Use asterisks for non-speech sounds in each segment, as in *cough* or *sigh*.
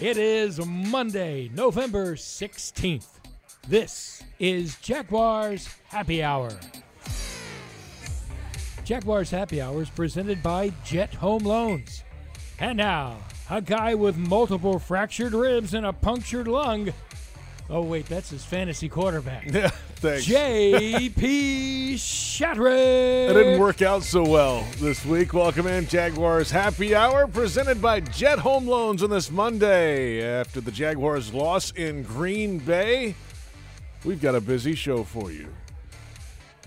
It is Monday, November 16th. This is Jaguars Happy Hour. Jaguars Happy Hour is presented by Jet Home Loans. And now, a guy with multiple fractured ribs and a punctured lung. Oh, wait, that's his fantasy quarterback. *laughs* Yeah, thanks. J.P. *laughs* Shadrick. It didn't work out so well this week. Welcome in Jaguars Happy Hour, presented by Jet Home Loans on this Monday. After the Jaguars' loss in Green Bay, we've got a busy show for you.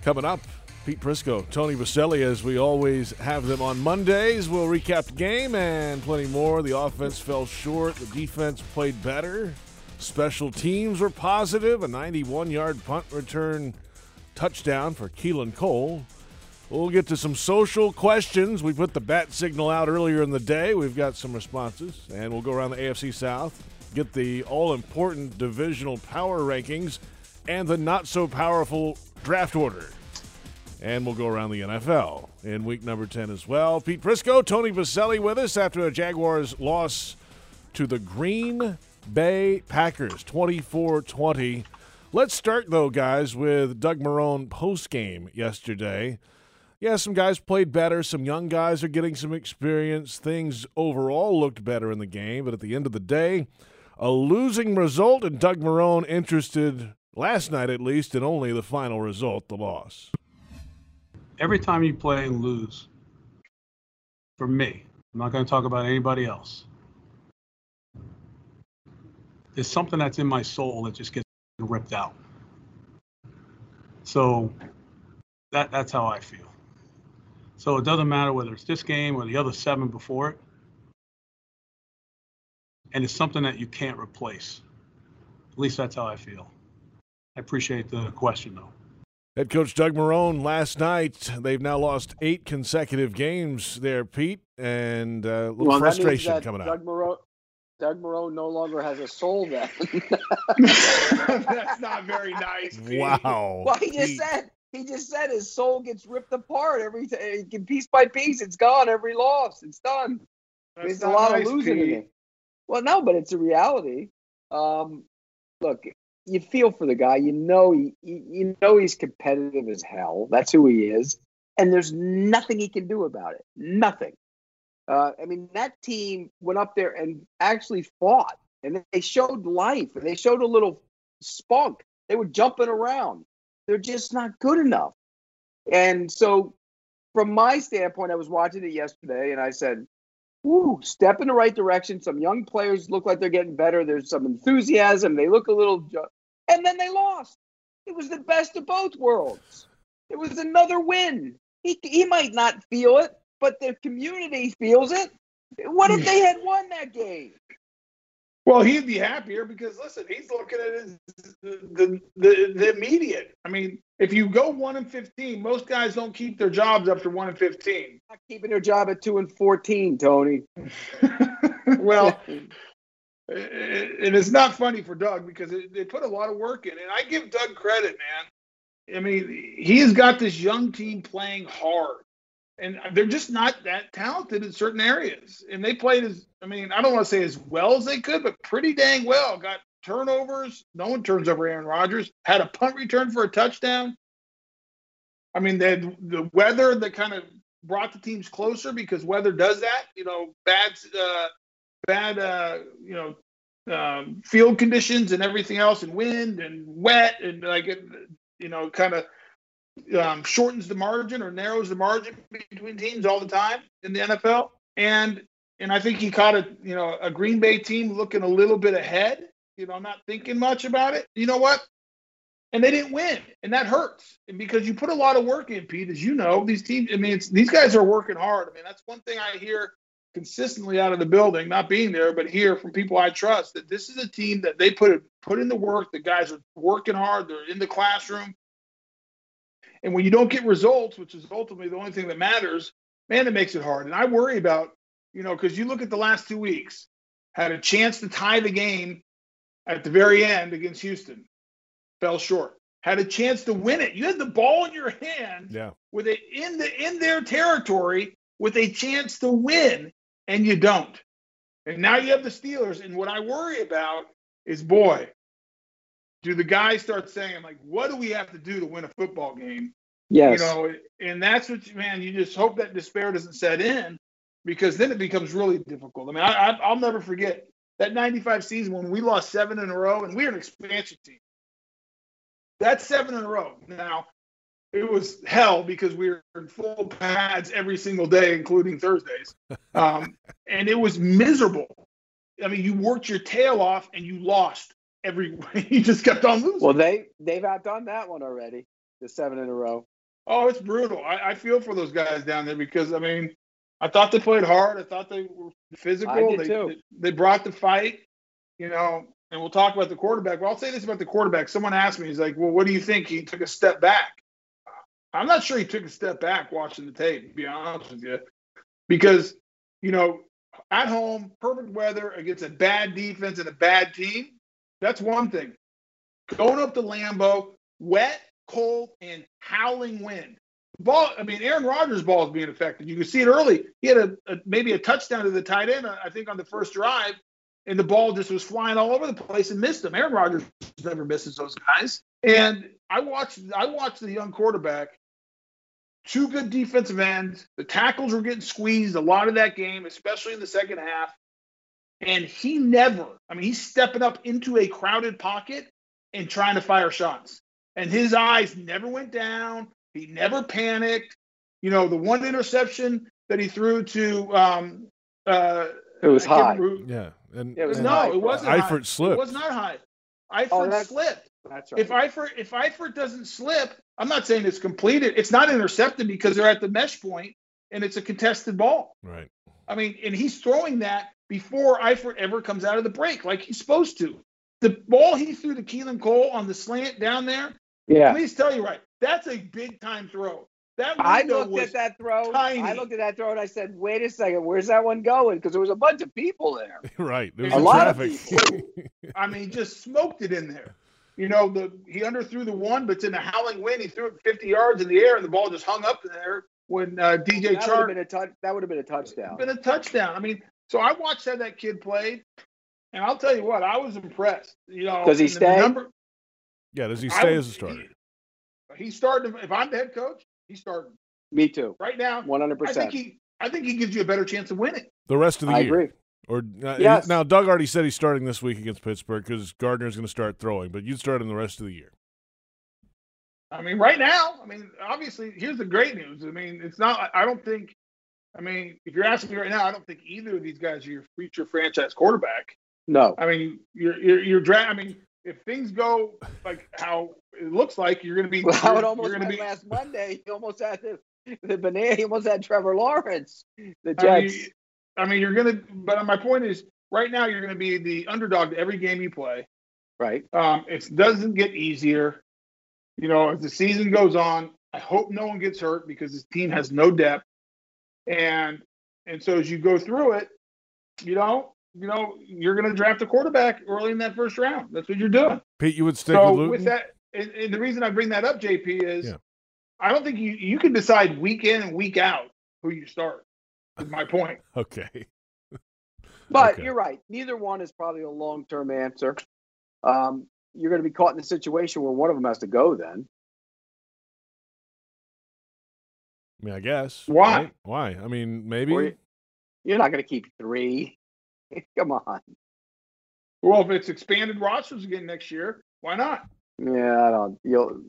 Coming up, Pete Prisco, Tony Boselli, as we always have them on Mondays. We'll recap the game and plenty more. The offense fell short, the defense played better. Special teams were positive. A 91 yard punt return touchdown for Keelan Cole. We'll get to some social questions. We put the bat signal out earlier in the day. We've got some responses, and we'll go around the AFC South, get the all important divisional power rankings, and the not so powerful draft order. And we'll go around the NFL in week number 10 as well. Pete Prisco, Tony Boselli with us after a Jaguars loss to the Green Bay Packers 24 20. Let's start, though, guys, with Doug Marrone post game yesterday. Yeah, some guys played better. Some young guys are getting some experience. Things overall looked better in the game, but at the end of the day, a losing result, and Doug Marrone interested, last night at least, in only the final result, the loss. Every time you play and lose, for me, I'm not going to talk about anybody else there's something that's in my soul that just gets ripped out. So that that's how I feel. So it doesn't matter whether it's this game or the other seven before it. And it's something that you can't replace. At least that's how I feel. I appreciate the question though. Head coach Doug Marrone last night. They've now lost eight consecutive games there, Pete, and uh, a little well, frustration coming Doug out. Marrone, Doug Marrone no longer has a soul then. *laughs* That's not very nice. Pete. Wow. Well, he just said he just said his soul gets ripped apart every time, piece by piece. It's gone. Every loss, it's done. There's a lot nice, of losing in it. Well, no, but it's a reality. Um, look, you feel for the guy. You know, he, you know he's competitive as hell. That's who he is, and there's nothing he can do about it. Nothing. Uh, I mean, that team went up there and actually fought, and they showed life, and they showed a little spunk. They were jumping around. They're just not good enough. And so, from my standpoint, I was watching it yesterday, and I said, "Ooh, step in the right direction." Some young players look like they're getting better. There's some enthusiasm. They look a little, ju- and then they lost. It was the best of both worlds. It was another win. He, he might not feel it, but the community feels it. What if hmm. they had won that game? Well, he'd be happier because listen, he's looking at his, the, the the immediate. I mean, if you go one and fifteen, most guys don't keep their jobs after one and fifteen. Not keeping their job at two and fourteen, Tony. *laughs* well, *laughs* and it's not funny for Doug because they put a lot of work in, and I give Doug credit, man. I mean, he's got this young team playing hard and they're just not that talented in certain areas. And they played as I mean, I don't want to say as well as they could, but pretty dang well. Got turnovers. No one turns over Aaron Rodgers. Had a punt return for a touchdown. I mean, the weather that kind of brought the teams closer because weather does that. You know, bad, uh, bad, uh, you know, um, field conditions and everything else, and wind and wet and like, it, you know, kind of um, shortens the margin or narrows the margin between teams all the time in the NFL. And and I think he caught a you know a Green Bay team looking a little bit ahead. You know, not thinking much about it. You know what? And they didn't win, and that hurts. And because you put a lot of work in, Pete, as you know, these teams. I mean, these guys are working hard. I mean, that's one thing I hear consistently out of the building, not being there, but hear from people I trust that this is a team that they put put in the work. The guys are working hard. They're in the classroom. And when you don't get results, which is ultimately the only thing that matters, man, it makes it hard. And I worry about, you know, because you look at the last two weeks, had a chance to tie the game at the very end against Houston, fell short. Had a chance to win it. You had the ball in your hand yeah. with it in the in their territory with a chance to win, and you don't. And now you have the Steelers. And what I worry about is, boy, do the guys start saying, like, what do we have to do to win a football game? Yes. You know, and that's what, man, you just hope that despair doesn't set in because then it becomes really difficult. I mean, I, I, I'll never forget that 95 season when we lost seven in a row and we were an expansion team. That's seven in a row. Now, it was hell because we were in full pads every single day, including Thursdays. *laughs* Um, and it was miserable. I mean, you worked your tail off and you lost every. *laughs* you just kept on losing. Well, they they've outdone that one already. The seven in a row. Oh, it's brutal. I, I feel for those guys down there because I mean, I thought they played hard. I thought they were physical. I did they, too. they they brought the fight. You know, and we'll talk about the quarterback. But I'll say this about the quarterback. Someone asked me, he's like, "Well, what do you think? He took a step back." I'm not sure he took a step back watching the tape. To be honest with you, because you know, at home, perfect weather against a bad defense and a bad team. That's one thing. Going up to Lambeau, wet, cold, and howling wind. Ball. I mean, Aaron Rodgers' ball is being affected. You can see it early. He had a, a maybe a touchdown to the tight end. Uh, I think on the first drive, and the ball just was flying all over the place and missed him. Aaron Rodgers never misses those guys. And I watched I watched the young quarterback. Two good defensive ends. The tackles were getting squeezed a lot of that game, especially in the second half. And he never, I mean, he's stepping up into a crowded pocket and trying to fire shots. And his eyes never went down. He never panicked. You know, the one interception that he threw to um uh It was I high. remember who- Yeah, and, It was and no, high. it wasn't. Eifert high. slipped. It was not high. Eifert Oh, that's- slipped. That's right. If Eifert if Eifert doesn't slip, I'm not saying it's completed. It's not intercepted because they're at the mesh point and it's a contested ball. right. I mean, and he's throwing that before Eifert ever comes out of the break, like he's supposed to. The ball he threw to Keelan Cole on the slant down there, yeah. please tell you right, that's a big time throw. That I window looked was at that throw. tiny. I looked at that throw and I said, "Wait a second, where's that one going?" Because there was a bunch of people there. *laughs* right. There's A the lot of traffic. *laughs* I mean, just smoked it in there. You know, the he underthrew the one, but it's in a howling wind. He threw it 50 yards in the air, and the ball just hung up there when uh, DJ That would have Chark been a touch. That would have been a touchdown. been a touchdown. I mean, so I watched how that kid played, and I'll tell you what, I was impressed. You know, Does he and the stay? Number, yeah. Does he stay would- as a starter? He's starting. If I'm the head coach, he's starting Me too. right now. One hundred I think percent. he. I think he gives you a better chance of winning. The rest of the I year. agree. Or uh, Yes. now, Doug already said he's starting this week against Pittsburgh because Gardner's going to start throwing, but you'd start him the rest of the year. I mean, right now, I mean, obviously, here's the great news. I mean, it's not. I don't think. I mean, if you're asking me right now, I don't think either of these guys are your future franchise quarterback. No. I mean, you're you're, you're dra- I mean, if things go like how it looks like, you're going to be. Well, how it almost went be, last Monday. He almost had the the banana. He almost had Trevor Lawrence. The I Jets. mean, I mean, you're going to. But my point is, right now, you're going to be the underdog to every game you play. right. Um, it doesn't get easier. You know, as the season goes on, I hope no one gets hurt because this team has no depth. And and so as you go through it, you know, you know, you're going to draft a quarterback early in that first round. That's what you're doing. Pete, you would stick so with Luton? with that, and, and the reason I bring that up, JP, is Yeah. I don't think you you can decide week in and week out who you start. Is my point. *laughs* Okay. *laughs* But Okay. you're right. Neither one is probably a long term answer. Um, you're going to be caught in a situation where one of them has to go. Then I mean, I guess. Why? right? Why? I mean, maybe. Or you're not going to keep three. *laughs* Come on. Well, if it's expanded rosters again next year, why not? Yeah, I don't. You'll.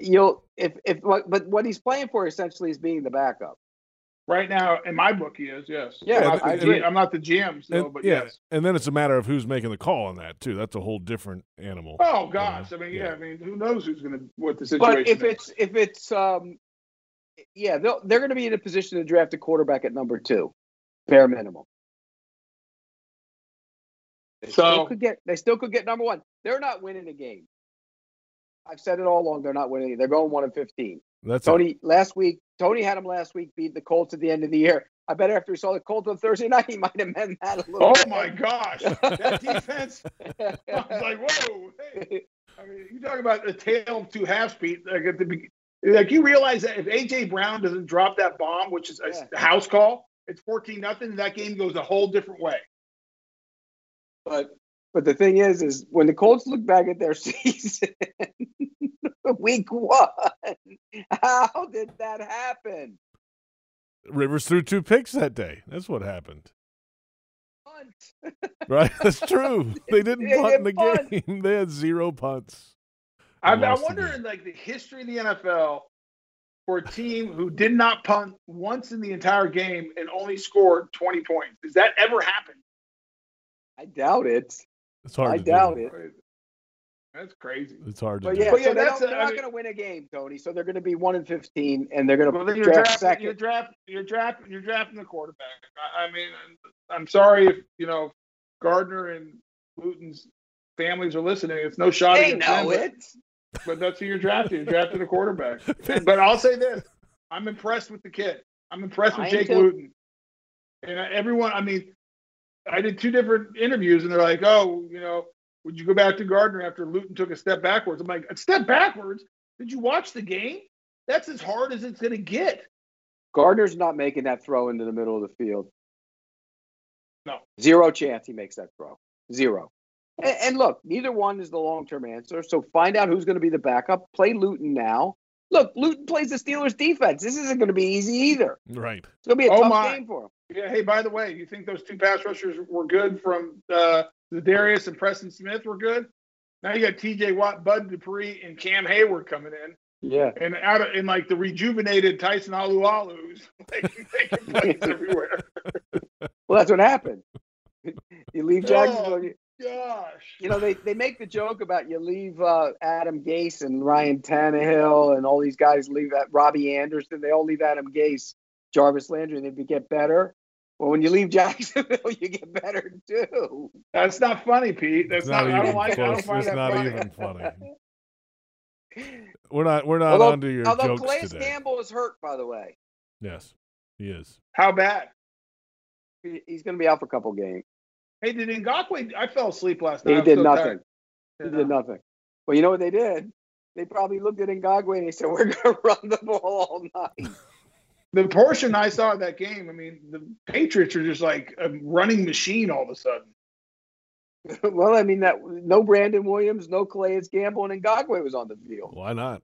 You'll if if what but what he's playing for essentially is being the backup. Right now, in my book, he is. Yes. Yeah, I'm not, I the, agree. G- I'm not the GM, so, And- but yeah, yes. and then it's a matter of who's making the call on that too. That's a whole different animal. Oh gosh, I mean, yeah. Yeah. I mean, who knows who's going to what the situation But if is. it's if it's um, yeah, they'll, they're going to be in a position to draft a quarterback at number two, bare minimum. They still So- could get they still could get number one. They're not winning a game. I've said it all along. They're not winning. They're going one and fifteen. That's it. Tony last week. Tony had him last week beat the Colts at the end of the year. I bet after he saw the Colts on Thursday night, he might amend that a little. oh bit. my gosh, that defense! I was like, whoa. Hey. I mean, you talk about the tail of two half speed. Like at the be- like you realize that if AJ Brown doesn't drop that bomb, which is a Yeah. house call, it's fourteen nothing. That game goes a whole different way. But but the thing is, is when the Colts look back at their *laughs* season, *laughs* week one, how did that happen? Rivers threw two picks that day. That's what happened. Punt. *laughs* Right? That's true. They didn't They punt in the punt. game. They had zero punts. I, I Lost the wonder in like the history of the NFL for a team who did not punt once in the entire game and only scored 20 points. Does that ever happen? I doubt it. It's hard I to doubt do. it. That's crazy. It's hard to But do. yeah, But so yeah, they that's don't, a- they're I not mean- going to win a game, Tony. So they're going to be one and fifteen, and they're going Well, to then you're draft drafting, second. you're draft, you're draft, you're drafting the quarterback. I, I mean, I'm sorry if you know Gardner and Luton's families are listening. It's no shot They against know them, it. but, but that's who you're drafting. You're drafting a quarterback. *laughs* but I'll say this: I'm impressed with the kid. I'm impressed with I Jake too. Luton. And everyone, I mean, I did two different interviews, and they're like, "Oh, you know, would you go back to Gardner after Luton took a step backwards?" I'm like, "A step backwards? Did you watch the game? That's as hard as it's going to get." Gardner's not making that throw into the middle of the field. No. Zero chance he makes that throw. Zero. And, and look, neither one is the long term answer. So find out who's going to be the backup. Play Luton now. Look, Luton plays the Steelers defense. This isn't going to be easy either. Right. It's going to be a Oh, tough my. game for him. Yeah. Hey, by the way, you think those two pass rushers were good from uh, Za'Darius and Preston Smith were good? Now you got T.J. Watt, Bud Dupree, and Cam Heyward coming in, Yeah. and out of in like the rejuvenated Tyson Alualu's, like taking plays everywhere. Well, that's what happened. you leave Jacksonville. you, Gosh. you know, they, they make the joke about you leave uh, Adam Gase and Ryan Tannehill and all these guys leave that Robby Anderson. They all leave Adam Gase, Jarvis Landry, and they get better. Well, when you leave Jacksonville, *laughs* you get better too. That's not funny, Pete. That's It's not. not I even don't like. I close. don't It's not funny. even funny. *laughs* We're not we're not although onto your although jokes Calais today. Campbell is hurt, by the way. Yes. He is. How bad? He's going to be out for a couple games. Hey, did Ngakoue? I fell asleep last night. He I'm did so nothing. tired. He did nothing. Well, you know what they did? They probably looked at Ngakoue and they said, "We're going *laughs* to run the ball all night." The portion I saw of that game, I mean, the Patriots are just like a running machine all of a sudden. *laughs* well, I mean that no Brandon Williams, no Calais Campbell, and Ngakoue was on the field. Why not?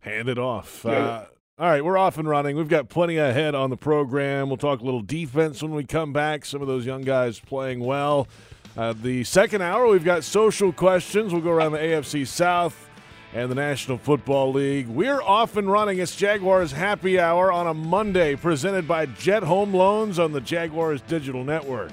Hand it off. Yeah. Uh, all right, we're off and running. We've got plenty ahead on the program. We'll talk a little defense when we come back. Some of those young guys playing well. Uh, the second hour, we've got social questions. We'll go around the AFC South and the National Football League. We're off and running. It's Jaguars Happy Hour on a Monday, presented by Jet Home Loans on the Jaguars Digital Network.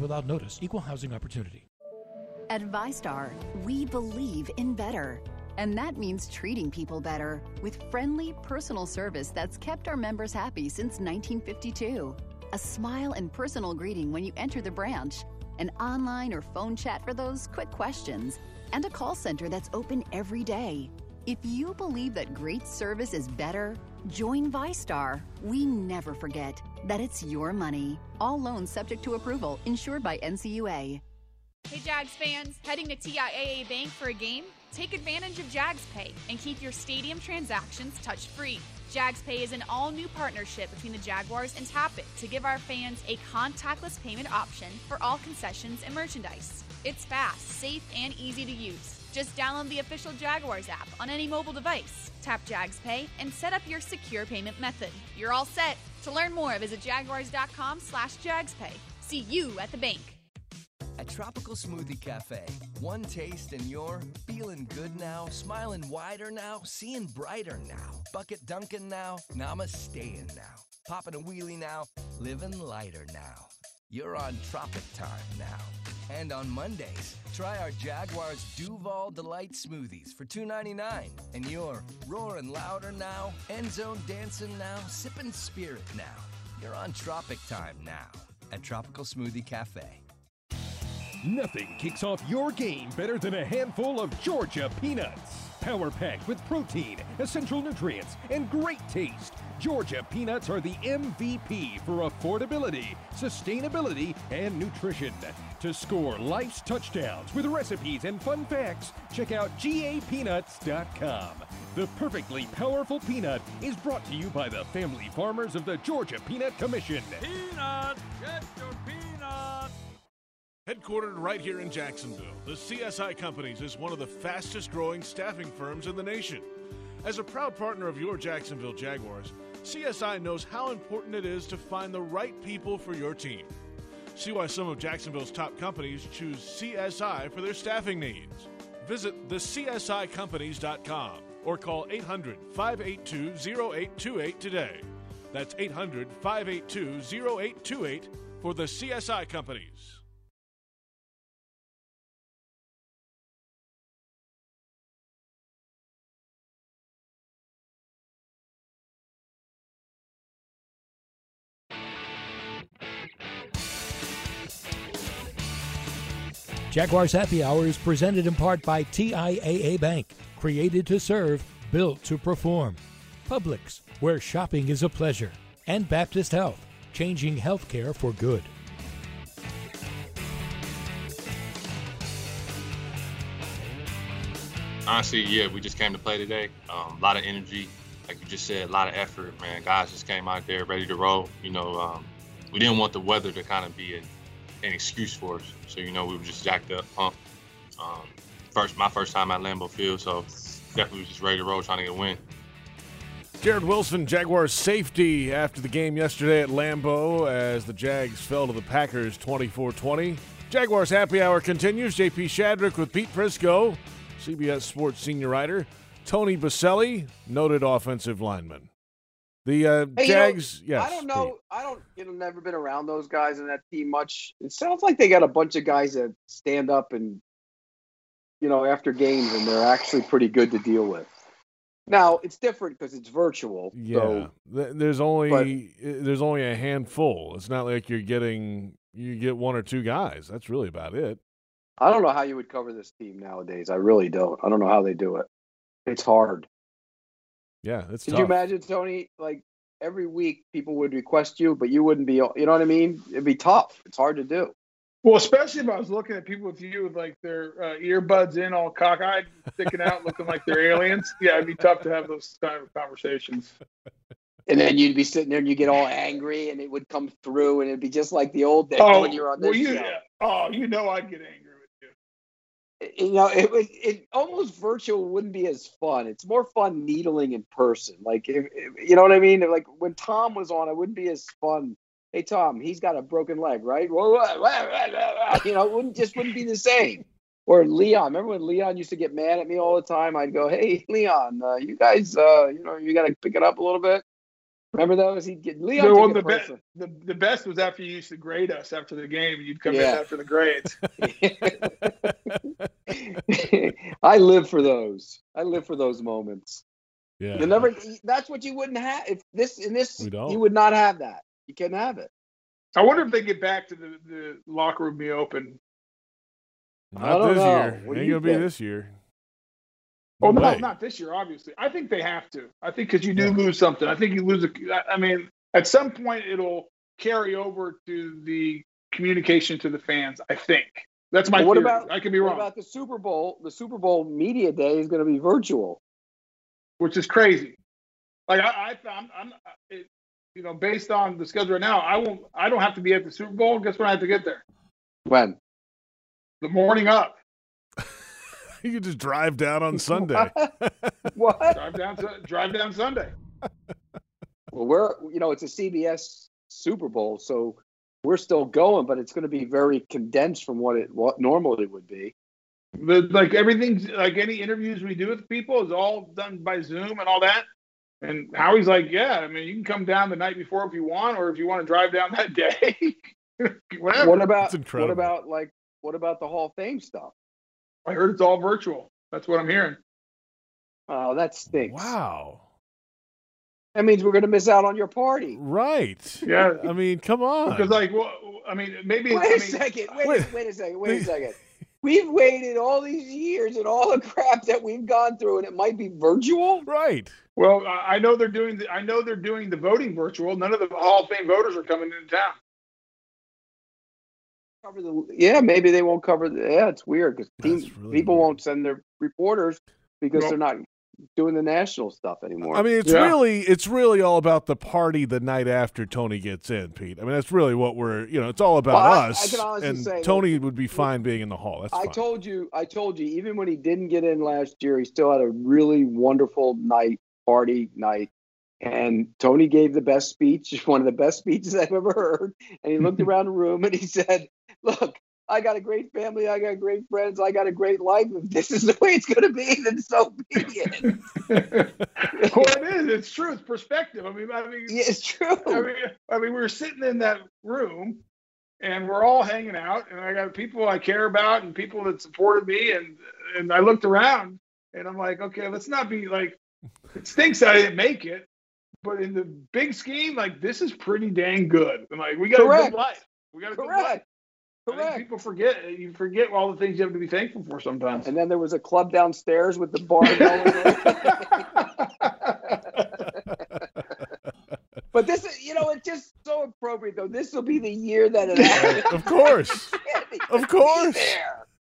without notice. Equal housing opportunity. At VyStar, we believe in better. And that means treating people better with friendly, personal service that's kept our members happy since 1952. A smile and personal greeting when you enter the branch, an online or phone chat for those quick questions, and a call center that's open every day. If you believe that great service is better, join VyStar. We never forget that it's your money. All loans subject to approval, insured by NCUA. Hey Jags fans, heading to TIAA Bank for a game? Take advantage of Jags Pay and keep your stadium transactions touch free. Jags Pay is an all new partnership between the Jaguars and Tap It to give our fans a contactless payment option for all concessions and merchandise. It's fast, safe, and easy to use. Just download the official Jaguars app on any mobile device, tap Jags Pay, and set up your secure payment method. You're all set. To learn more, visit jaguars.com slash jagspay. See you at the bank. At Tropical Smoothie Cafe, one taste and you're feeling good now, smiling wider now, seeing brighter now, bucket dunking now, namasteing now, popping a wheelie now, living lighter now. You're on Tropic Time now. And on Mondays, try our Jaguars Duval Delight smoothies for $2.99. And you're roaring louder now, end zone dancing now, sipping spirit now. You're on Tropic Time now at Tropical Smoothie Cafe. Nothing kicks off your game better than a handful of Georgia peanuts. Power packed with protein, essential nutrients, and great taste. Georgia peanuts are the MVP for affordability, sustainability, and nutrition. To score life's touchdowns with recipes and fun facts, check out gapeanuts.com. The perfectly powerful peanut is brought to you by the family farmers of the Georgia Peanut Commission. Peanut! Get your peanut! Headquartered right here in Jacksonville, the CSI Companies is one of the fastest growing staffing firms in the nation. As a proud partner of your Jacksonville Jaguars, CSI knows how important it is to find the right people for your team. See why some of Jacksonville's top companies choose CSI for their staffing needs. Visit thecsicompanies.com or call 800 582 0828 today. That's 800 582 0828 for the CSI Companies. Jaguars Happy Hour is presented in part by TIAA Bank, created to serve, built to perform. Publix, where shopping is a pleasure. And Baptist Health, changing healthcare for good. honestly, yeah, we just came to play today. Um, a lot of energy, like you just said, a lot of effort, man. Guys just came out there ready to roll. You know, um, we didn't want the weather to kind of be an, an excuse for us. So, you know, we were just jacked up, pumped. Um, first, my first time at Lambeau Field, so definitely was just ready to roll, trying to get a win. Jarrod Wilson, Jaguars safety after the game yesterday at Lambeau as the Jags fell to the Packers 24 20. Jaguars happy hour continues. JP Shadrick with Pete Prisco, CBS Sports senior writer. Tony Boselli, noted offensive lineman. The uh, Hey, you know, Jags, yes. I don't know. I don't. You know, never been around those guys in that team much. It sounds like they got a bunch of guys that stand up and, you know, after games, and they're actually pretty good to deal with. Now it's different because it's virtual. Yeah, So there's only there's only a handful. It's not like you're getting you get one or two guys. That's really about it. I don't know how you would cover this team nowadays. I really don't. I don't know how they do it. It's hard. Yeah, it's Could tough. you imagine, Tony? Like every week, people would request you, but you wouldn't be. You know what I mean? It'd be tough. It's hard to do. Well, especially if I was looking at people with you with like their uh, earbuds in, all cockeyed, sticking out, looking like they're aliens. Yeah, it'd be tough to have those kind of conversations. And then you'd be sitting there and you get all angry, and it would come through, and it'd be just like the old days Oh, when you're on well, this you, show. oh, you know, I'd get angry with you. know, it was it almost virtual wouldn't be as fun. It's more fun needling in person. Like, if, if- you know what I mean? Like when Tom was on, it wouldn't be as fun. Hey, Tom, he's got a broken leg, right? You know, it wouldn't just wouldn't be the same. Or Leon, remember when Leon used to get mad at me all the time? I'd go, "Hey, Leon, uh, you guys, uh, you know, you got to pick it up a little bit." Remember those? He'd get Leon. One, the, be- the, the best was after you used to grade us after the game, you'd come Yeah. in after the grades. *laughs* *laughs* *laughs* I live for those. I live for those moments. yeah, You never. That's what you wouldn't have if this in this. We don't. You would not have that. You can not have it. I wonder if they get back to the, the locker room be open. not I don't this know. year. What Ain't gonna be this year. Well, No no, way. not this year, obviously. I think they have to. I think because you do lose something. I think you lose. A, I- I mean, at some point it'll carry over to the communication to the fans. I think that's my But what theory. about- I could be What wrong, about the Super Bowl? The Super Bowl media day is going to be virtual. which is crazy. Like I, I I'm, I'm it, you know, based on the schedule right now, I won't. I don't have to be at the Super Bowl. Guess when I have to get there? When? The morning up. *laughs* You could just drive down on *laughs* Sunday. *laughs* what? Drive down. Su- drive down Sunday. Well, we're you know it's a CBS Super Bowl, so we're still going, but it's going to be very condensed from what it what normally would be. The, like everything's like any interviews we do with people is all done by Zoom and all that. And Howie's like, yeah, I mean, you can come down the night before if you want, or if you want to drive down that day, *laughs* whatever. What about what about like What about the Hall of Fame stuff? I heard it's all virtual. That's what I'm hearing. Oh, that stinks. Wow. That means we're going to miss out on your party. Right. Yeah. I mean, come on. Because like, well, I mean, maybe. Wait I a mean, second. Wait, Wait. a- wait a second. Wait a *laughs* second. We've waited all these years and all the crap that we've gone through, and it might be virtual. Right. Well, I I know they're doing. The, I know they're doing the voting virtual. None of the Hall of Fame voters are coming into town. Cover the, yeah, maybe they won't cover. The, yeah, it's weird because really people weird. won't send their reporters because Well- they're not doing the national stuff anymore. I mean, it's Yeah. really it's really all about the party the night after Tony gets in, Pete. I mean, that's really what we're you know. It's all about Well, I- I us. can honestly and say, Tony would be fine being in the hall. That's I fine. told you, I told you, even when he didn't get in last year, he still had a really wonderful night, party night. And Tony gave the best speech, *laughs* one of the best speeches I've ever heard. And he looked *laughs* around the room and he said, Look, I got a great family, I got great friends, I got a great life. If this is the way it's going to be, then so be it. *laughs* well, it is. It's true. It's perspective. I mean, I mean, Yeah, it's true. I mean, I mean, we were sitting in that room, and we're all hanging out, and I got people I care about and people that supported me, and and I looked around, and I'm like, okay, let's not be like, it stinks that I didn't make it, but in the big scheme, like this is pretty dang good. And like we got a Correct. good life. We got a good life. Correct. I think people forget you forget all the things you have to be thankful for sometimes. And then there was a club downstairs with the bar going. *laughs* But this is, you know, it's just so appropriate though. This will be the year that it happens. of course, *laughs* of course,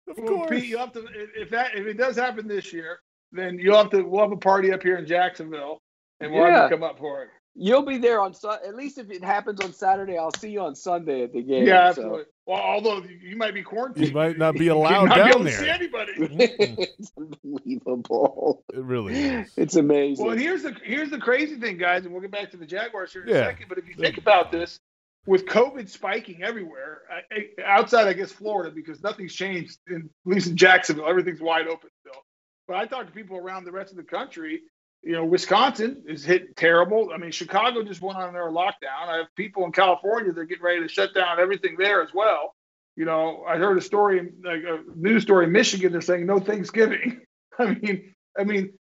of Well, course. Pete, you have to if if that if it does happen this year, then you'll have to we'll have a party up here in Jacksonville, and we'll Yeah. have to come up for it. You'll be there on Sun. At least if it happens on Saturday, I'll see you on Sunday at the game. Yeah, so. Absolutely. Well, although you might be quarantined, You might not be *laughs* You allowed might be able down to see there. anybody. it's unbelievable. It really is. It's amazing. Well, here's the here's the crazy thing, guys, and we'll get back to the Jaguars here in Yeah. a second. But if you think about this, with COVID spiking everywhere, I- I- outside I guess Florida, because nothing's changed, in, at least in Jacksonville, everything's wide open still. But I talk to people around the rest of the country. You know, Wisconsin is hit terrible. I mean, Chicago just went on their lockdown. I have people in California they're getting ready to shut down everything there as well. You know, I heard a story, like a news story in Michigan. They're saying no Thanksgiving. *laughs* I mean, I mean,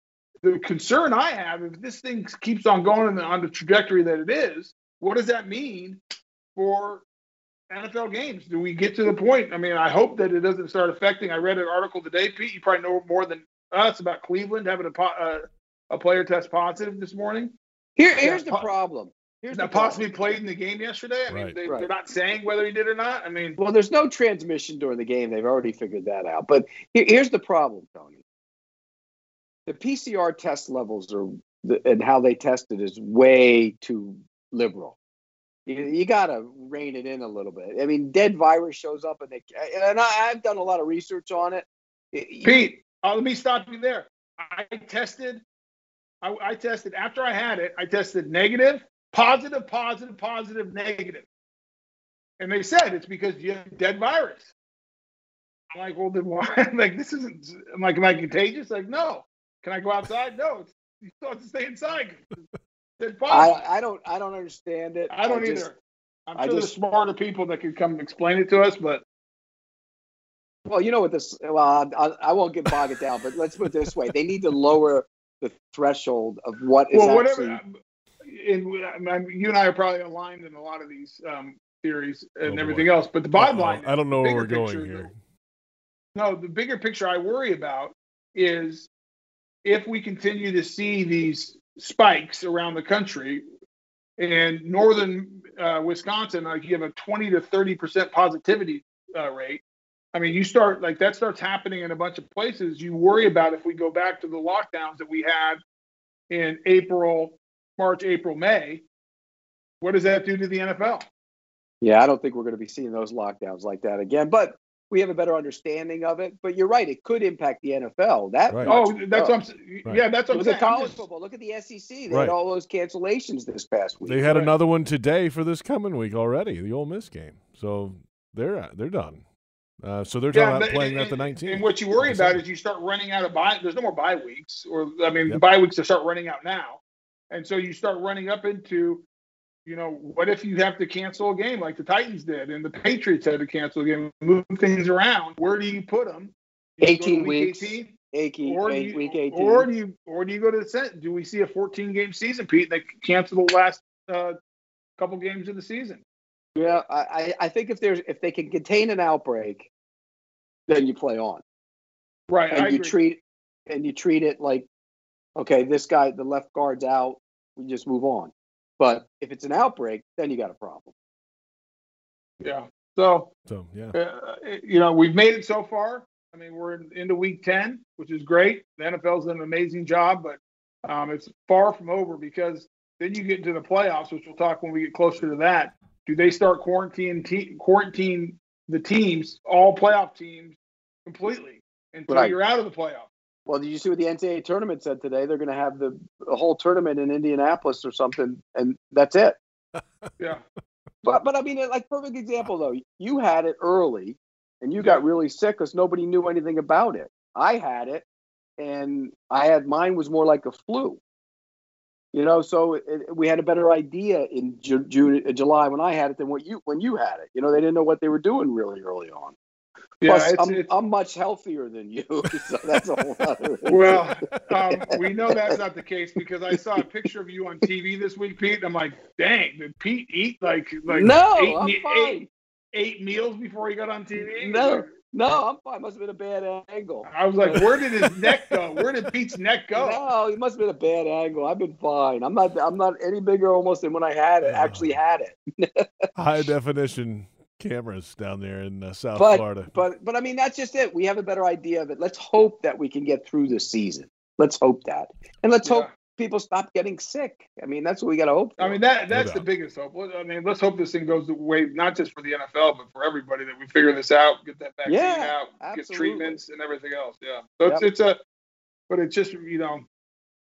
the concern I have if this thing keeps on going on the, on the trajectory that it is, what does that mean for NFL games? Do we get to the point? I mean, I hope that it doesn't start affecting. I read an article today, Pete. You probably know more than us about Cleveland having a uh, a player test positive this morning. Here, here's the po- problem. Here's Now, the problem. possibly played in the game yesterday. I mean, Right. they, Right. they're not saying whether he did or not. I mean, Well, there's no transmission during the game. They've already figured that out. But here, here's the problem, Tony. The PCR test levels are and how they test it is way too liberal. You, you got to rein it in a little bit. I mean, dead virus shows up, and they and I, I've done a lot of research on it. It- Pete, uh, let me stop you there. I tested. I, I tested after I had it. I tested negative, positive, positive, positive, negative, and they said it's because you have dead virus. I'm like, well, then why? I'm *laughs* like, this isn't. I'm like, am I contagious? Like, no. Can I go outside? No. It's, you still have to stay inside. I. I don't I don't understand it. I, don't just- either. I'm I sure just- there's smarter people that could come explain it to us, but Well, you know what this. Well, I, I won't get bogged down, but let's put it this way: they need to lower the threshold of what is well, actually. whatever. In, I mean, you and I are probably aligned in a lot of these um, theories and Oh, boy. everything else. But the bottom Uh-oh. line, I don't know where we're going picture, here. No, the bigger picture I worry about is if we continue to see these spikes around the country, and northern uh, Wisconsin, like you have a 20 to 30 percent positivity uh, rate. I mean, you start like that starts happening in a bunch of places. You worry about if we go back to the lockdowns that we had in April, March, April, May. What does that do to the NFL? Yeah, I don't think we're going to be seeing those lockdowns like that again. But we have a better understanding of it. But you're right; it could impact the NFL. That Right. Oh, that's what I'm. s- Right. Yeah, that's what I'm Look saying. college football. Look at the SEC. They Right. had all those cancellations this past week. They had Right. another one today for this coming week already, the Ole Miss game. So they're they're done. Uh, so they're talking Yeah, about playing and, that the 19th. And what you worry about is you start running out of bye. There's no more bye weeks, or I mean, the Yep. bye weeks to start running out now, and so you start running up into you know, what if you have to cancel a game like the Titans did and the Patriots had to cancel a game, move things around? Where do you put them? You 18 week weeks. 18? 18, Or do eight- you, week 18. or do you, or do you go to the set? Do we see a 14 game season, Pete? They cancel the last uh, couple games of the season. Yeah, I, I I think if there's if they can contain an outbreak, then you play on. Right. and I you agree. treat and you treat it like, okay, this guy, the left guard's out. We just move on. But if it's an outbreak, then you got a problem. yeah. So So yeah. uh, you know, we've made it so far. I mean, we're in, into week 10, which is great. The NFL's done an amazing job, but um, it's far from over because then you get into the playoffs, which we'll talk when we get closer to that. Do they start quarantine te- quarantine the teams, all playoff teams, completely until Right. you're out of the playoff? Well, did you see what the NCAA tournament said today? They're going to have the, the whole tournament in Indianapolis or something, and that's it. *laughs* Yeah. But but I mean, like perfect example though. You had it early, and you got really sick because nobody knew anything about it. I had it, and I had mine was more like a flu. You know, so it, we had a better idea in Ju- June, uh, July when I had it than what you when you had it. You know, they didn't know what they were doing really early on. Yeah, Plus, it's- I'm, it's- I'm much healthier than you, *laughs* so that's a whole other. *laughs* Well, um, we know that's not the case because I saw a picture of you on TV this week, Pete. And I'm like, dang, did Pete eat like like No, eight, I'm me- fine. eight, eight meals before he got on TV? No, no, I'm fine. Must have been a bad angle. I was like, where did his neck go? Where did Pete's neck go? No, it must have been a bad angle. I've been fine. I'm not. I'm not any bigger almost than when I had it. Actually had it. *laughs* High definition cameras down there in uh, South but Florida. but but I mean that's just it. We have a better idea of it. Let's hope that we can get through this season. Let's hope that, and let's hope people stop getting sick. I mean that's what we got to hope. For. I mean that that's the biggest hope. I mean, let's hope this thing goes away, not just for the NFL, but for everybody that we figure this out, get that vaccine Yeah, out, get treatments and everything else. Yeah. So it's Yep. it's a, but it's just you know,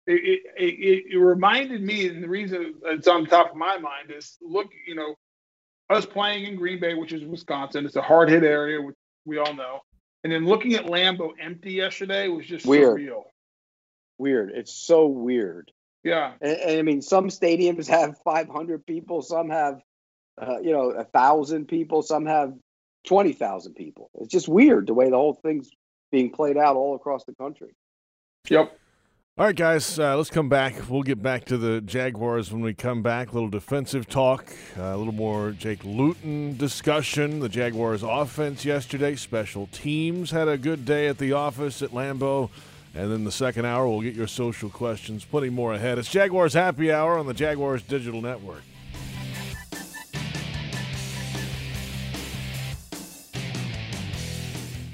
it it, it it reminded me, and the reason it's on top of my mind is look, you know, us playing in Green Bay, which is Wisconsin. It's a hard hit area, which we all know. And then looking at Lambeau empty yesterday was just Weird. surreal. Weird. It's so weird. Yeah. And, and I mean, some stadiums have 500 people. Some have, uh, you know, a thousand people. Some have 20,000 people. It's just weird the way the whole thing's being played out all across the country. Yep. All right, guys, uh, let's come back. We'll get back to the Jaguars when we come back. A little defensive talk, uh, a little more Jake Luton discussion. The Jaguars' offense yesterday, special teams had a good day at the office at Lambeau. And then the second hour, we'll get your social questions. Plenty more ahead. It's Jaguars Happy Hour on the Jaguars Digital Network.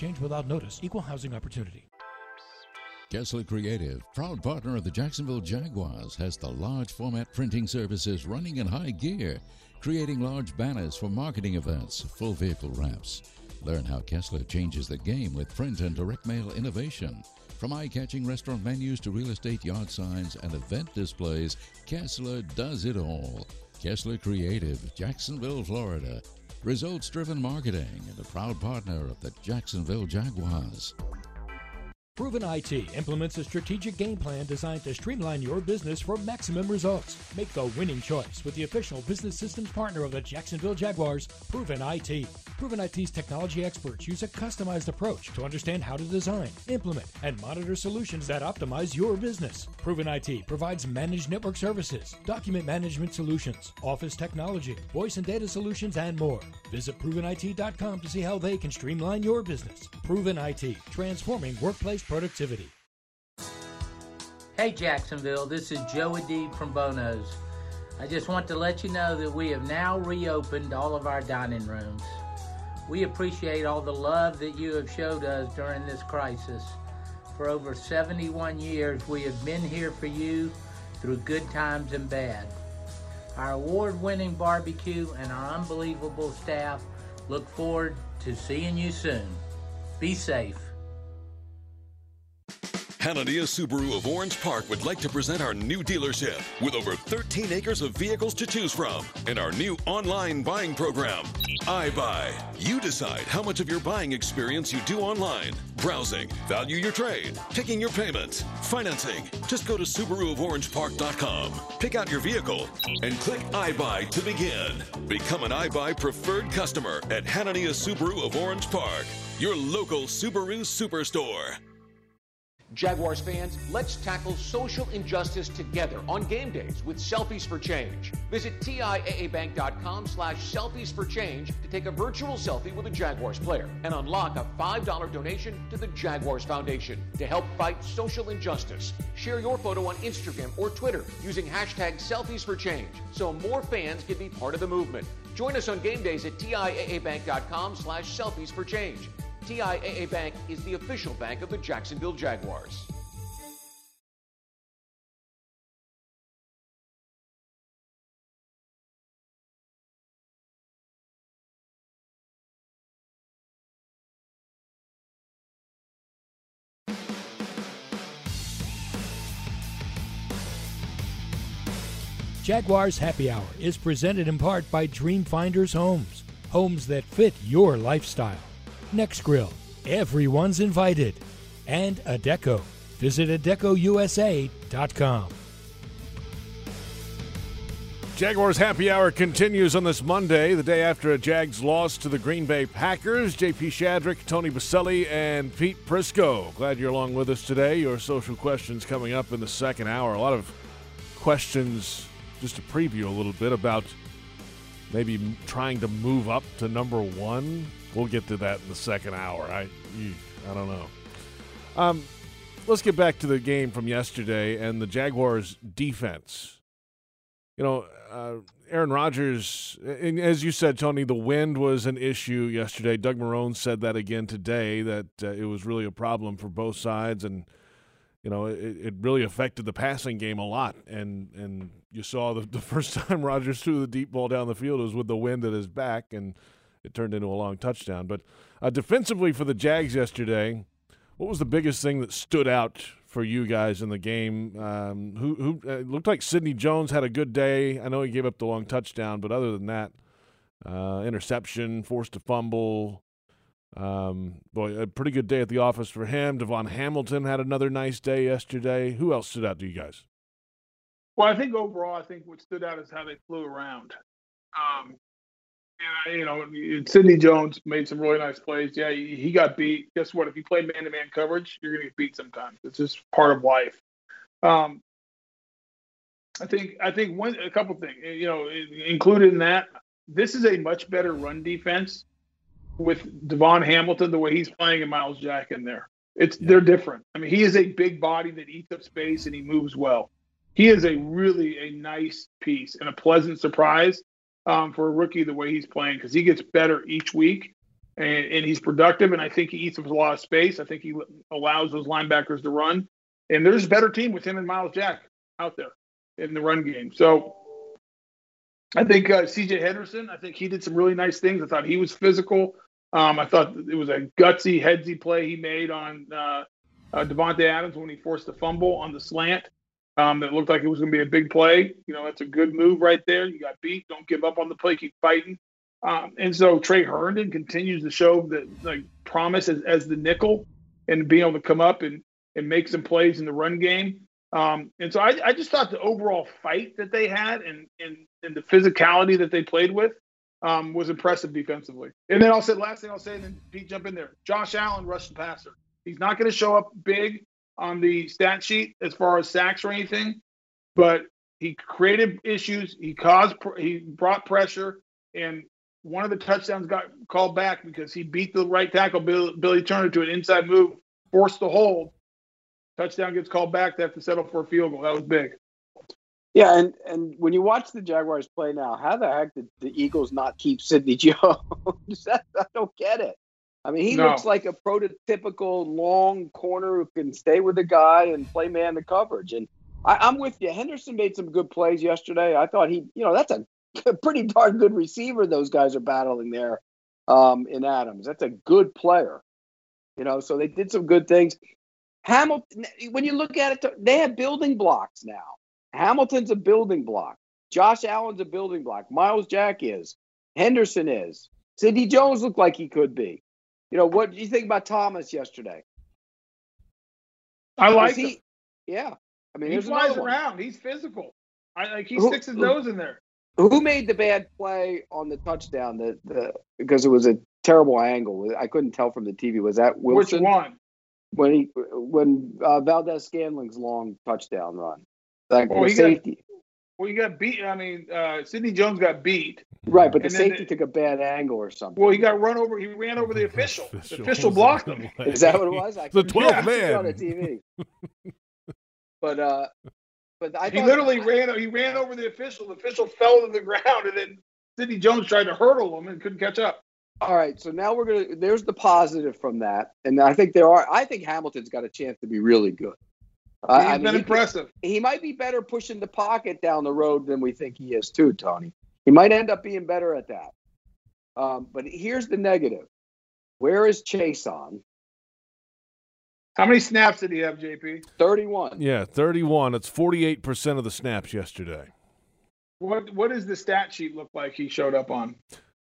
change without notice. Equal housing opportunity. Kessler Creative, proud partner of the Jacksonville Jaguars, has the large format printing services running in high gear, creating large banners for marketing events, full vehicle wraps. Learn how Kessler changes the game with print and direct mail innovation. From eye catching restaurant menus to real estate yard signs and event displays, Kessler does it all. Kessler Creative, Jacksonville, Florida. Results driven marketing and a proud partner of the Jacksonville Jaguars. Proven IT implements a strategic game plan designed to streamline your business for maximum results. Make the winning choice with the official business systems partner of the Jacksonville Jaguars, Proven IT. Proven IT's technology experts use a customized approach to understand how to design, implement, and monitor solutions that optimize your business. Proven IT provides managed network services, document management solutions, office technology, voice and data solutions, and more. Visit ProvenIT.com to see how they can streamline your business. Proven IT, transforming workplace productivity. Hey Jacksonville, this is Joe Adib from Bono's. I just want to let you know that we have now reopened all of our dining rooms. We appreciate all the love that you have showed us during this crisis. For over 71 years, we have been here for you through good times and bad. our award winning barbecue, and our unbelievable staff. Look forward to seeing you soon. Be safe. Hanania Subaru of Orange Park would like to present our new dealership with over 13 acres of vehicles to choose from and our new online buying program, iBuy. You decide how much of your buying experience you do online. Browsing, value your trade, taking your payments, financing. Just go to SubaruofOrangePark.com, pick out your vehicle, and click iBuy to begin. Become an iBuy preferred customer at Hanania Subaru of Orange Park, your local Subaru superstore. Jaguars fans, let's tackle social injustice together on game days with Selfies for Change. Visit TIAABank.com slash selfies for change to take a virtual selfie with a Jaguars player and unlock a $5 donation to the Jaguars Foundation to help fight social injustice. Share your photo on Instagram or Twitter using hashtag selfies for change so more fans can be part of the movement. Join us on game days at TIAABank.com slash selfies for change. TIAA Bank is the official bank of the Jacksonville Jaguars. Jaguars Happy Hour is presented in part by Dreamfinders Homes, homes that fit your lifestyle. Nexgrill, everyone's invited. And Adecco. Visit AdeccoUSA.com. Jaguars Happy Hour continues on this Monday, the day after a Jags loss to the Green Bay Packers. JP Shadrick, Tony Boselli, and Pete Prisco. Glad you're along with us today. Your social questions coming up in the second hour. A lot of questions, just to preview a little bit, about maybe trying to move up to number one. We'll get to that in the second hour. I, I don't know. Um, let's get back to the game from yesterday and the Jaguars' defense. You know, uh, Aaron Rodgers, and as you said, Tony, the wind was an issue yesterday. Doug Marrone said that again today that uh, it was really a problem for both sides, and you know, it, it really affected the passing game a lot. And and you saw the, *laughs* the first time Rodgers threw the deep ball down the field was with the wind at his back, and it turned into a long touchdown. But uh, defensively for the Jags yesterday, what was the biggest thing that stood out for you guys in the game? Um, who who uh, looked like Sidney Jones had a good day. I know he gave up the long touchdown, but other than that, uh, interception, forced to fumble. Um, boy, a pretty good day at the office for him. DaVon Hamilton had another nice day yesterday. Who else stood out to you guys? Well, I think overall, I think what stood out is how they flew around. Um, and, you know, Sidney Jones made some really nice plays. Yeah, he, got beat. Guess what? If you play man-to-man coverage, you're going to get beat sometimes. It's just part of life. Um, I think I think one a couple things. You know, included in that, this is a much better run defense with DaVon Hamilton the way he's playing and Myles Jack in there. It's yeah. they're different. I mean, he is a big body that eats up space and he moves well. He is a really a nice piece and a pleasant surprise um, for a rookie the way he's playing because he gets better each week and, and he's productive. And I think he eats up a lot of space. I think he allows those linebackers to run. And there's a better team with him and Myles Jack out there in the run game. So I think uh, CJ Henderson, I think he did some really nice things. I thought he was physical. Um, I thought it was a gutsy, headsy play he made on uh, uh, Davante Adams when he forced the fumble on the slant. Um, that looked like it was going to be a big play. You know, that's a good move right there. You got beat. Don't give up on the play. Keep fighting. Um, and so Tre Herndon continues to show the like promise as, as the nickel and being able to come up and, and make some plays in the run game. Um, and so I, I, just thought the overall fight that they had and, and, and the physicality that they played with um, was impressive defensively. And then I'll say last thing I'll say, and then Pete jump in there. Josh Allen rushed the passer. He's not going to show up big on the stat sheet as far as sacks or anything, but he created issues. He caused, he brought pressure, and one of the touchdowns got called back because he beat the right tackle Billy Turner to an inside move, forced the hold. Touchdown gets called back. They have to settle for a field goal. That was big. Yeah, and and when you watch the Jaguars play now, how the heck did the Eagles not keep Sidney *laughs* Jones? *laughs* I don't get it. I mean, he no. looks like a prototypical long corner who can stay with the guy and play man the coverage. And I, am with you. Henderson made some good plays yesterday. I thought he, you know, that's a, a *laughs* pretty darn good receiver. Those guys are battling there um, in Adams. That's a good player. You know, so they did some good things. Hamilton, when you look at it, they have building blocks now. Hamilton's a building block. Josh Allen's a building block. Myles Jack is. Henderson is. Sidney Jones looked like he could be. You know, what do you think about Thomas yesterday? I like he, him. Yeah. I mean, he flies around. He's physical. I like he who, sticks his who, nose in there. Who made the bad play on the touchdown? The the because it was a terrible angle. I couldn't tell from the TV. Was that Wilson? Which one? When he when uh, Valdes-Scantling's long touchdown run, like well, safety. Got, well, you got beat. I mean, uh, Sidney Jones got beat. Right, but the safety took a bad angle or something. Well, he got run over. He ran over the *laughs* official. The official blocked him. Is that what it was? I the 12th man on the TV. *laughs* but uh, but I he literally ran. He ran over the official. The official fell to the *laughs* ground, and then Sidney Jones tried to hurdle him and couldn't catch up. All right, so now we're gonna. There's the positive from that, and I think there are. I think Hamilton's got a chance to be really good. He's I mean, been he impressive. he might be better pushing the pocket down the road than we think he is, too, Tony. He might end up being better at that. Um, but here's the negative. Where is Chaisson? How many snaps did he have, JP? 31. Yeah, 31. It's 48% of the snaps yesterday. What What does the stat sheet look like he showed up on?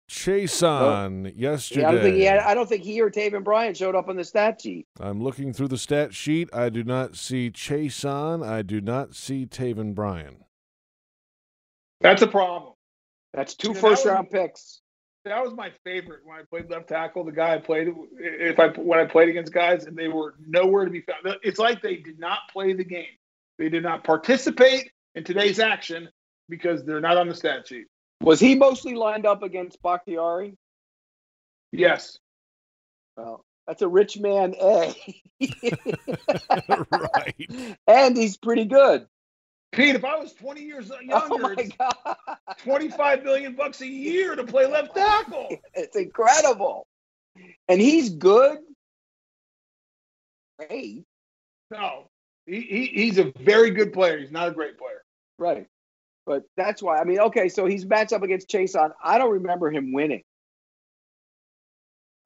Chaisson oh. yesterday. Yeah, I don't think he had, I don't think he or Taven Bryan showed up on the stat sheet. I'm looking through the stat sheet. I do not see Chaisson. I do not see Taven Bryan. That's a problem. That's two first that round picks. That was my favorite when I played left tackle. The guy I played if I when I played against guys and they were nowhere to be found. It's like they did not play the game. They did not participate in today's action because they're not on the stat sheet. Was he mostly lined up against Bakhtiari? Yes. Well, that's a rich man A. *laughs* *laughs* right. And he's pretty good. Pete, if I was 20 years *laughs* oh younger, oh 25 million bucks a year to play left tackle. It's incredible. And he's good. Great. No, he, he, he's a very good player. He's not a great player. Right. But that's why. I mean, okay, so he's matched up against Chaisson. I don't remember him winning.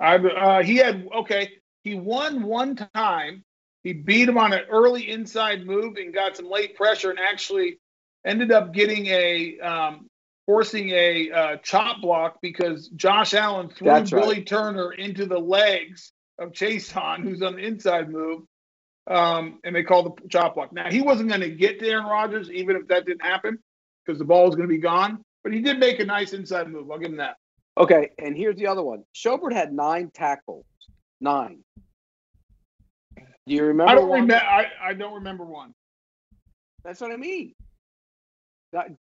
I uh, he had okay. He won one time he beat him on an early inside move and got some late pressure and actually ended up getting a um, forcing a uh, chop block because Josh Allen threw Billy. Turner into the legs of Chaisson, who's on the inside move. Um, and they called the chop block. Now he wasn't going to get to Aaron Rodgers, even if that didn't happen, because the ball was going to be gone. But he did make a nice inside move. I'll give him that. Okay, and here's the other one. Schobert had nine tackles. Nine. Do you remember? I don't remember. I, I don't remember one. That's what I mean.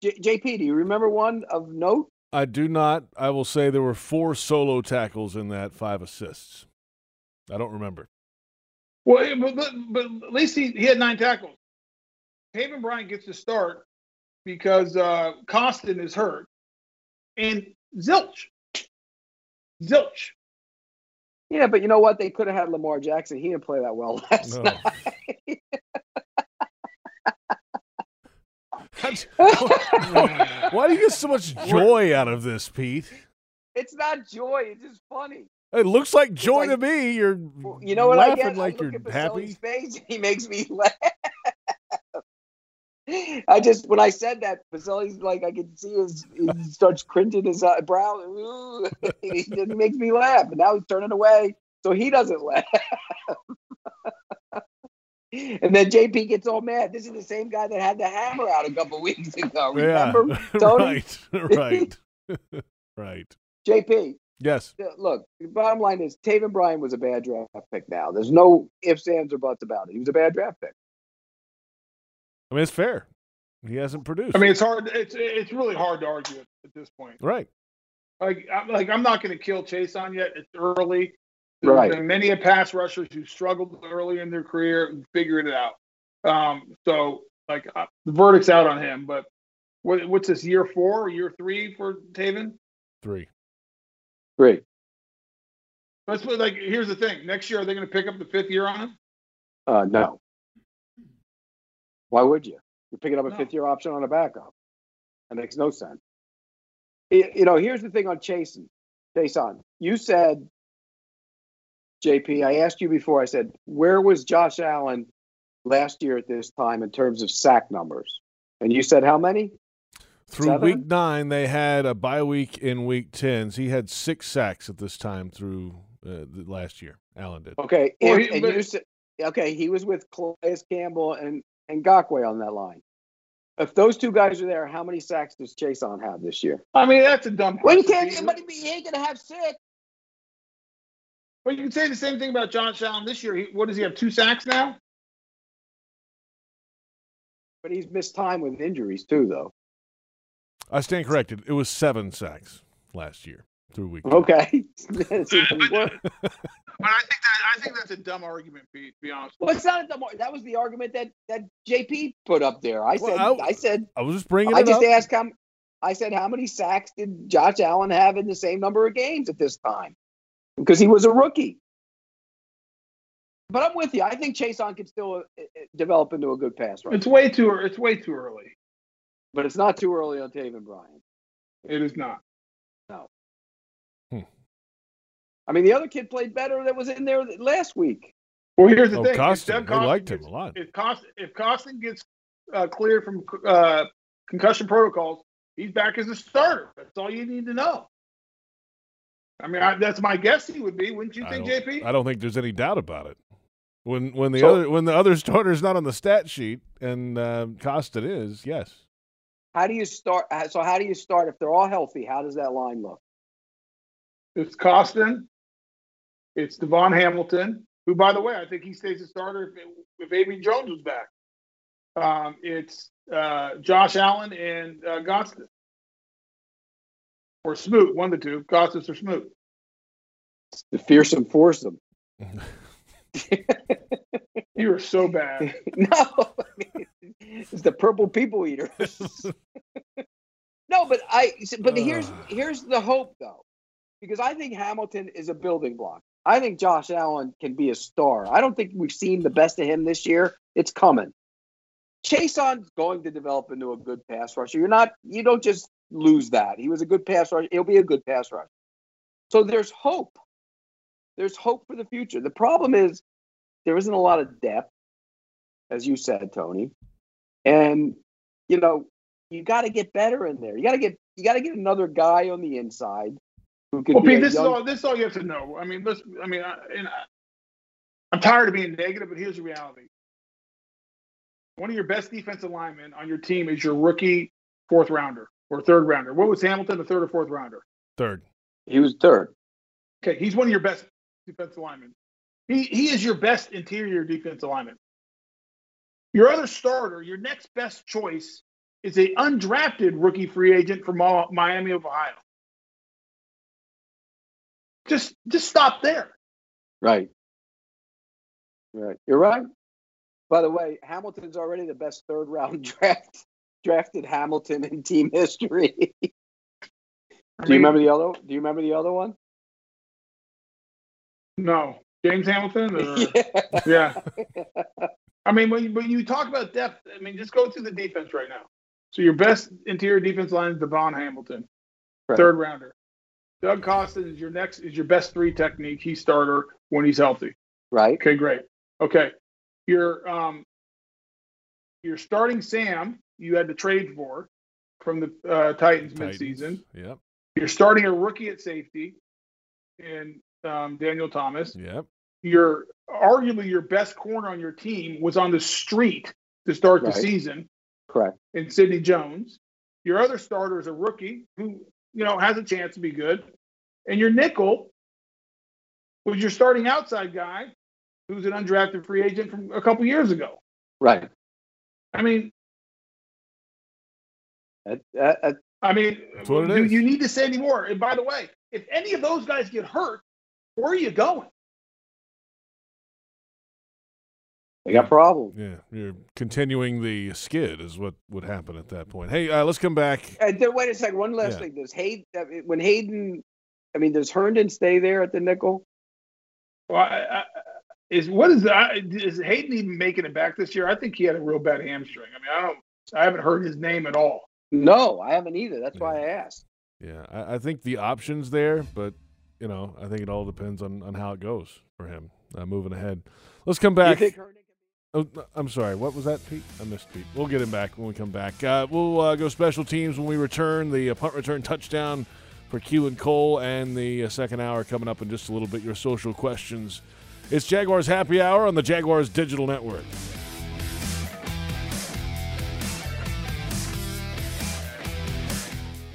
J- JP, do you remember one of note? I do not. I will say there were four solo tackles in that, five assists. I don't remember. Well, but, but, but at least he, he had nine tackles. Taven Bryant gets to start because uh, Costin is hurt, and Zilch, Zilch yeah, but you know what? They could have had Lamar Jackson. He didn't play that well last no. night. *laughs* Why do you get so much joy out of this, Pete? It's not joy. It's just funny. It looks like joy like, to me. You're, you know what laughing I get? like I you're happy. Face, he makes me *laughs* laugh. I just when I said that, Boselli's like I could see his he starts cringing his uh, brow. *laughs* he makes me laugh, and now he's turning away, so he doesn't *laughs* laugh. and then JP gets all mad. This is the same guy that had the hammer out a couple *laughs* weeks ago. Remember, yeah. Tony? right, right, right. JP. Yes. Look, the bottom line is Taven Bryan was a bad draft pick. Now there's no ifs, ands, or buts about it. He was a bad draft pick. I mean, it's fair. He hasn't produced. I mean, it's hard. It's it's really hard to argue at this point. Right. Like, I'm, like I'm not going to kill Chaisson yet. It's early. There's right. been many a pass rushers who struggled early in their career and figured it out. Um, so, like, uh, the verdict's out on him. But what, what's this year four, year three for Taven? Three. Three. Let's like here's the thing. Next year, are they going to pick up the fifth year on him? Uh, no. Why would you? You're picking up a No. fifth year option on a backup. That makes no sense. Y- You know, here's the thing on Chaisson. Jason, you said, JP, I asked you before, I said, where was Josh Allen last year at this time in terms of sack numbers? And you said how many? Through Seven? week nine, they had a bye week in week ten. So he had six sacks at this time through uh, the last year. Allen did. Okay. And, and you said, okay, he was with Calais Campbell and, and Ngakoue on that line. If those two guys are there, how many sacks does Chaisson have this year? I mean, that's a dumb. Well, you can't, Pete. but he ain't going to have six. But you can say the same thing about John Allen this year. He, what does he have? Two sacks now. But he's missed time with injuries too, though. I stand corrected. It was seven sacks last year through week. Okay. *laughs* *laughs* *laughs* It's even worse. But I think that I think that's a dumb argument, Pete. To be honest. Well, it's not the more. That was the argument that that JP put up there. I said. Well, I, said. I was just bringing I it just up. asked how. I said how many sacks did Josh Allen have in the same number of games at this time? Because he was a rookie. But I'm with you. I think Chaisson can still uh, uh, develop into a good pass rusher. It's way too. It's way too early. But it's not too early on Taven Bryan. It is not. No. I mean, the other kid played better that was in there last week. Well, here's the Oh, thing. If Costin. Doug They Costin liked him a lot. If Costin, if Costin gets uh, cleared from uh, concussion protocols, he's back as a starter. That's all you need to know. I mean, I, that's my guess. He would be, wouldn't you I think, don't, JP? I don't think there's any doubt about it. When when the So- other when the other *laughs* starter's not on the stat sheet and uh, Costin is, yes. How do you start? uh, So how do you start if they're all healthy? How does that line look? It's Costin. It's DaVon Hamilton, who, by the way, I think he stays a starter if, if Abry Jones was back. Um, it's uh, Josh Allen and uh, Gostin. Or Smoot, one of the two, Gostis or Smoot. The fearsome foursome. *laughs* You are so bad. *laughs* no, I *laughs* mean, it's the purple people eaters. no, but I. But here's here's the hope though, because I think Hamilton is a building block. I think Josh Allen can be a star. I don't think we've seen the best of him this year. It's coming. Chaisson's going to develop into a good pass rusher. You're not. You don't just lose that. He was a good pass rusher. He'll be a good pass rusher. So there's hope. There's hope for the future. The problem is there isn't a lot of depth, as you said, Tony. And you know, you got to get better in there. You got to get you got to get another guy on the inside Well, be Pete, this young- is all. This is all you have to know. I mean, listen. I mean, I, and I, I'm tired of being negative, but here's the reality. One of your best defensive linemen on your team is your rookie fourth rounder or third rounder. What was Hamilton, the third or fourth rounder? Third. He was third. Okay, he's one of your best defensive linemen. He he is your best interior defensive lineman. Your other starter, your next best choice, is a undrafted rookie free agent from Miami of Ohio. Just just stop there. Right. Right. You're right. By the way, Hamilton's already the best third round *laughs* draft drafted Hamilton in team history. *laughs* do you remember the other? Do you remember the other one? No, James Hamilton. Or, *laughs* yeah. yeah. I mean, when you, when you talk about depth, I mean, just go through the defense right now. So your best interior defense line is DaVon Hamilton, Right. third rounder. Doug Costin is your next is your best three technique. He's starter when he's healthy. Right. Okay, great. Okay, your um, you're starting Sam you had to trade for from the uh, Titans, Titans. midseason. Yep. You're starting a rookie at safety in um, Daniel Thomas. Yep. Your arguably your best corner on your team was on the street to start Right. the season Correct. in Sidney Jones. Your other starter is a rookie who you know has a chance to be good, and your nickel was your starting outside guy, who's an undrafted free agent from a couple years ago. Right. I mean, That, that, that- I mean, That's what it do is. you need to say any more? And by the way, if any of those guys get hurt, where are you going? They got problems. Yeah. You're continuing the skid is what would happen at that point. Hey, uh, let's come back. And then, wait a second. One last Yeah. thing. Does Hayden uh, when Hayden? I mean, does Herndon stay there at the nickel? Well, I, I, is what is that? Is Hayden even making it back this year? I think he had a real bad hamstring. I mean, I don't. I haven't heard his name at all. No, I haven't either. That's why I asked. Yeah, I, I think the options there, but you know, I think it all depends on, on how it goes for him uh, moving ahead. Let's come back. Oh, I'm sorry. What was that, Pete? I missed Pete. We'll get him back when we come back. Uh, we'll uh, go special teams when we return. The uh, punt return touchdown for Keelan Cole and the uh, second hour coming up in just a little bit. Your social questions. It's Jaguars Happy Hour on the Jaguars Digital Network.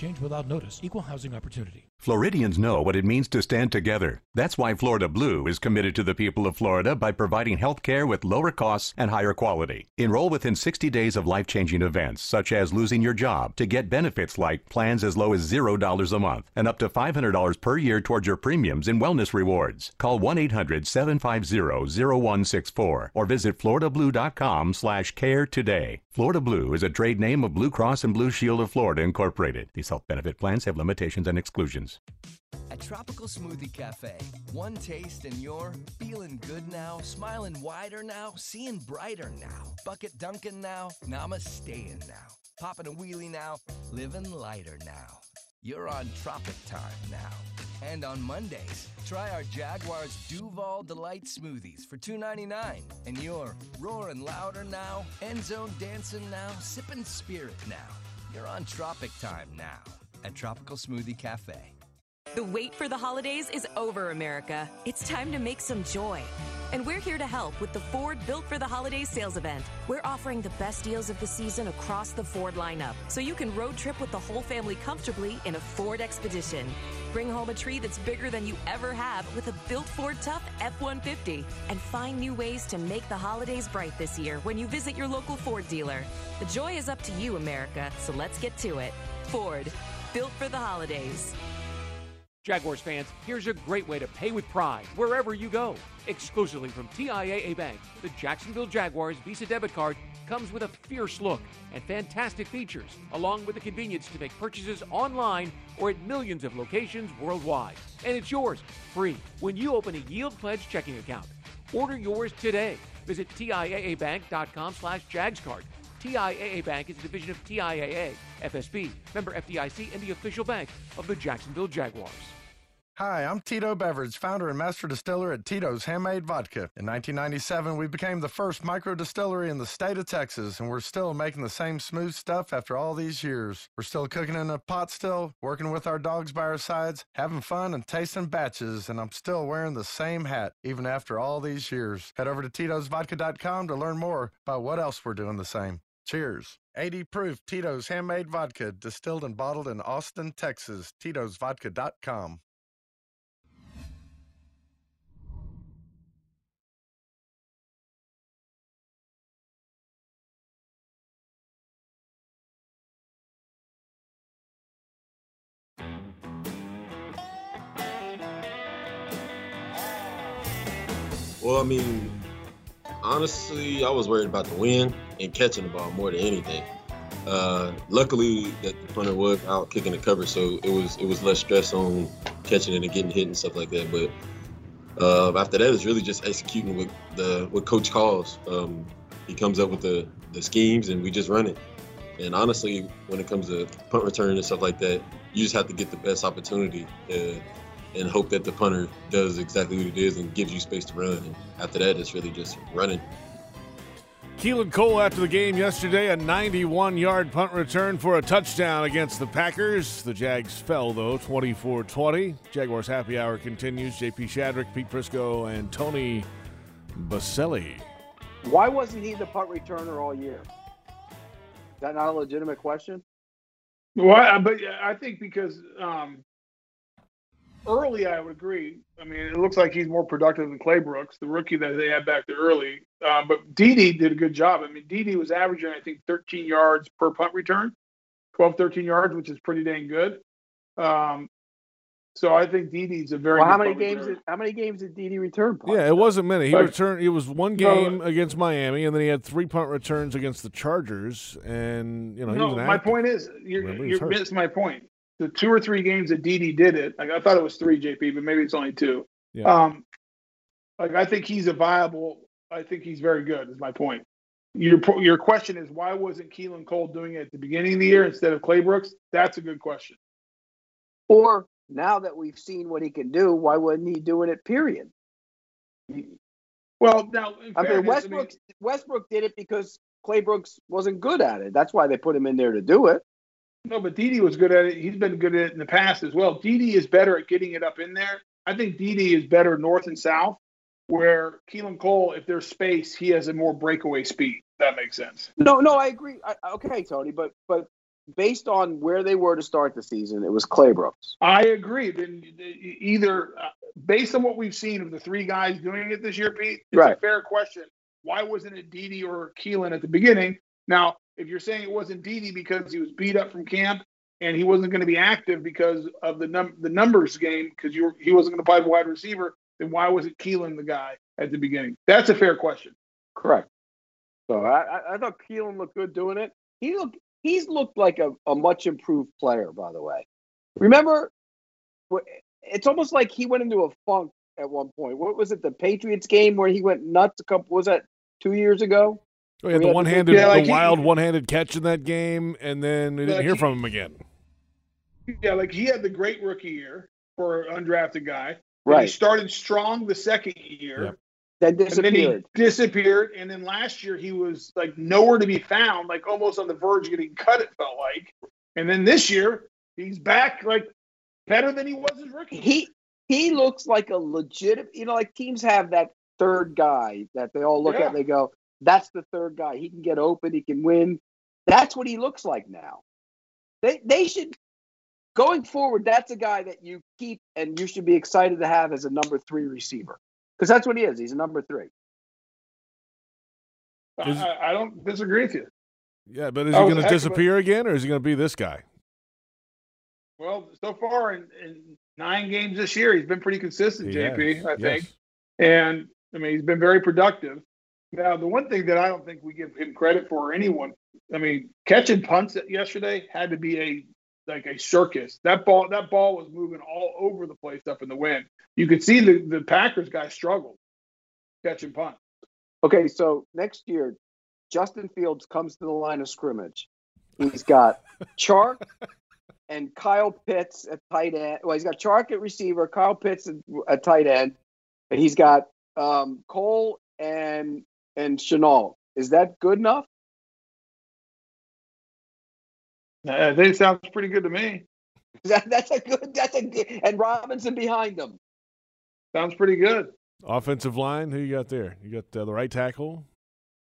change without notice. Equal housing opportunity. Floridians know what it means to stand together. That's why Florida Blue is committed to the people of Florida by providing health care with lower costs and higher quality. Enroll within 60 days of life changing events, such as losing your job, to get benefits like plans as low as $0 a month and up to $500 per year towards your premiums and wellness rewards. Call 1 800 750 0164 or visit floridablue.com slash care today. Florida Blue is a trade name of Blue Cross and Blue Shield of Florida Incorporated. Health benefit plans have limitations and exclusions. At Tropical Smoothie Cafe, one taste and you're feeling good now, smiling wider now, seeing brighter now, bucket dunking now, namasteing now, popping a wheelie now, living lighter now. You're on Tropic Time now. And on Mondays, try our Jaguars Duval Delight Smoothies for $2.99. And you're roaring louder now, end zone dancing now, sipping spirit now. You're on Tropic Time now at Tropical Smoothie Cafe. The wait for the holidays is over, America. It's time to make some joy. And we're here to help with the Ford Built for the Holidays sales event. We're offering the best deals of the season across the Ford lineup, so you can road trip with the whole family comfortably in a Ford Expedition. Bring home a tree that's bigger than you ever have with a built Ford Tough F 150. And find new ways to make the holidays bright this year when you visit your local Ford dealer. The joy is up to you, America, so let's get to it. Ford, built for the holidays. Jaguars fans, here's a great way to pay with pride wherever you go. Exclusively from TIAA Bank, the Jacksonville Jaguars Visa debit card comes with a fierce look and fantastic features, along with the convenience to make purchases online or at millions of locations worldwide. And it's yours free when you open a Yield Pledge checking account. Order yours today. Visit TIAABank.com slash JagsCard. TIAA Bank is a division of TIAA, FSB, member FDIC, and the official bank of the Jacksonville Jaguars. Hi, I'm Tito Beveridge, founder and master distiller at Tito's Handmade Vodka. In 1997, we became the first micro distillery in the state of Texas, and we're still making the same smooth stuff after all these years. We're still cooking in a pot still, working with our dogs by our sides, having fun and tasting batches, and I'm still wearing the same hat even after all these years. Head over to Tito'sVodka.com to learn more about what else we're doing the same. Cheers. 80 proof Tito's handmade vodka, distilled and bottled in Austin, Texas. Tito'sVodka.com. Well, I mean, honestly, I was worried about the wind and catching the ball more than anything. Uh, luckily, that the punter was out kicking the cover, so it was it was less stress on catching it and getting hit and stuff like that. But uh, after that, it's really just executing what the what coach calls. Um, he comes up with the the schemes, and we just run it. And honestly, when it comes to punt return and stuff like that, you just have to get the best opportunity. Uh, and hope that the punter does exactly what it is and gives you space to run. And after that, it's really just running. Keelan Cole after the game yesterday, a 91 yard punt return for a touchdown against the Packers. The Jags fell, though, 24 20. Jaguars happy hour continues. JP Shadrick, Pete Prisco, and Tony Boselli. Why wasn't he the punt returner all year? Is that not a legitimate question? Well, but I think because um, early, I would agree. I mean, it looks like he's more productive than Claybrooks, the rookie that they had back there early. Um, but Dede did a good job. I mean, Dede was averaging, I think, 13 yards per punt return, 12, 13 yards, which is pretty dang good. Um, so I think Dede's a very. Well, good how many punt games? returner. Did, how many games did Dede return? punt? Yeah, it wasn't many. He But- returned. It was one No, game against Miami, and then he had three punt returns against the Chargers. And you know, he no, was an my point is, you're, Remember, he was you're missing my point. The two or three games that Dede did it, like I thought it was three, JP, but maybe it's only two. Yeah. Um, like I think he's a viable. I think he's very good. Is my point. Your your question is why wasn't Keelan Cole doing it at the beginning of the year instead of Claybrooks? That's a good question. Or now that we've seen what he can do, why wouldn't he do it? Period. Well, now in I mean, fairness, Westbrook Westbrook did it because Claybrooks wasn't good at it. That's why they put him in there to do it. No, but Dede was good at it. He's been good at it in the past as well. Dede is better at getting it up in there. I think Dede is better north and south, where Keelan Cole, if there's space, he has a more breakaway speed. That makes sense. No, no, I agree. I, okay, Tony, but but based on where they were to start the season, it was Claybrooks. I agree. Then either uh, based on what we've seen of the three guys doing it this year, Pete, it's a fair question. Why wasn't it Dede or Keelan at the beginning? Now, if you're saying it wasn't Dede because he was beat up from camp and he wasn't going to be active because of the num- the numbers game because you were, he wasn't going to play wide receiver, then why was it Keelan the guy at the beginning? That's a fair question. Correct. So I, I, I thought Keelan looked good doing it. He looked he's looked like a, a much improved player, by the way. Remember, it's almost like he went into a funk at one point. What was it, the Patriots game where he went nuts? A couple was that two years ago? Oh, he had the had one-handed, Yeah, like the he- wild one-handed catch in that game, and then we didn't Like hear he- from him again. Yeah, like he had the great rookie year for an undrafted guy. Then He started strong the second year. Then And then he disappeared. disappeared. And then last year he was like nowhere to be found, like almost on the verge of getting cut, it felt like. And then this year he's back like better than he was his rookie. He he looks like a legit. You know, like teams have that third guy that they all look at and they go, "That's the third guy. He can get open. He can win." That's what he looks like now. They they should going forward. That's a guy that you keep and you should be excited to have as a number three receiver because that's what he is. He's a number three. I, I- I don't disagree with you. Yeah, but is he oh, going to heck of a- disappear again, or is he going to be this guy? Well, so far in, in nine games this year, he's been pretty consistent, He JP, has, I think. yes. And I mean, he's been very productive. Now, the one thing that I don't think we give him credit for, or anyone, I mean, catching punts yesterday had to be a like a circus. That ball, that ball was moving all over the place up in the wind. You could see the the Packers guy struggled catching punts. Okay, so next year, Justin Fields comes to the line of scrimmage. He's got Chark and Kyle Pitts at tight end. Well, he's got Chark at receiver, Kyle Pitts at, at tight end, and he's got um, Cole and and Shenault. Is that good enough? Uh, I think it sounds pretty good to me. *laughs* That, that's a good. That's a good. And Robinson behind them. Sounds pretty good. Offensive line, who you got there? You got uh, the right tackle.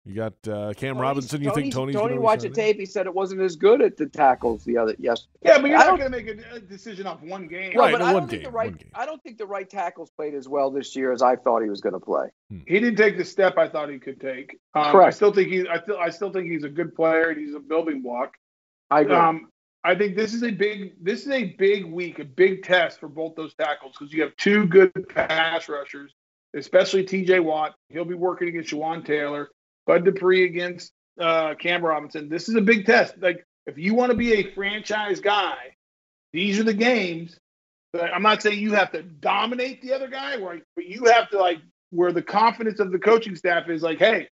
You got uh, Cam Tony's- Robinson. You think Tony's Tony going to watched the tape. He said it wasn't as good at the tackles the other yes. Yeah, but you're I not going to make a, a decision off one game. No, but I don't think the right. I don't think the right tackles played as well this year as I thought he was going to play. He didn't take the step I thought he could take. Um, I still think he. I still. I still think he's a good player. and He's a building block. I agree. Um, I think this is a big. This is a big week, a big test for both those tackles because you have two good pass rushers, especially T.J. Watt. He'll be working against Jawaan Taylor, Bud Dupree against uh, Cam Robinson. This is a big test. Like if you want to be a franchise guy, these are the games. But I'm not saying you have to dominate the other guy, right? But you have to like where the confidence of the coaching staff is like, hey,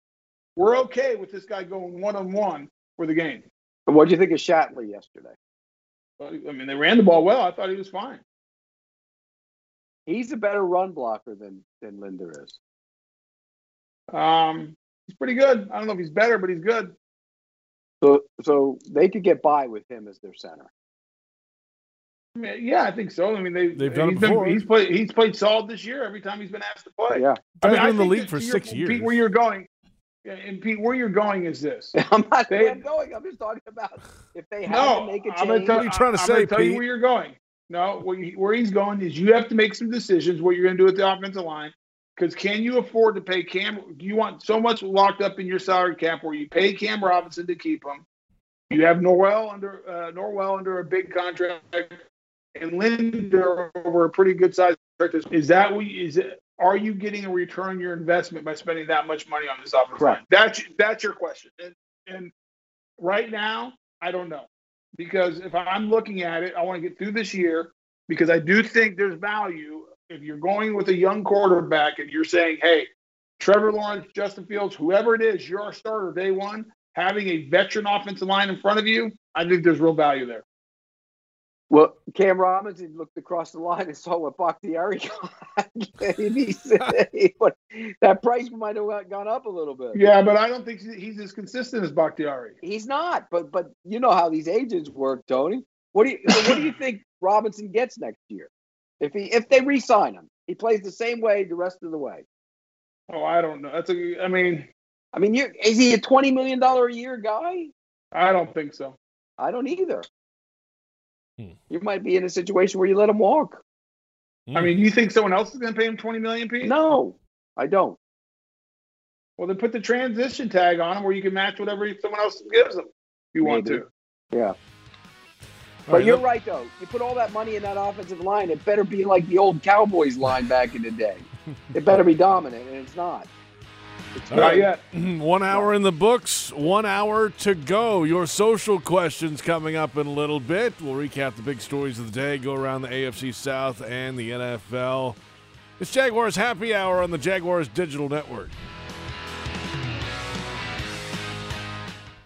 we're okay with this guy going one on one for the game. What do you think of Shatley yesterday? I mean, they ran the ball well. I thought he was fine. He's a better run blocker than than Linder is. Um, he's pretty good. I don't know if he's better, but he's good. So so they could get by with him as their center. I mean, yeah, I think so. I mean, they They've done it he's been- before. he's played. He's played solid this year. Every time he's been asked to play. Yeah. I mean, Guy's I been in the think league for to your- six years. Pete, where you're going, yeah, and Pete, where you're going is this. *laughs* I'm not They- where I'm going. I'm just talking about if they have No, to make a change. I'm gonna tell, What are you trying to I'm say, gonna tell you where you're going. No, where he's going is you have to make some decisions what you're going to do with the offensive line. Because can you afford to pay Cam? Do you want so much locked up in your salary cap where you pay Cam Robinson to keep him? You have Norwell under uh, Norwell under a big contract, and Linder over a pretty good size contract. Is that what is it? Are you getting a return on your investment by spending that much money on this offensive line? That's that's your question. And, and right now, I don't know because if I'm looking at it, I want to get through this year because I do think there's value if you're going with a young quarterback and you're saying, hey, Trevor Lawrence, Justin Fields, whoever it is, you're our starter day one, having a veteran offensive line in front of you, I think there's real value there. Well, Cam Robinson looked across the line and saw what Bakhtiari *laughs* got. *laughs* that price might have gone up a little bit. Yeah, but I don't think he's as consistent as Bakhtiari. He's not. But but you know how these agents work, Tony. What do you what do you *coughs* think Robinson gets next year? If he if they re-sign him, he plays the same way the rest of the way. Oh, I don't know. That's a. I mean, I mean, you is he a twenty million dollar a year guy? I don't think so. I don't either. Hmm. You might be in a situation where you let him walk. Hmm. I mean, you think someone else is going to pay him twenty million, Pete? No, I don't. Well, then put the transition tag on him, where you can match whatever someone else gives him. If you Maybe. want to. Yeah. But right, you're look. right, though. You put all that money in that offensive line, it better be like the old Cowboys line back in the day. it better be dominant, and it's not. All right, yet. *clears throat* one hour in the books, one hour to go. Your social questions coming up in a little bit. We'll recap the big stories of the day, go around the AFC South and the NFL. It's Jaguars Happy Hour on the Jaguars Digital Network.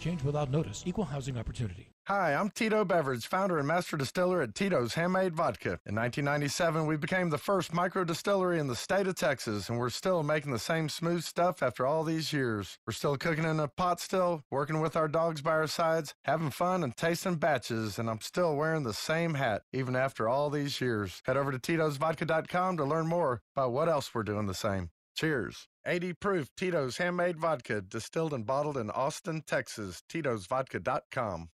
change without notice. Equal housing opportunity. Hi, I'm Tito Beveridge, founder and master distiller at Tito's Handmade Vodka. In 1997, we became the first micro distillery in the state of Texas, and we're still making the same smooth stuff after all these years. We're still cooking in a pot still, working with our dogs by our sides, having fun and tasting batches, and I'm still wearing the same hat even after all these years. Head over to Tito'sVodka.com to learn more about what else we're doing the same. Cheers. 80 proof Tito's handmade vodka, distilled and bottled in Austin, Texas. Tito'sVodka.com.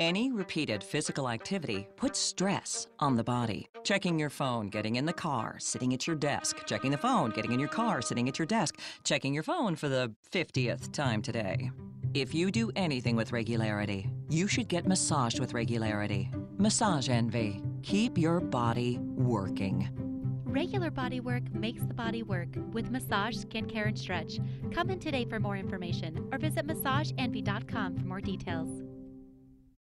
Any repeated physical activity puts stress on the body. Checking your phone, getting in the car, sitting at your desk, checking the phone, getting in your car, sitting at your desk, checking your phone for the 50th time today. If you do anything with regularity, you should get massaged with regularity. Massage Envy. Keep your body working. Regular body work makes the body work with massage, skincare, and stretch. Come in today for more information or visit massageenvy.com for more details.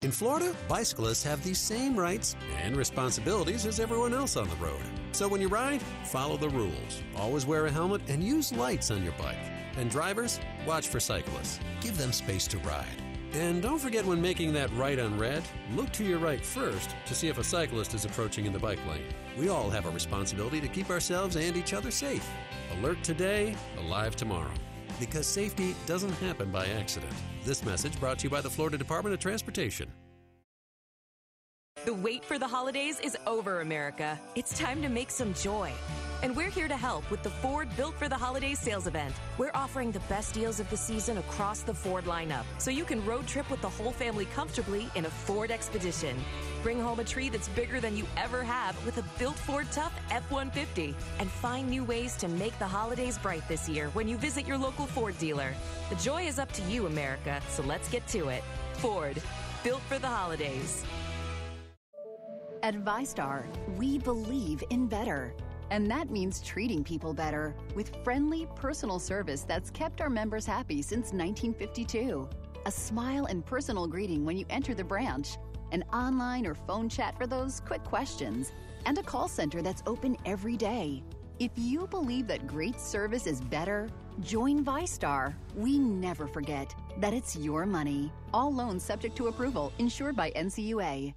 In Florida, bicyclists have the same rights and responsibilities as everyone else on the road. So when you ride, follow the rules. Always wear a helmet and use lights on your bike. And drivers, watch for cyclists. Give them space to ride. And don't forget when making that right on red, look to your right first to see if a cyclist is approaching in the bike lane. We all have a responsibility to keep ourselves and each other safe. Alert today, alive tomorrow. Because safety doesn't happen by accident. This message brought to you by the Florida Department of Transportation. The wait for the holidays is over, America. It's time to make some joy. And we're here to help with the Ford Built for the Holidays sales event. We're offering the best deals of the season across the Ford lineup, so you can road trip with the whole family comfortably in a Ford Expedition. Bring home a tree that's bigger than you ever have with a built Ford Tough F 150. And find new ways to make the holidays bright this year when you visit your local Ford dealer. The joy is up to you, America, so let's get to it. Ford, built for the holidays. At VyStar, we believe in better. And that means treating people better with friendly, personal service that's kept our members happy since 1952. A smile and personal greeting when you enter the branch, an online or phone chat for those quick questions, and a call center that's open every day. If you believe that great service is better, Join VyStar. We never forget that it's your money. All loans subject to approval, insured by NCUA.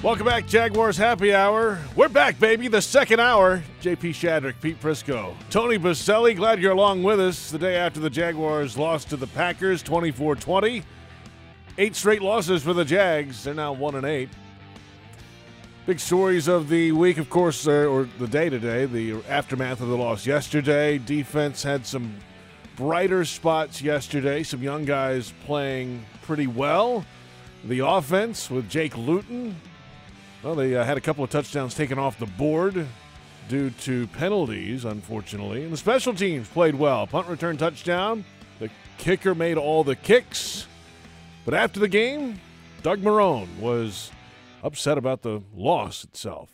Welcome back, Jaguars Happy Hour. We're back, baby. The second hour. JP Shadrick, Pete Prisco, Tony Boselli. Glad you're along with us the day after the Jaguars lost to the Packers 24 20. Eight straight losses for the Jags. They're now 1 and 8. Big stories of the week, of course, uh, or the day today, the aftermath of the loss yesterday. Defense had some brighter spots yesterday, some young guys playing pretty well. The offense with Jake Luton well, they uh, had a couple of touchdowns taken off the board due to penalties, unfortunately. And the special teams played well. Punt return touchdown. The kicker made all the kicks. But after the game, Doug Marrone was upset about the loss itself.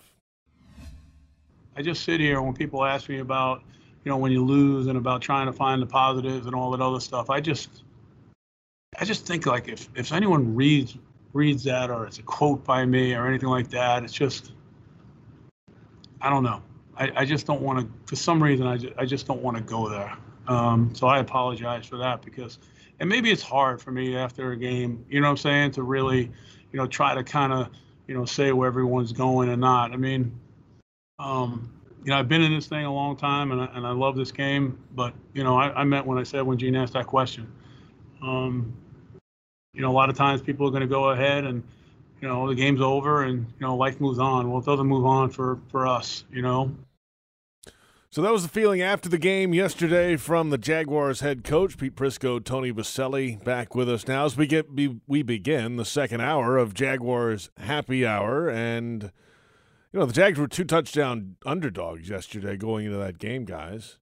I just sit here when people ask me about, you know, when you lose and about trying to find the positives and all that other stuff. I just, I just think like if if anyone reads reads that or it's a quote by me or anything like that. It's just, I don't know. I, I just don't want to, for some reason, I just, I just don't want to go there. Um, so I apologize for that because, and maybe it's hard for me after a game, you know what I'm saying, to really, you know, try to kind of, you know, say where everyone's going and not. I mean, um, you know, I've been in this thing a long time and I, and I love this game, but, you know, I, I meant when I said when Gene asked that question. Um, you know, a lot of times people are going to go ahead and, you know, the game's over and, you know, life moves on. Well, it doesn't move on for, for us, you know. So that was the feeling after the game yesterday from the Jaguars head coach Pete Prisco, Tony Boselli, back with us now as we get we begin the second hour of Jaguars Happy Hour, and you know the Jags were two touchdown underdogs yesterday going into that game, guys.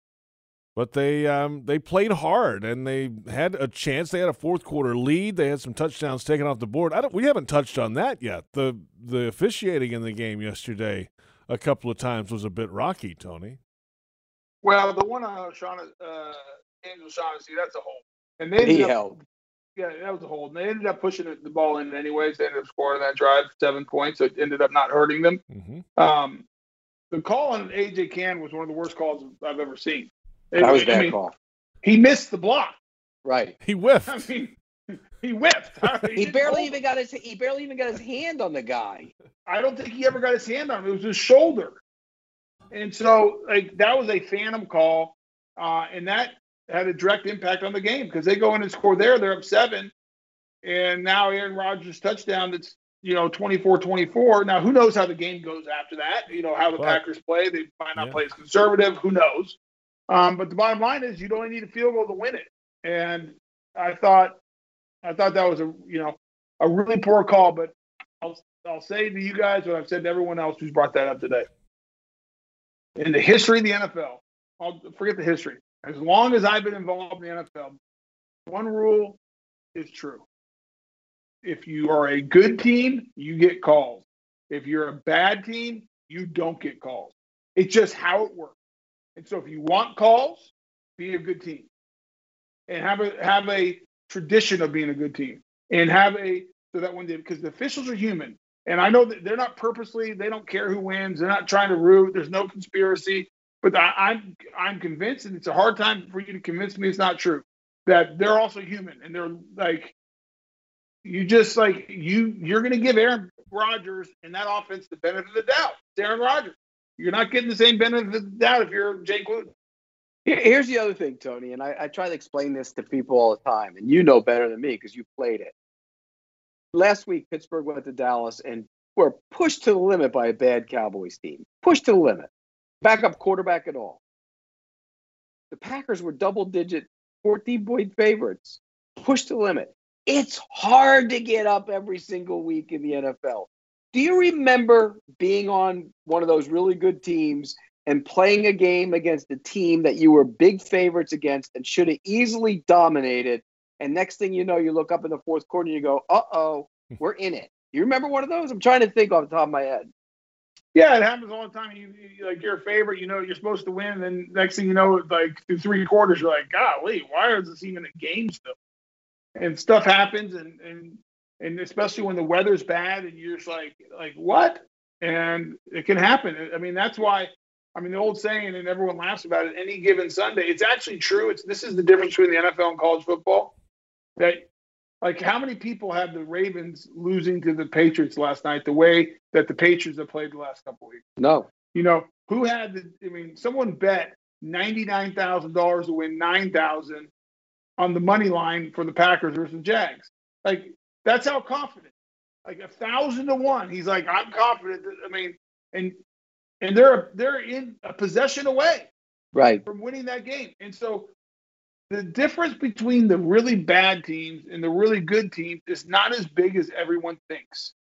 But they um, they played hard and they had a chance. They had a fourth quarter lead. They had some touchdowns taken off the board. I don't. We haven't touched on that yet. The the officiating in the game yesterday a couple of times was a bit rocky, Tony. Well, the one on Shauna, uh, Angel Shaughnessy, that's a hold. And they he up, held. Yeah, that was a hold. And they ended up pushing the ball in anyways. They ended up scoring that drive, seven points. So it ended up not hurting them. Mm-hmm. Um, the call on AJ Cann was one of the worst calls I've ever seen. That was bad I mean, call. He missed the block. Right. He whiffed. I mean, *laughs* he whiffed. he, he barely even got his he barely even got his hand on the guy. I don't think he ever got his hand on him. It was his shoulder. And so like that was a phantom call. Uh, and that had a direct impact on the game because they go in and score there, they're up seven. And now Aaron Rodgers touchdown that's you know 24-24. Now who knows how the game goes after that? You know how the Packers play. They might not yeah. play as conservative. Who knows? Um, but the bottom line is you only need a field goal to win it. And I thought I thought that was a you know a really poor call. But I'll I'll say to you guys what I've said to everyone else who's brought that up today. In the history of the NFL, I'll forget the history. As long as I've been involved in the NFL, one rule is true. If you are a good team, you get calls. If you're a bad team, you don't get calls. It's just how it works. And so if you want calls, be a good team. And have a have a tradition of being a good team. And have a so that when they because the officials are human. And I know that they're not purposely, they don't care who wins, they're not trying to root, there's no conspiracy. But I, I'm I'm convinced, and it's a hard time for you to convince me it's not true, that they're also human and they're like you just like you you're gonna give Aaron Rodgers and that offense the benefit of the doubt. It's Aaron Rodgers. You're not getting the same benefit of the doubt if you're Jake Luton. Here's the other thing, Tony, and I, I try to explain this to people all the time, and you know better than me because you played it. Last week, Pittsburgh went to Dallas and were pushed to the limit by a bad Cowboys team. Pushed to the limit. Backup quarterback at all. The Packers were double digit 14 point favorites. Pushed to the limit. It's hard to get up every single week in the NFL. Do you remember being on one of those really good teams and playing a game against a team that you were big favorites against and should have easily dominated? And next thing you know, you look up in the fourth quarter and you go, uh oh, *laughs* we're in it. You remember one of those? I'm trying to think off the top of my head. Yeah, it happens all the time. You, you like your favorite, you know, you're supposed to win, and next thing you know, like through three quarters, you're like, golly, why is this even a game still? And stuff happens, and and and especially when the weather's bad, and you're just like, like what? And it can happen. I mean, that's why. I mean, the old saying, and everyone laughs about it. Any given Sunday, it's actually true. It's this is the difference between the NFL and college football. That like how many people had the Ravens losing to the Patriots last night the way that the Patriots have played the last couple weeks? No. You know, who had the I mean, someone bet ninety-nine thousand dollars to win nine thousand on the money line for the Packers versus Jags. Like, that's how confident. Like a thousand to one. He's like, I'm confident that, I mean, and and they're they're in a possession away Right. from winning that game. And so the difference between the really bad teams and the really good teams is not as big as everyone thinks.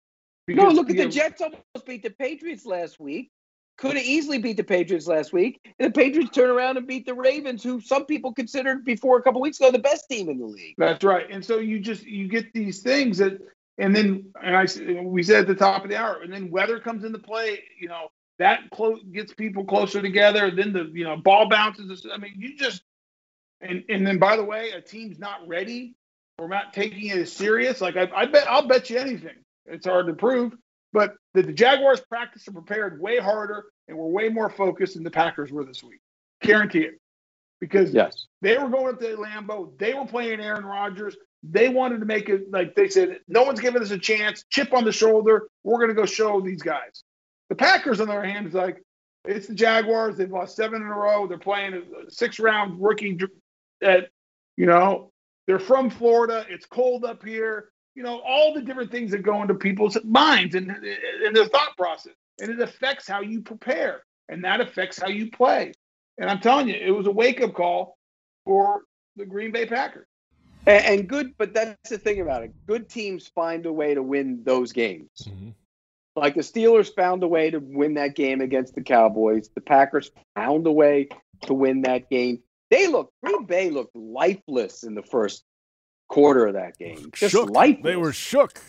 no, Because look at the Jets almost beat the Patriots last week. Could have easily beat the Patriots last week. And the Patriots turn around and beat the Ravens, who some people considered before a couple weeks ago the best team in the league. That's right. And so you just you get these things that, and then and I we said at the top of the hour, and then weather comes into play. You know that close gets people closer together. Then the you know ball bounces. I mean, you just and and then by the way, a team's not ready or not taking it as serious. Like I, I bet I'll bet you anything. It's hard to prove, but the, the Jaguars practiced and prepared way harder and were way more focused than the Packers were this week. Guarantee it. Because Yes. they were going up to Lambeau. They were playing Aaron Rodgers. They wanted to make it like they said, no one's giving us a chance. Chip on the shoulder. We're going to go show these guys. The Packers, on the other hand, is like, it's the Jaguars. They've lost seven in a row. They're playing a six round rookie at, you know, they're from Florida. It's cold up here. You know, all the different things that go into people's minds and, and their thought process. And it affects how you prepare. And that affects how you play. And I'm telling you, it was a wake up call for the Green Bay Packers. And, and good, but that's the thing about it. Good teams find a way to win those games. Mm-hmm. Like the Steelers found a way to win that game against the Cowboys. The Packers found a way to win that game. They looked Green Bay looked lifeless in the first quarter of that game. Just shook. lifeless. They were shook.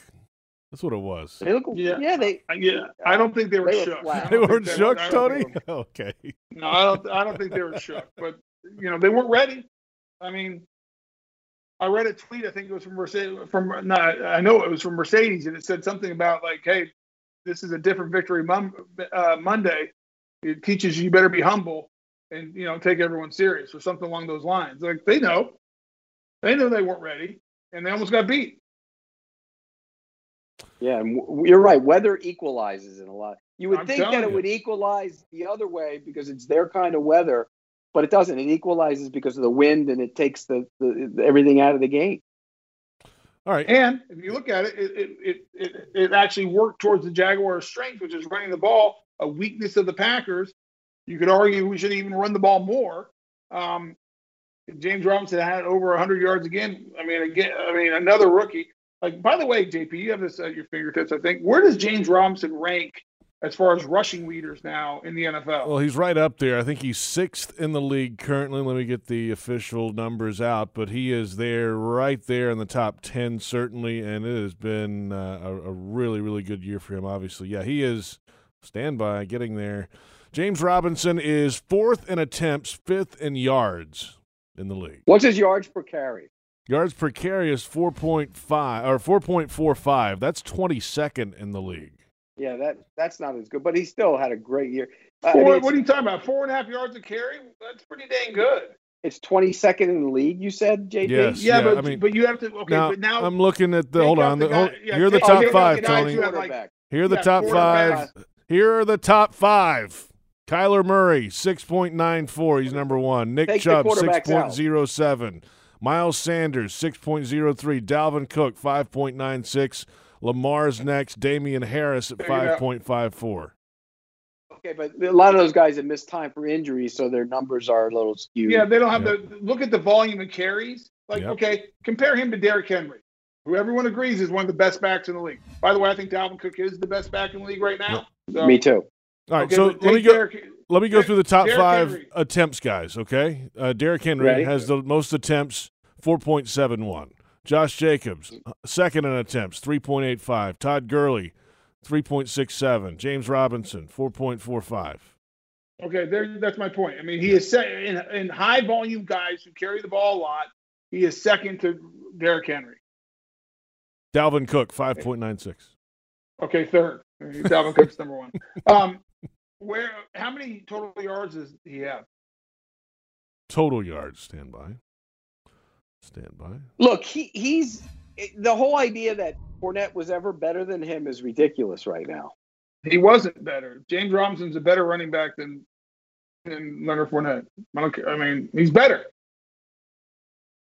That's what it was. They look, yeah. they yeah. I don't think they were They shook. flat. They weren't were- shook, I Tony. think *laughs* Okay. No, I don't. I don't think they were shook. But you know, they weren't ready. I mean, I read a tweet. I think it was from Mercedes. From no, I know it was from Mercedes, and it said something about like, "Hey, this is a different victory mon- uh, Monday. It teaches you, you better be humble and you know take everyone serious or something along those lines." Like they know, they knew they weren't ready, and they almost got beat. Yeah, and w- you're right. Weather equalizes in a lot. You would I'm think that it you. would equalize the other way because it's their kind of weather, but it doesn't. It equalizes because of the wind and it takes the, the, the everything out of the game. All right. And if you look at it, it it, it, it, it actually worked towards the Jaguars' strength, which is running the ball, a weakness of the Packers. You could argue we should even run the ball more. Um, James Robinson had over 100 yards again. I mean, again, I mean, another rookie. Like, by the way, JP, you have this at your fingertips. I think. Where does James Robinson rank as far as rushing leaders now in the NFL? Well, he's right up there. I think he's sixth in the league currently. Let me get the official numbers out, but he is there, right there in the top ten, certainly. And it has been uh, a, a really, really good year for him. Obviously, yeah, he is standby getting there. James Robinson is fourth in attempts, fifth in yards in the league. What's his yards per carry? Yards per carry is four point five or four point four five. That's twenty second in the league. Yeah, that that's not as good, but he still had a great year. Uh, I Four, mean, what are you talking about? Four and a half yards a carry? That's pretty dang good. it's 22nd in the league. You said, JP. Yes. Yeah, Yeah, but I mean- but you have to okay. now, but now I'm looking at the. Hold on. the the- hold- guy- yeah, here are the top take out five, Tony. who have, like, Here are the yeah, top five. Here are the top five. Kyler Murray, 6.94. He's number one. Nick Take Chubb, quarterbacks out. 6.07. Miles Sanders, 6.03. Dalvin Cook, 5.96. Lamar's next. Damien Harris at There you go. 5.54. Okay, but a lot of those guys have missed time for injuries, so their numbers are a little skewed. Yeah, they don't have the look at the volume of carries. Like, Yep. okay, compare him to Derrick Henry, who everyone agrees is one of the best backs in the league. By the way, I think Dalvin Cook is the best back in the league right now. So- Me too. All right, Okay, so let me go. Let me go through the top Derrick five Henry. attempts, guys. Okay, uh, Derrick Henry Ready? has the most attempts, four point seven one. Josh Jacobs, uh, second in attempts, 3.85. Todd Gurley, 3.67. James Robinson, 4.45. Okay, there. That's my point. I mean, he is set in, in high volume guys who carry the ball a lot. He is second to Derrick Henry. Dalvin Cook, 5.96. Okay, third. Dalvin Cook's number one. *laughs* Um, where? How many total yards does he have? Total yards, stand by. Stand by. Look, he he's the whole idea that Fournette was ever better than him is ridiculous right now. He wasn't better. James Robinson's a better running back than than Leonard Fournette. I don't. care. I mean, he's better.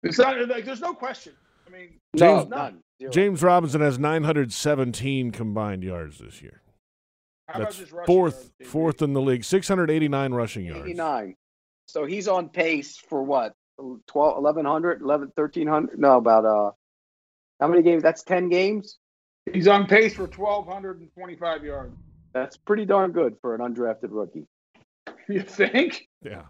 It's not like there's no question. I mean, James, none. James Robinson has 917 combined yards this year. How That's just rushing fourth, fourth in the league. 689 rushing yards. 89. So he's on pace for what? 12, 1100, 11, 1300? No, about, uh, how many games? That's 10 games? He's on pace for 1,225 yards. That's pretty darn good for an undrafted rookie. *laughs* You think? Yeah.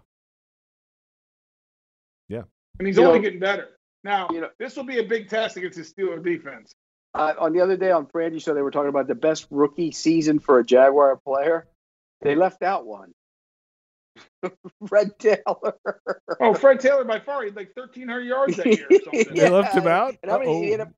Yeah. And he's You only know- getting better. Now, you know, this will be a big test against the Steeler defense. Uh, on the other day on Frangie show, they were talking about the best rookie season for a Jaguar player. They left out one. *laughs* Fred Taylor. Oh, Fred Taylor by far, he had like 1,300 yards that year or *laughs* something. They left him out? And how many, he had a-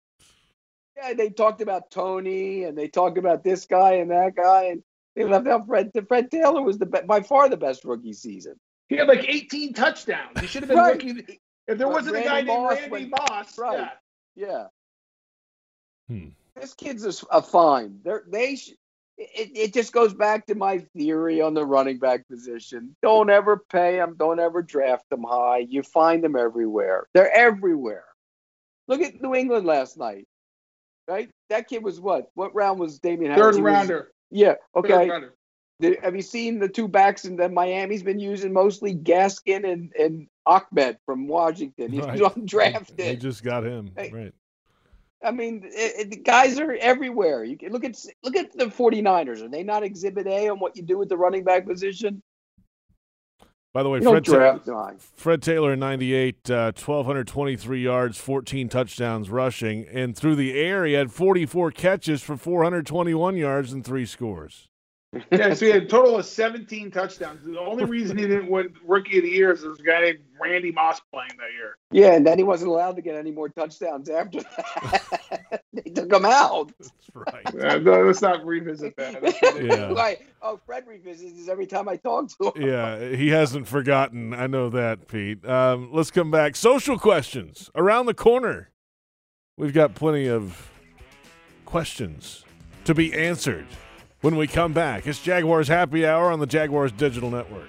yeah, they talked about Tony and they talked about this guy and that guy, and they left out Fred. Fred Taylor was the be- by far the best rookie season. He had like 18 touchdowns. He should have been Right. rookie. If there But wasn't a Randy guy named Moss Randy went- Moss, Right. yeah. Yeah. Hmm. This kid's a, s- a fine. They're, they sh- it, it just goes back to my theory on the running back position. Don't ever pay them. Don't ever draft them high. You find them everywhere. They're everywhere. Look at New England last night. Right? That kid was what? What round was Damien Harris? Third He was- rounder. yeah. Third Okay. rounder. Did- have you seen the two backs in that Miami's been using mostly Gaskin and, and Ahmed from Washington? He's Right. *laughs* undrafted. They just got him. Hey. Right. I mean, it, it- the guys are everywhere. You can look at look at the 49ers. Are they not exhibit A on what you do with the running back position? By the way, Fred, Ta- draft them high. Fred Taylor, 98, uh, 1,223 yards, 14 touchdowns rushing. And through the air, he had 44 catches for 421 yards and three scores. *laughs* Yeah, so he had a total of 17 touchdowns. The only reason he didn't win Rookie of the Year is there's a guy named Randy Moss playing that year. Yeah, and then he wasn't allowed to get any more touchdowns after that. *laughs* they took him out. That's right. *laughs* Uh, no, let's not revisit that. Yeah. Right. Oh, Fred revisits this every time I talk to him. Yeah, he hasn't forgotten. I know that, Pete. Um, let's come back. Social questions around the corner. We've got plenty of questions to be answered when we come back. It's Jaguars Happy Hour on the Jaguars Digital Network.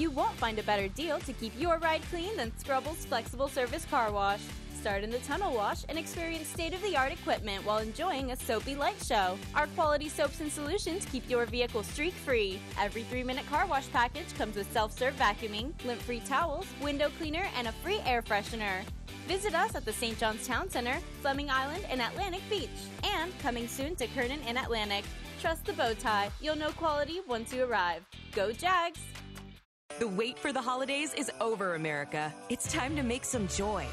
You won't find a better deal to keep your ride clean than Scrubbles Flexible Service Car Wash. Start in the tunnel wash and experience state of the art equipment while enjoying a soapy light show. Our quality soaps and solutions keep your vehicle streak free. Every three minute car wash package comes with self serve vacuuming, lint free towels, window cleaner, and a free air freshener. Visit us at the St. John's Town Center, Fleming Island, and Atlantic Beach. And coming soon to Kernan and Atlantic. Trust the bow tie. You'll know quality once you arrive. Go Jags! The wait for the holidays is over, America. It's time to make some joy.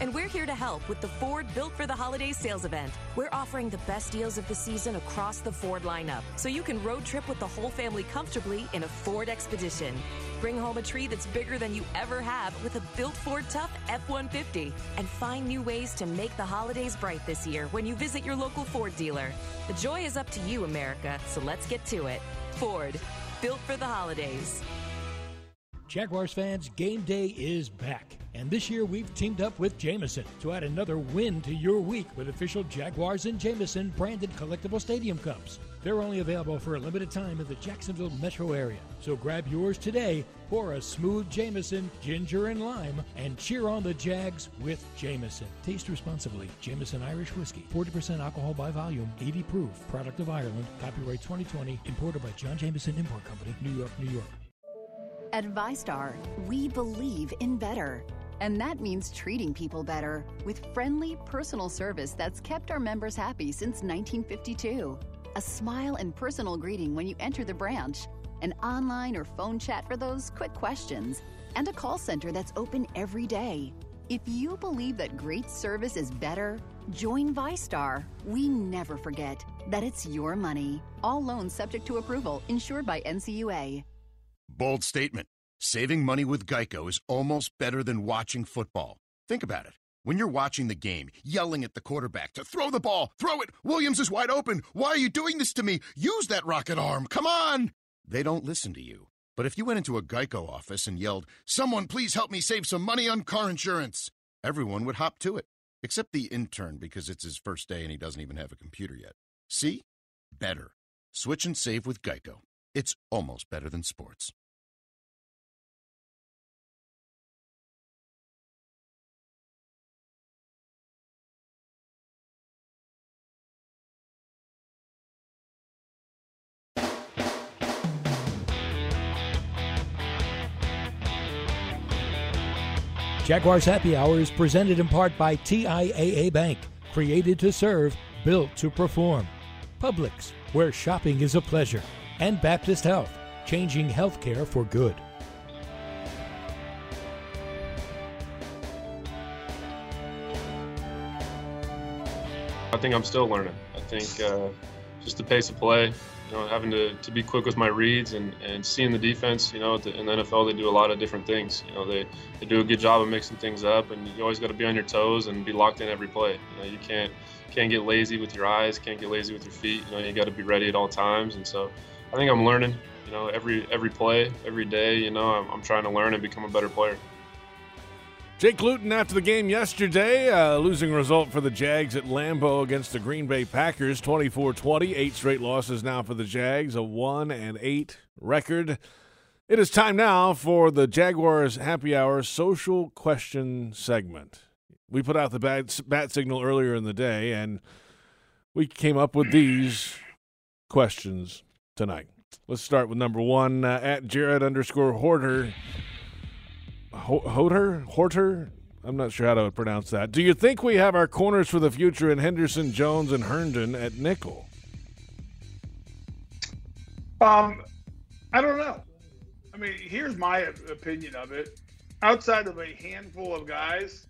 And we're here to help with the Ford Built for the Holidays sales event. We're offering the best deals of the season across the Ford lineup, so you can road trip with the whole family comfortably in a Ford Expedition. Bring home a tree that's bigger than you ever have with a built Ford Tough F 150. And find new ways to make the holidays bright this year when you visit your local Ford dealer. The joy is up to you, America, so let's get to it. Ford, built for the holidays. Jaguars fans, game day is back. And this year we've teamed up with Jameson to add another win to your week with official Jaguars and Jameson branded collectible stadium cups. They're only available for a limited time in the Jacksonville metro area. So grab yours today, pour a smooth Jameson, ginger and lime, and cheer on the Jags with Jameson. Taste responsibly. Jameson Irish Whiskey, 40% alcohol by volume, 80 proof, product of Ireland, copyright 2020, imported by John Jameson Import Company, New York, New York. At VyStar, we believe in better. And that means treating people better with friendly, personal service that's kept our members happy since 1952 a smile and personal greeting when you enter the branch, an online or phone chat for those quick questions, and a call center that's open every day. If you believe that great service is better, join VyStar. We never forget that it's your money. All loans subject to approval, insured by NCUA. Bold statement. Saving money with Geico is almost better than watching football. Think about it. When you're watching the game, yelling at the quarterback to throw the ball, throw it, Williams is wide open. Why are you doing this to me? Use that rocket arm. Come on. They don't listen to you. But if you went into a Geico office and yelled, Someone please help me save some money on car insurance, everyone would hop to it. Except the intern because it's his first day and he doesn't even have a computer yet. See? Better. Switch and save with Geico. It's almost better than sports. Jaguars Happy Hour is presented in part by TIAA Bank, created to serve, built to perform. Publix, where shopping is a pleasure. And Baptist Health, changing healthcare for good. I think I'm still learning. I think uh, just the pace of play, know, having to, to be quick with my reads and, and seeing the defense, you know, in the NFL, they do a lot of different things. You know, they, they do a good job of mixing things up, and you always got to be on your toes and be locked in every play. You know, you can't can't get lazy with your eyes, can't get lazy with your feet. You know, you got to be ready at all times. And so, I think I'm learning. You know, every every play, every day. You know, I'm, I'm trying to learn and become a better player. Jake Luton after the game yesterday, uh, losing result for the Jags at Lambeau against the Green Bay Packers, 24-20. Eight straight losses now for the Jags, a one and eight record. It is time now for the Jaguars Happy Hour social question segment. We put out the bat, bat signal earlier in the day, and we came up with these questions tonight. Let's start with number one uh, at Jared underscore Horter. Horter? Horter? I'm not sure how to pronounce that. Do you think we have our corners for the future in Henderson, Jones, and Herndon at nickel? Um, I don't know. I mean, here's my opinion of it. Outside of a handful of guys,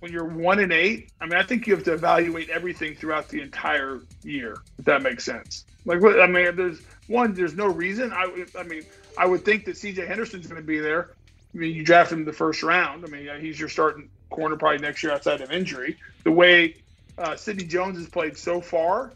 when you're one and eight, I mean, I think you have to evaluate everything throughout the entire year. If that makes sense. Like, I mean, there's one, there's no reason. I, I mean, I would think that C.J. Henderson's going to be there. I mean, you draft him in the first round. I mean, he's your starting corner probably next year outside of injury. The way uh, Sidney Jones has played so far,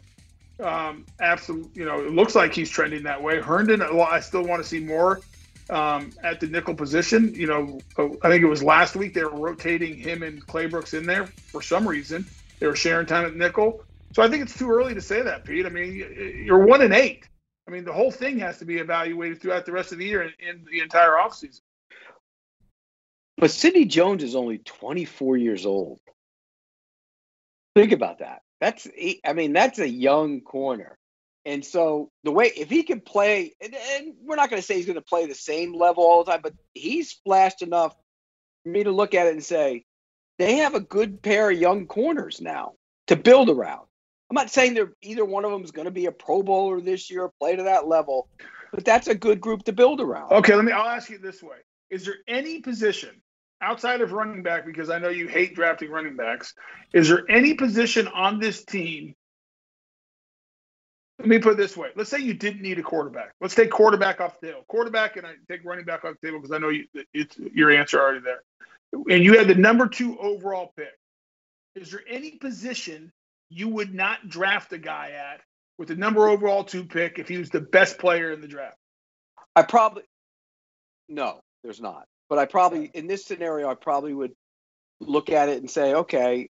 um, absolutely, you know, it looks like he's trending that way. Herndon, I still want to see more um, at the nickel position. You know, I think it was last week they were rotating him and Claybrooks in there for some reason. They were sharing time at nickel. So I think it's too early to say that, Pete. I mean, you're one and eight. I mean, the whole thing has to be evaluated throughout the rest of the year and, and the entire offseason. But Sidney Jones is only 24 years old. Think about that. That's, I mean, that's a young corner. And so the way, if he can play, and, and we're not going to say he's going to play the same level all the time, but he's flashed enough for me to look at it and say, they have a good pair of young corners now to build around. I'm not saying they're either one of them is going to be a Pro Bowler this year, play to that level, but that's a good group to build around. Okay, let me. I'll ask you this way: Is there any position outside of running back, because I know you hate drafting running backs, is there any position on this team? Let me put it this way. Let's say you didn't need a quarterback. Let's take quarterback off the table. Quarterback, and I take running back off the table because I know you, it's your answer already there. And you had the number two overall pick. Is there any position you would not draft a guy at with the number overall two pick if he was the best player in the draft? I probably no, there's not. But I probably in this scenario, I probably would look at it and say, okay,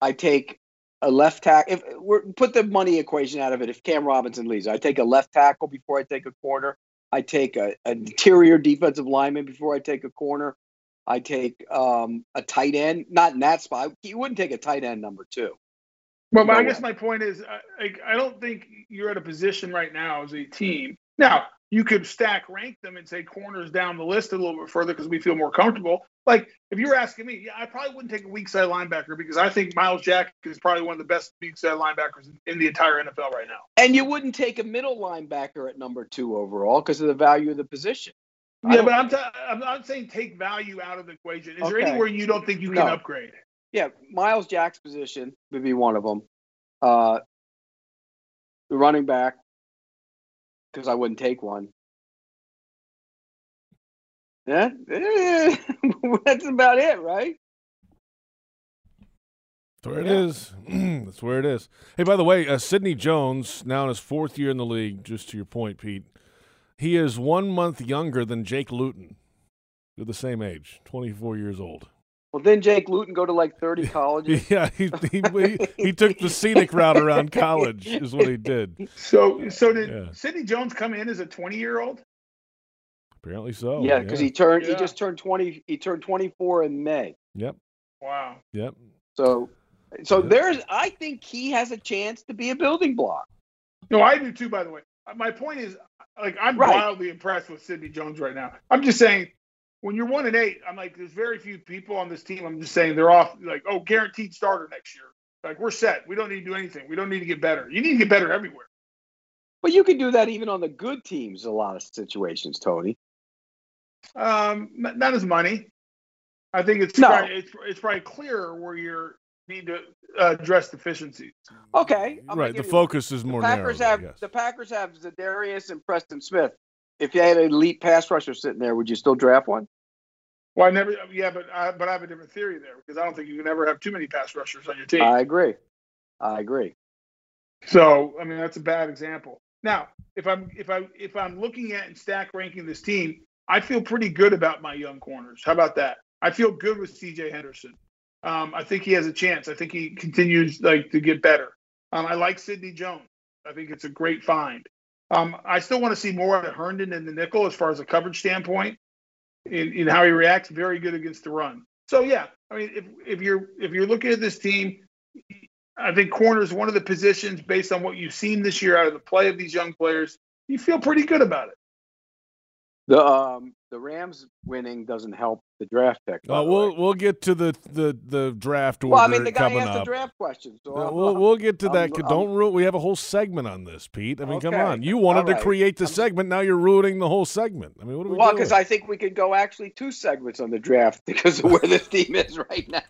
I take a left tackle. If we're put the money equation out of it, if Cam Robinson leaves, I take a left tackle before I take a corner. I take a, an interior defensive lineman before I take a corner. I take um, a tight end, not in that spot. You wouldn't take a tight end number two. Well, but No I guess way. my point is, I, I I don't think you're at a position right now as a team. Now, you could stack rank them and say corners down the list a little bit further because we feel more comfortable. Like if you were asking me, yeah, I probably wouldn't take a weak side linebacker because I think Myles Jack is probably one of the best weak side linebackers in, the entire NFL right now. And you wouldn't take a middle linebacker at number two overall because of the value of the position. Yeah, but I'm, t- I'm not saying take value out of the equation. Is there anywhere you don't think you can No. upgrade? Yeah, Myles Jack's position would be one of them. Uh, the running back, because I wouldn't take one. Yeah, *laughs* that's about it, right? That's where it is. *clears throat* That's where it is. Hey, by the way, uh, Sidney Jones, now in his fourth year in the league, just to your point, Pete, he is one month younger than Jake Luton. They're the same age, 24 years old. Well, then Jake Luton go to like thirty *laughs* colleges. Yeah, he, he, *laughs* he, he took the scenic route around college, is what he did. So, so did Yeah. Sidney Jones come in as a 20 year old? Apparently so. yeah, because he turned. He just turned twenty. He turned twenty four in May. Yep, Wow. yep. So, so there's. I think he has a chance to be a building block. No, I do too. By the way, my point is, like, I'm Right. wildly impressed with Sidney Jones right now. I'm just saying, when you're one and eight, I'm like, there's very few people on this team. I'm just saying they're off, like, oh, guaranteed starter next year. Like, we're set. We don't need to do anything. We don't need to get better. You need to get better everywhere. But you can do that even on the good teams. A lot of situations, Tony. Um, not as money. I think it's No. probably, it's it's probably clearer where you need to uh, address deficiencies. Okay, I'm Right, the give you- focus is the more narrow. Packers there, have yes. the Packers have Za'Darius and Preston Smith. If you had an elite pass rusher sitting there, would you still draft one? Well, I never, yeah, but I, but I have a different theory there because I don't think you can ever have too many pass rushers on your team. I agree. I agree. So I mean that's a bad example. Now, if I'm if I if I'm looking at and stack ranking this team, I feel pretty good about my young corners. How about that? I feel good with C.J. Henderson. Um, I think he has a chance. I think he continues like to get better. Um, I like Sidney Jones. I think it's a great find. Um, I still want to see more out of Herndon in the nickel as far as a coverage standpoint, in, in how he reacts. Very good against the run. So yeah, I mean, if if you're if you're looking at this team, I think corner is one of the positions based on what you've seen this year out of the play of these young players. You feel pretty good about it. The um the Rams winning doesn't help the draft pick. Uh, we'll way. we'll get to the the, the draft well, I mean, the guy asked the draft question, so Uh, I'm- we'll we'll get to I'm- that. I'm- Don't rule. We have a whole segment on this, Pete. I mean, come on. You wanted All to create the segment. Now you're ruining the whole segment. I mean, what are we Well, because I think we could go actually two segments on the draft *laughs* because of where this *laughs* team is right now.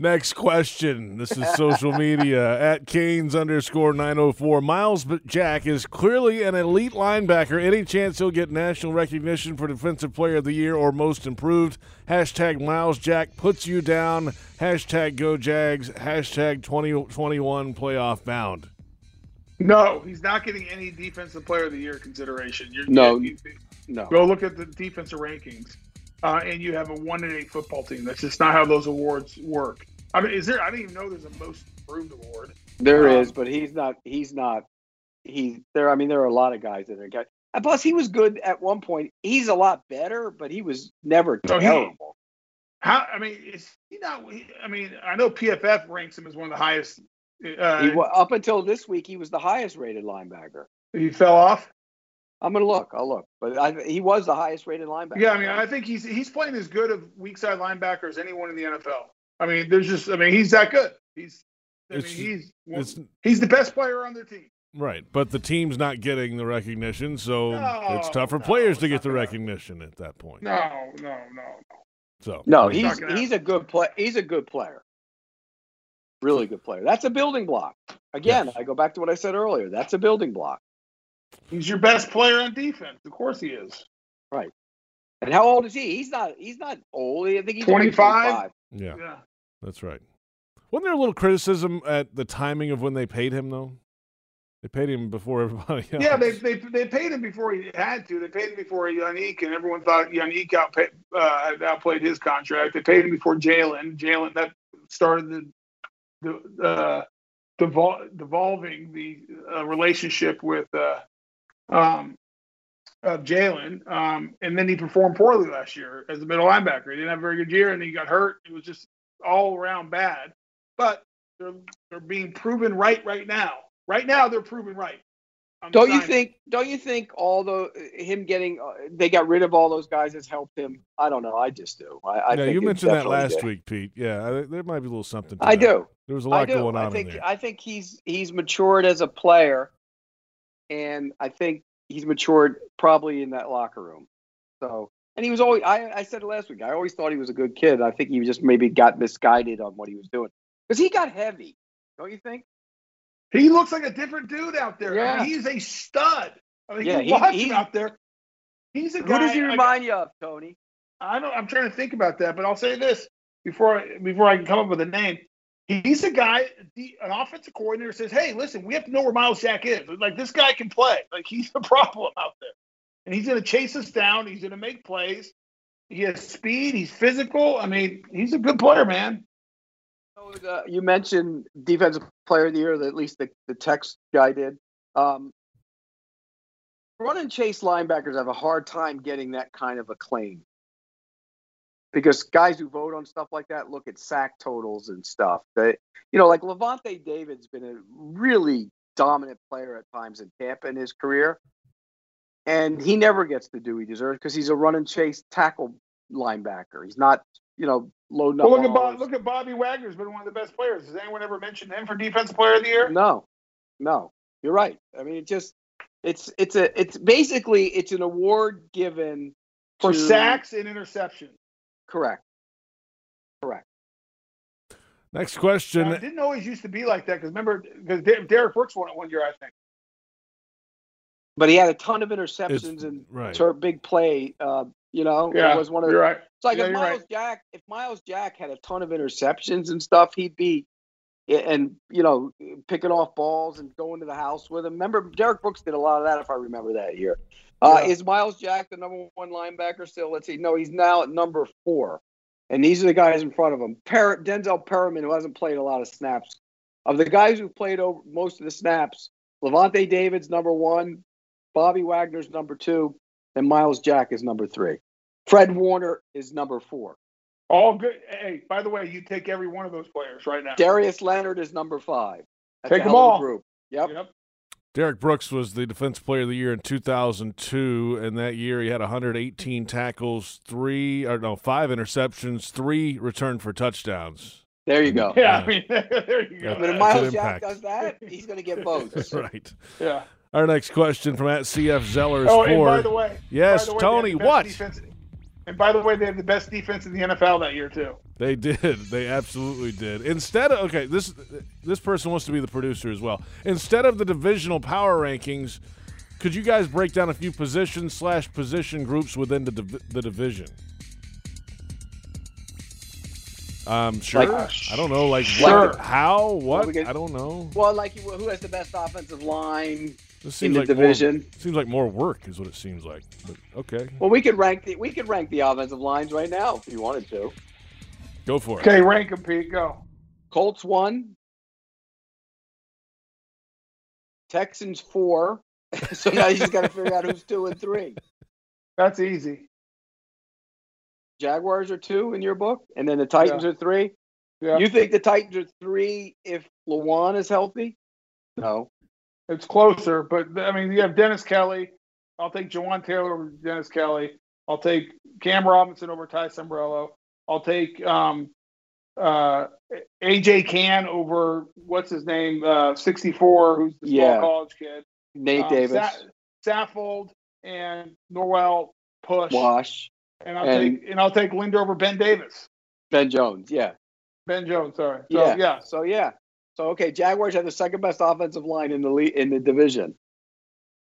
Next question. This is social media at Canes underscore 904. Myles Jack is clearly an elite linebacker. Any chance he'll get national recognition for Defensive Player of the Year or Most Improved? Hashtag Myles Jack puts you down. Hashtag Go Jags. Hashtag 2021 playoff bound. No, he's not getting any defensive player of the year consideration. You're, No, you- no. Go look at the defensive rankings, uh, and you have a one and eight football team. That's just not how those awards work. I mean, is there? I don't even know there's a most improved award. There Um, is, but he's not. He's not. He's there. I mean, there are a lot of guys that are guys. And plus, he was good at one point. He's a lot better, but he was never he- terrible. How? I mean, is he not? I mean, I know PFF ranks him as one of the highest. Uh, he up until this week, he was the highest rated linebacker. he fell off. I'm gonna look. I'll look, but I, he was the highest rated linebacker. Yeah, I mean, I think he's he's playing as good of weak side linebacker as anyone in the NFL. I mean, there's just, I mean, he's that good. He's, I mean, he's it's- he's the best player on their team. Right, but the team's not getting the recognition, so it's No, tough for players to get the recognition at that point. No, no, no. No. So No, I he's he's a good play. He's a good player. Really good player. That's a building block. Again, I go back to what I said earlier. That's a building block. He's your best player on defense. Of course he is. Right. And how old is he? He's not. He's not old. I think he's 25? Yeah, Yeah. that's right. Wasn't there a little criticism at the timing of when they paid him, though? They paid him before *laughs* everybody else. Yeah, they, they they paid him before he had to. They paid him before Yannick, and everyone thought Yannick outpay, uh, had outplayed his contract. They paid him before Jalen. Jalen that started the the uh, devol- devolving the uh, relationship with uh, um, of Jalen, um, and then he performed poorly last year as a middle linebacker. He didn't have a very good year, and he got hurt. It was just all around bad. But they're they're being proven right right now. Right now, they're proven right. I'm Don't you signing. think? Don't you think all the him getting uh, they got rid of all those guys has helped him? I don't know. I just do. I, I yeah, think you mentioned that last did. week, Pete. Yeah, I, there might be a little something. To I that. do. There was a I lot do. going on I think in there. I think he's he's matured as a player, and I think he's matured probably in that locker room. So, and he was always I, I said it last week. I always thought he was a good kid. I think he just maybe got misguided on what he was doing because he got heavy. Don't you think? He looks like a different dude out there. I Yeah. mean, he's a stud. I mean, Yeah, you watch he- him out there. He's a Who guy. What does he I- remind you of, Tony? I don't. I'm trying to think about that, but I'll say this before I, before I can come up with a name. He's a guy. The, an offensive coordinator says, "Hey, listen, we have to know where Myles Jack is. Like this guy can play. Like he's a *laughs* problem out there, and he's going to chase us down. He's going to make plays. He has speed. He's physical. I mean, he's a good player, man. Uh, you mentioned defensive player of the year, at least the, the text guy did. Um, run and chase linebackers have a hard time getting that kind of acclaim because guys who vote on stuff like that look at sack totals and stuff. They, you know, like Lavonte David's been a really dominant player at times in Tampa in his career, and he never gets the due he deserves because he's a run and chase tackle linebacker. He's not, you know, low. Well, look at. Bob, look at Bobby Wagner's been one of the best players. Has anyone ever mentioned him for defensive player of the year? No, no, you're right. I mean, it just it's it's a it's basically it's an award given For to- sacks and interceptions. Correct. Correct. Next question. Now, it didn't always used to be like that because remember, because Derrick Brooks won it one year, I think. But he had a ton of interceptions and right. tur- big play. Uh, you know, it was one of you're right. It's like Yeah, if Miles right. Jack, if Myles Jack had a ton of interceptions and stuff, he'd be and you know picking off balls and going to the house with him. Remember, Derrick Brooks did a lot of that, if I remember that year. Uh, Yeah. Is Myles Jack the number one linebacker still? Let's see. No, he's now at number four, and these are the guys in front of him. Per- Denzel Perryman, who hasn't played a lot of snaps, of the guys who played over most of the snaps, Lavonte David's number one, Bobby Wagner's number two, and Miles Jack is number three. Fred Warner is number four. All good. Hey, by the way, you take every one of those players right now. Darius Leonard is number five. That's Take them all. Group. Yep. Derrick Brooks was the Defensive Player of the Year in 2002, and that year he had 118 tackles, three or no, five interceptions, three returned for touchdowns. There you go. Yeah, I mean, *laughs* there you go. But if Myles Jack does that, he's going to get votes. *laughs* right. Yeah. Our next question from at CF Zellers Oh, and by the way, yes, by the way, Tony, have the best what? defense- and by the way, they had the best defense in the NFL that year too. They did. *laughs* They absolutely did. Instead of okay, this this person wants to be the producer as well. Instead of the divisional power rankings, could you guys break down a few position slash position groups within the div- the division? Um, sure. Like- I don't know, like Sure. what, how, what? we get- I don't know. Well, like who has the best offensive line This in seems the like division? More, seems like more work is what it seems like. But okay, Well, we could rank the we could rank the offensive lines right now if you wanted to. go for it. Okay, rank them, Pete. Go. Colts one, Texans four. *laughs* so now you just got to figure out who's two and three. That's easy. Jaguars are two in your book, and then the Titans Yeah. are three. Yeah. You think the Titans are three if Lewan is healthy? No. It's closer, but I mean, you have Dennis Kelly. I'll take Jawaan Taylor over Dennis Kelly. I'll take Cam Robinson over Ty Sambrailo. I'll take um, uh, AJ Cann over what's his name, uh, 64, who's the small Yeah. college kid. Nate Um, Davis, Sa- Saffold and Norwell Push. Wash, And I'll and- take and I'll take Linder over Ben Davis. Ben Jones. Yeah. Ben Jones, sorry. So, yeah. yeah. So yeah. So okay, Jaguars have the second best offensive line in the le- in the division.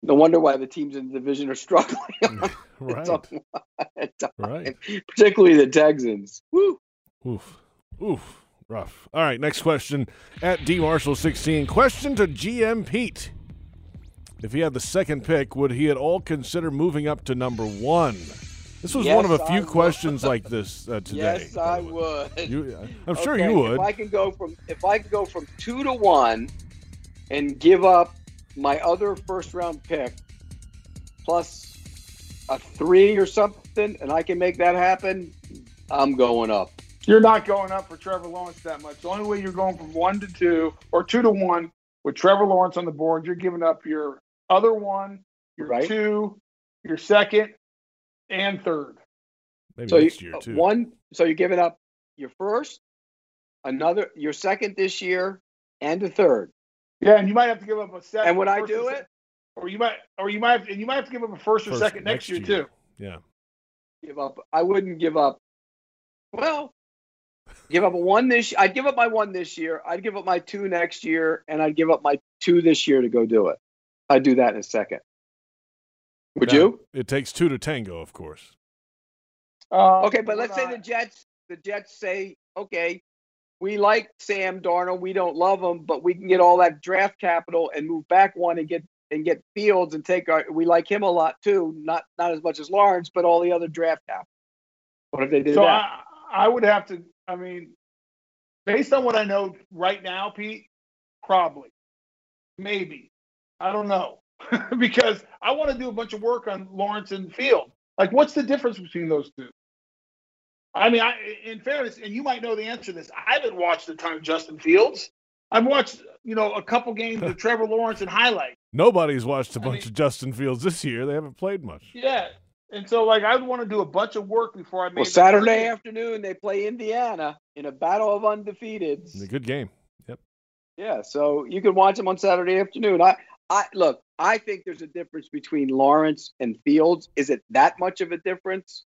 No wonder why the teams in the division are *laughs* struggling. *laughs* Right. *laughs* Right. Particularly the Texans. Woo. Oof. Oof. Rough. All right, next question at D Marshall 16. Question to GM Pete. If he had the second pick, would he at all consider moving up to number one? This This was Yes, one of a few questions like *laughs* this uh, today. Yes, I would. You- I'm sure Okay, you would. If I can go from if I can go from two to one, and give up my other first round pick plus a three or something, and I can make that happen, I'm going up. You're not going up for Trevor Lawrence that much. The only way you're going from one to two or two to one with Trevor Lawrence on the board, you're giving up your other one, your Right. two, your second, and third. Maybe so next you, year uh, too. one, so you're giving up your first, another, your second this year, and a third. Yeah, and you might have to give up a second. And would I do or it? Or you might, or you might, and you might have to give up a first or First second next, year, too. Yeah. Give up. I wouldn't give up. Well, give up a one this. I'd give up my one this year. I'd give up my two next year, and I'd give up my two this year to go do it. I'd do that in a second. Would Now, you? It takes two to tango, of course. Uh, Okay, but let's say the Jets. The Jets say, okay, we like Sam Darnold. We don't love him, but we can get all that draft capital and move back one and get and get Fields and take our. We like him a lot too. Not not as much as Lawrence, but all the other draft capital. What if they did So that? I, I would have to. I mean, based on what I know right now, Pete, probably, maybe, I don't know, *laughs* because I want to do a bunch of work on Lawrence and Field. Like, what's the difference between those two? I mean, I, in fairness, and you might know the answer to this. I haven't watched a ton of Justin Fields. I've watched, you know, a couple games of *laughs* Trevor Lawrence in highlight. Nobody's watched a bunch of Justin Fields this year. They haven't played much. Yeah, and so like I would want to do a bunch of work before I made. Well, Saturday decision. afternoon they play Indiana in a battle of undefeateds. A good game. Yep. Yeah, so you can watch them on Saturday afternoon. I, I look. I think there's a difference between Lawrence and Fields. Is it that much of a difference?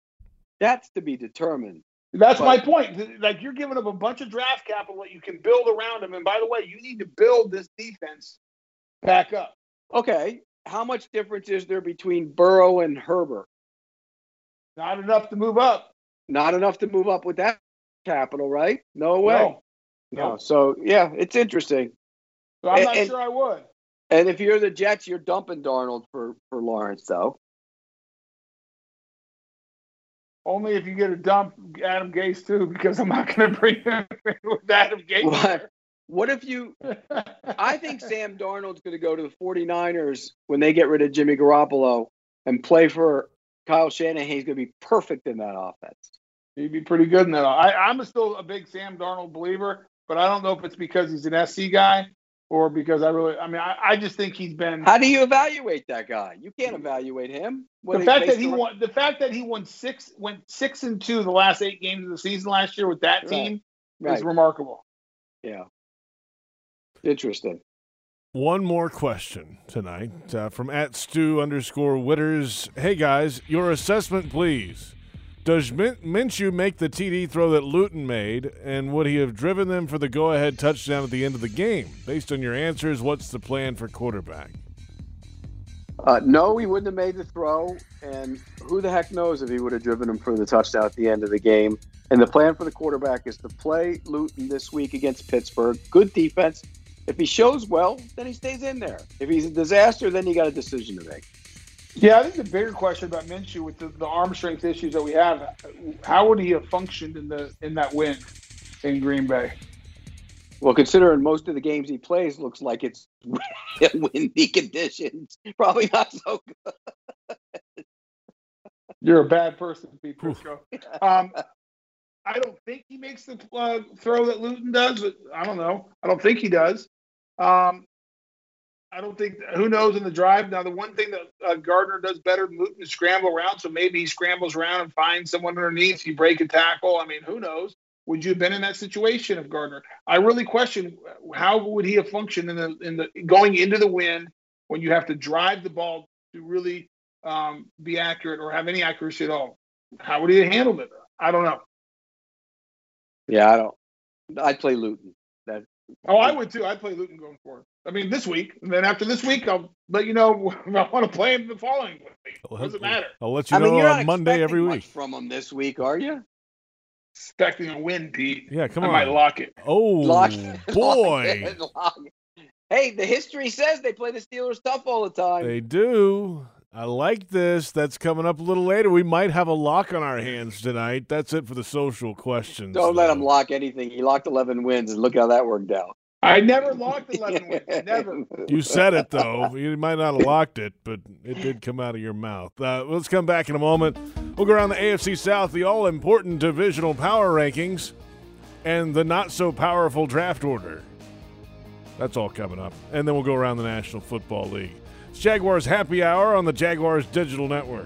That's to be determined. That's But- my point. Like you're giving up a bunch of draft capital that you can build around him. And by the way, you need to build this defense back up. Okay, how much difference is there between Burrow and Herbert? Not enough to move up. Not enough to move up with that capital, right? No way. No. No. No. So yeah, it's interesting. So I'm And- not and- sure I would. And if you're the Jets, you're dumping Darnold for for Lawrence, though. Only if you get a dump Adam Gase too, because I'm not going to bring him in with Adam Gase. What? What if you? *laughs* I think Sam Darnold's going to go to the 49ers when they get rid of Jimmy Garoppolo and play for Kyle Shanahan. He's going to be perfect in that offense. He'd be pretty good in that. I, I'm still a big Sam Darnold believer, but I don't know if it's because he's an SC guy or because I really. I mean, I, I just think he's been. How do you evaluate that guy? You can't evaluate him. What the fact that he on- won, the fact that he won six, went six and two the last eight games of the season last year with that Right. team is Right. remarkable. Yeah. Interesting. One more question tonight uh, from at Stu underscore Witters. Hey guys, your assessment, please. Does Min- Minshew make the TD throw that Luton made, and would he have driven them for the go-ahead touchdown at the end of the game? Based on your answers, what's the plan for quarterback? Uh, no, he wouldn't have made the throw, and who the heck knows if he would have driven him for the touchdown at the end of the game. And the plan for the quarterback is to play Luton this week against Pittsburgh. Good defense. If he shows well, then he stays in there. If he's a disaster, then you got a decision to make. Yeah, I think the bigger question about Minshew with the, the arm strength issues that we have, how would he have functioned in the in that win in Green Bay? Well, considering most of the games he plays looks like it's *laughs* windy conditions, probably not so good. You're a bad person, Pete Prisco. Um, I don't think he makes the uh, throw that Luton does. But I don't know. I don't think he does. Um, I don't think. Who knows in the drive? Now, the one thing that uh, Gardner does better than Luton is scramble around. So maybe he scrambles around and finds someone underneath. You break a tackle. I mean, who knows? Would you have been in that situation of Gardner? I really question how would he have functioned in the in the going into the wind when you have to drive the ball to really um, be accurate or have any accuracy at all. How would he have handled it? I don't know. Yeah, I don't. I'd play Luton. That Oh, I would too. I'd play Luton going forward. I mean, this week, and then after this week, I'll let you know *laughs* I want to play him the following week. Doesn't matter. I'll let you I mean, know you're on Monday expecting every much week. from him this week, are you? Expecting a win, Pete. Yeah, come I on. might lock it. Oh Lock- boy, *laughs* lock it, lock it. Hey, the history says they play the Steelers tough all the time. they do. I like this. That's coming up a little later. We might have a lock on our hands tonight. That's it for the social questions. Don't let him lock anything. He locked 11 wins, and look how that worked out. I never locked 11 wins. *laughs* Never. You said it though. You might not have locked it, but it did come out of your mouth. Uh, let's come back in a moment. We'll go around the AFC South, the all-important divisional power rankings, and the not-so-powerful draft order. That's all coming up, and then we'll go around the National Football League. Jaguars Happy Hour on the Jaguars Digital Network.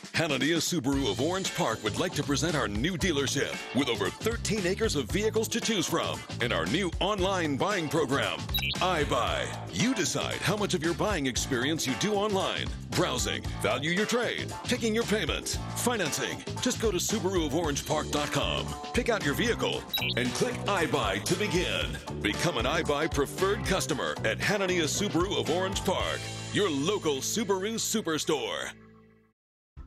Hanania Subaru of Orange Park would like to present our new dealership with over 13 acres of vehicles to choose from and our new online buying program. iBuy. You decide how much of your buying experience you do online. Browsing, value your trade, picking your payments, financing. Just go to SubaruofOrangePark.com, pick out your vehicle, and click iBuy to begin. Become an iBuy preferred customer at Hanania Subaru of Orange Park, your local Subaru superstore.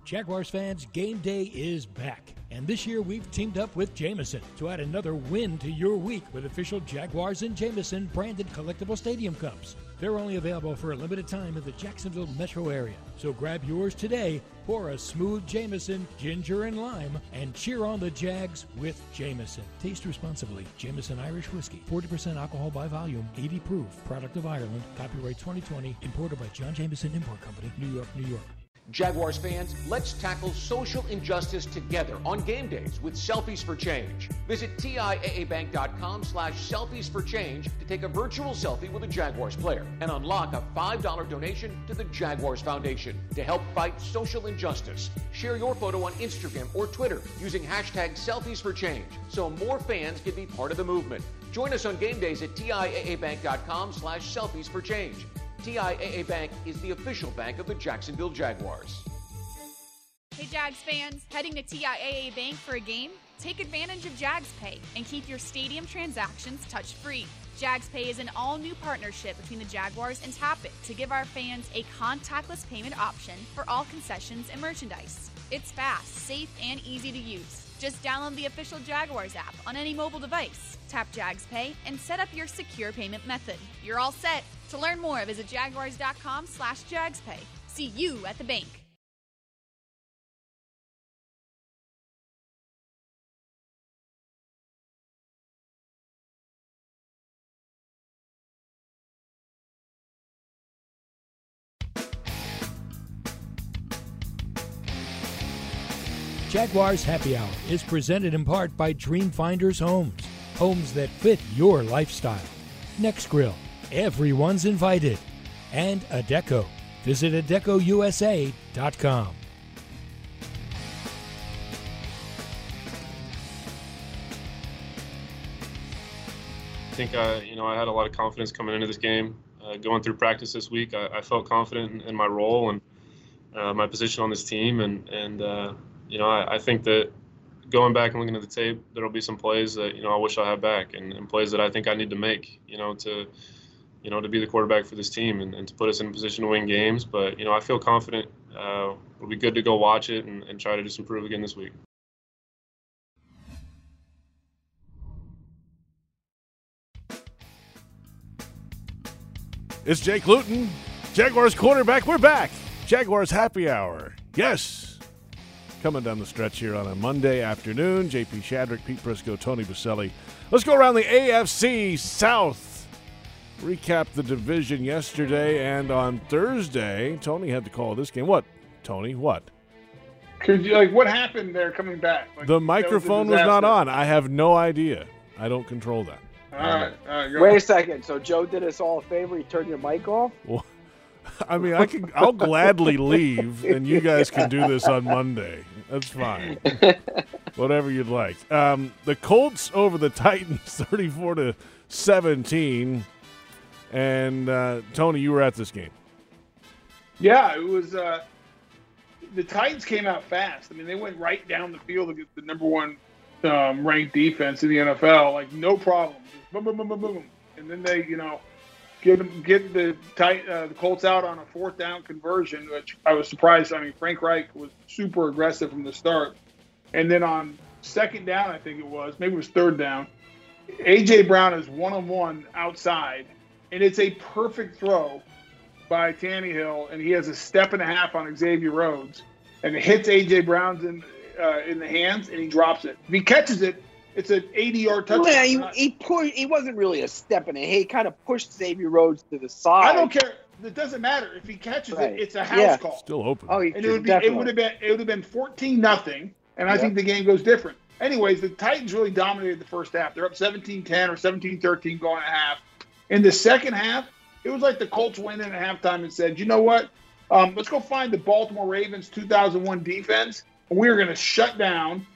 Jaguars fans, game day is back. And this year we've teamed up with Jameson to add another win to your week with official Jaguars and Jameson branded collectible stadium cups. They're only available for a limited time in the Jacksonville metro area. So grab yours today, pour a smooth Jameson, ginger and lime, and cheer on the Jags with Jameson. Taste responsibly. Jameson Irish Whiskey, 40% alcohol by volume, 80 proof, product of Ireland, copyright 2020, imported by John Jameson Import Company, New York, New York. Jaguars fans, let's tackle social injustice together on game days with Selfies for Change. Visit TIAABank.com slash selfies for change to take a virtual selfie with a Jaguars player and unlock a $5 donation to the Jaguars Foundation to help fight social injustice. Share your photo on Instagram or Twitter using hashtag selfies for change so more fans can be part of the movement. Join us on game days at TIAABank.com slash selfies for change. TIAA Bank is the official bank of the Jacksonville Jaguars. Hey Jags fans, heading to TIAA Bank for a game? Take advantage of Jags Pay and keep your stadium transactions touch free. Jags Pay is an all new partnership between the Jaguars and Tapit to give our fans a contactless payment option for all concessions and merchandise. It's fast, safe, and easy to use. Just download the official Jaguars app on any mobile device, tap Jags Pay, and set up your secure payment method. You're all set. To learn more, visit jaguars.com slash jagspay. See you at the bank. Jaguars Happy Hour is presented in part by Dreamfinders Homes, homes that fit your lifestyle. Nexgrill, everyone's invited. And Adecco. Visit AdeccoUSA.com. I think uh, you know I had a lot of confidence coming into this game. Uh, going through practice this week, I, I felt confident in, in, my role and uh, my position on this team, and and uh, you know I, I, think that going back and looking at the tape, there'll be some plays that you know I wish I had back, and, and plays that I think I need to make, you know, to you know to be the quarterback for this team and, and to put us in a position to win games. But you know I feel confident. Uh, it'll be good to go watch it and, and try to just improve again this week. It's Jake Luton, Jaguars quarterback. We're back. Jaguars happy hour. Yes. Coming down the stretch here on a Monday afternoon. JP Shadrick, Pete Prisco, Tony Boselli. Let's go around the AFC South. Recap the division yesterday and on Thursday. Tony had to call this game. What, Tony? What? Could you like what happened there coming back? Like, The that was microphone was, not on. I have no idea. I don't control that. All right, all right. Go Wait a second. So Joe did us all a favor. He turned your mic off. Well, *laughs* I mean, I can. I'll gladly leave, and you guys can do this on Monday. That's fine. *laughs* Whatever you'd like. Um, the Colts over the Titans, *laughs* thirty-four to seventeen. And uh, Tony, you were at this game. Yeah, it was. Uh, the Titans came out fast. I mean, they went right down the field against the number one um, ranked defense in the NFL, like no problem. Boom, boom, boom, boom, boom, and then they, you know, get get the tight, uh, the Colts out on a fourth down conversion, which I was surprised. I mean, Frank Reich was super aggressive from the start, and then on second down, I think it was, maybe it was third down. AJ Brown is one on one outside, and it's a perfect throw by Tannehill, and he has a step and a half on Xavier Rhodes, and it hits AJ Brown's in uh, in the hands, and he drops it. If he catches it, it's an 80 yard touchdown. Yeah, he, he pushed. He wasn't really a step in a. He kind of pushed Xavier Rhodes to the side. I don't care. It doesn't matter if he catches Right. it. It's a house Yeah. call. Still open. Oh, he, and it would be definitely. it would have been it would have been 14 nothing, and I Yeah. think the game goes different. Anyways, the Titans really dominated the first half. They're up 17-10 or 17-13 going at half. In the second half, it was like the Colts went in at halftime and said, "You know what? Um, let's go find the Baltimore Ravens 2001 defense, and we're going to shut down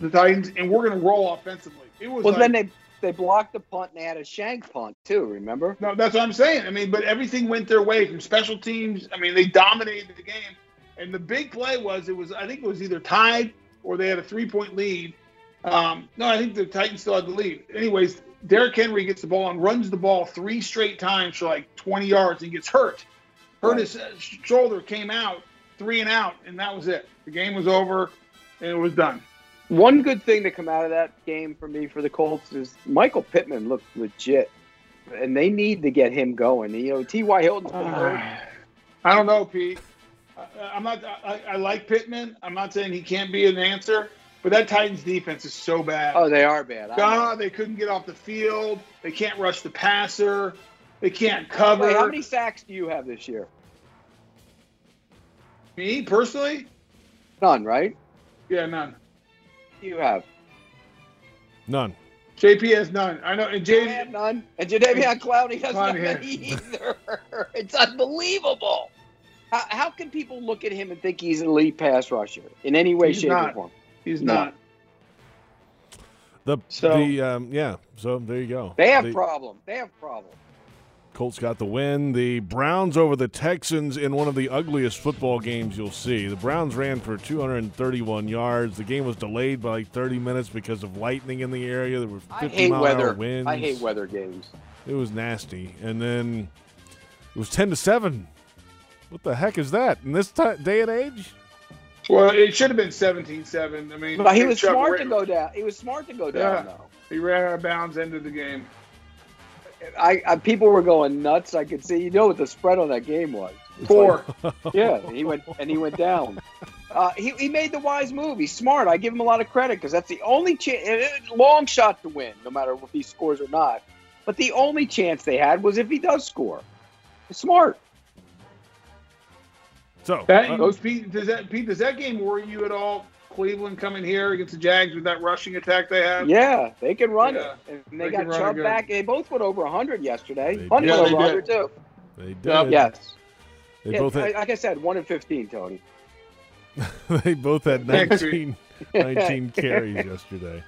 the Titans, and we're going to roll offensively." It was Well, like, then they they blocked the punt and they had a shank punt too. Remember? no, that's what I'm saying. I mean, but everything went their way from special teams. I mean, they dominated the game. And the big play was it was I think it was either tied or they had a three point lead. Um, no, I think the Titans still had the lead. Anyways, Derrick Henry gets the ball and runs the ball three straight times for like 20 yards and gets hurt. Hurt his uh, shoulder, came out, three and out, and that was it. The game was over and it was done. One good thing to come out of that game for me for the Colts is Michael Pittman looked legit, and they need to get him going. You know, T.Y. Hilton's been hurt. *sighs* I don't know, Pete. I, I'm not. I, I like Pittman. I'm not saying he can't be an answer, but that Titans defense is so bad. Oh, they are bad. I know. God, they couldn't get off the field. They can't rush the passer. They can't cover. Wait, how many sacks do you have this year? Me personally? None, right? Yeah, none. You have. None. JP has none. I know. And I Jay, have none. And Jadeveon Clowney doesn't Clowney have any either. *laughs* it's unbelievable. How, how can people look at him and think he's an elite pass rusher in any way, He's shape, or form? He's No. not. The So- the um, yeah. So there you go. They have The problem. They have problem. Colts got the win. The Browns over the Texans in one of the ugliest football games you'll see. The Browns ran for 231 yards. The game was delayed by like 30 minutes because of lightning in the area. There were 50 I hate mile an hour weather. winds. I hate weather games. It was nasty. And then it was 10 to 7. What the heck is that in this ti day and age? Well, it should have been 17-7. I mean, But he was Chuck smart to go down. He was smart to go Yeah. down though. He ran out of bounds, ended the game. I, I people were going nuts. I could see. You know what the spread on that game was? Four. yeah, and he went and he went down. Uh, he, he made the wise move. He's smart. I give him a lot of credit because that's the only chance, long shot to win, no matter if he scores or not. But the only chance they had was if he does score. Smart. So That, uh, Pete, does that Pete, does that game worry you at all? Cleveland coming here against the Jags with that rushing attack they have. Yeah, they can run Yeah, it. And they, they got can Chubb back. They both went over 100 yesterday. They Hunt did. went Yeah, over they 100 too. they did. Yes. They Yeah, both had, like I said, 1 in 15, Tony. *laughs* they both had Thanks, 19, 19 *laughs* carries yesterday.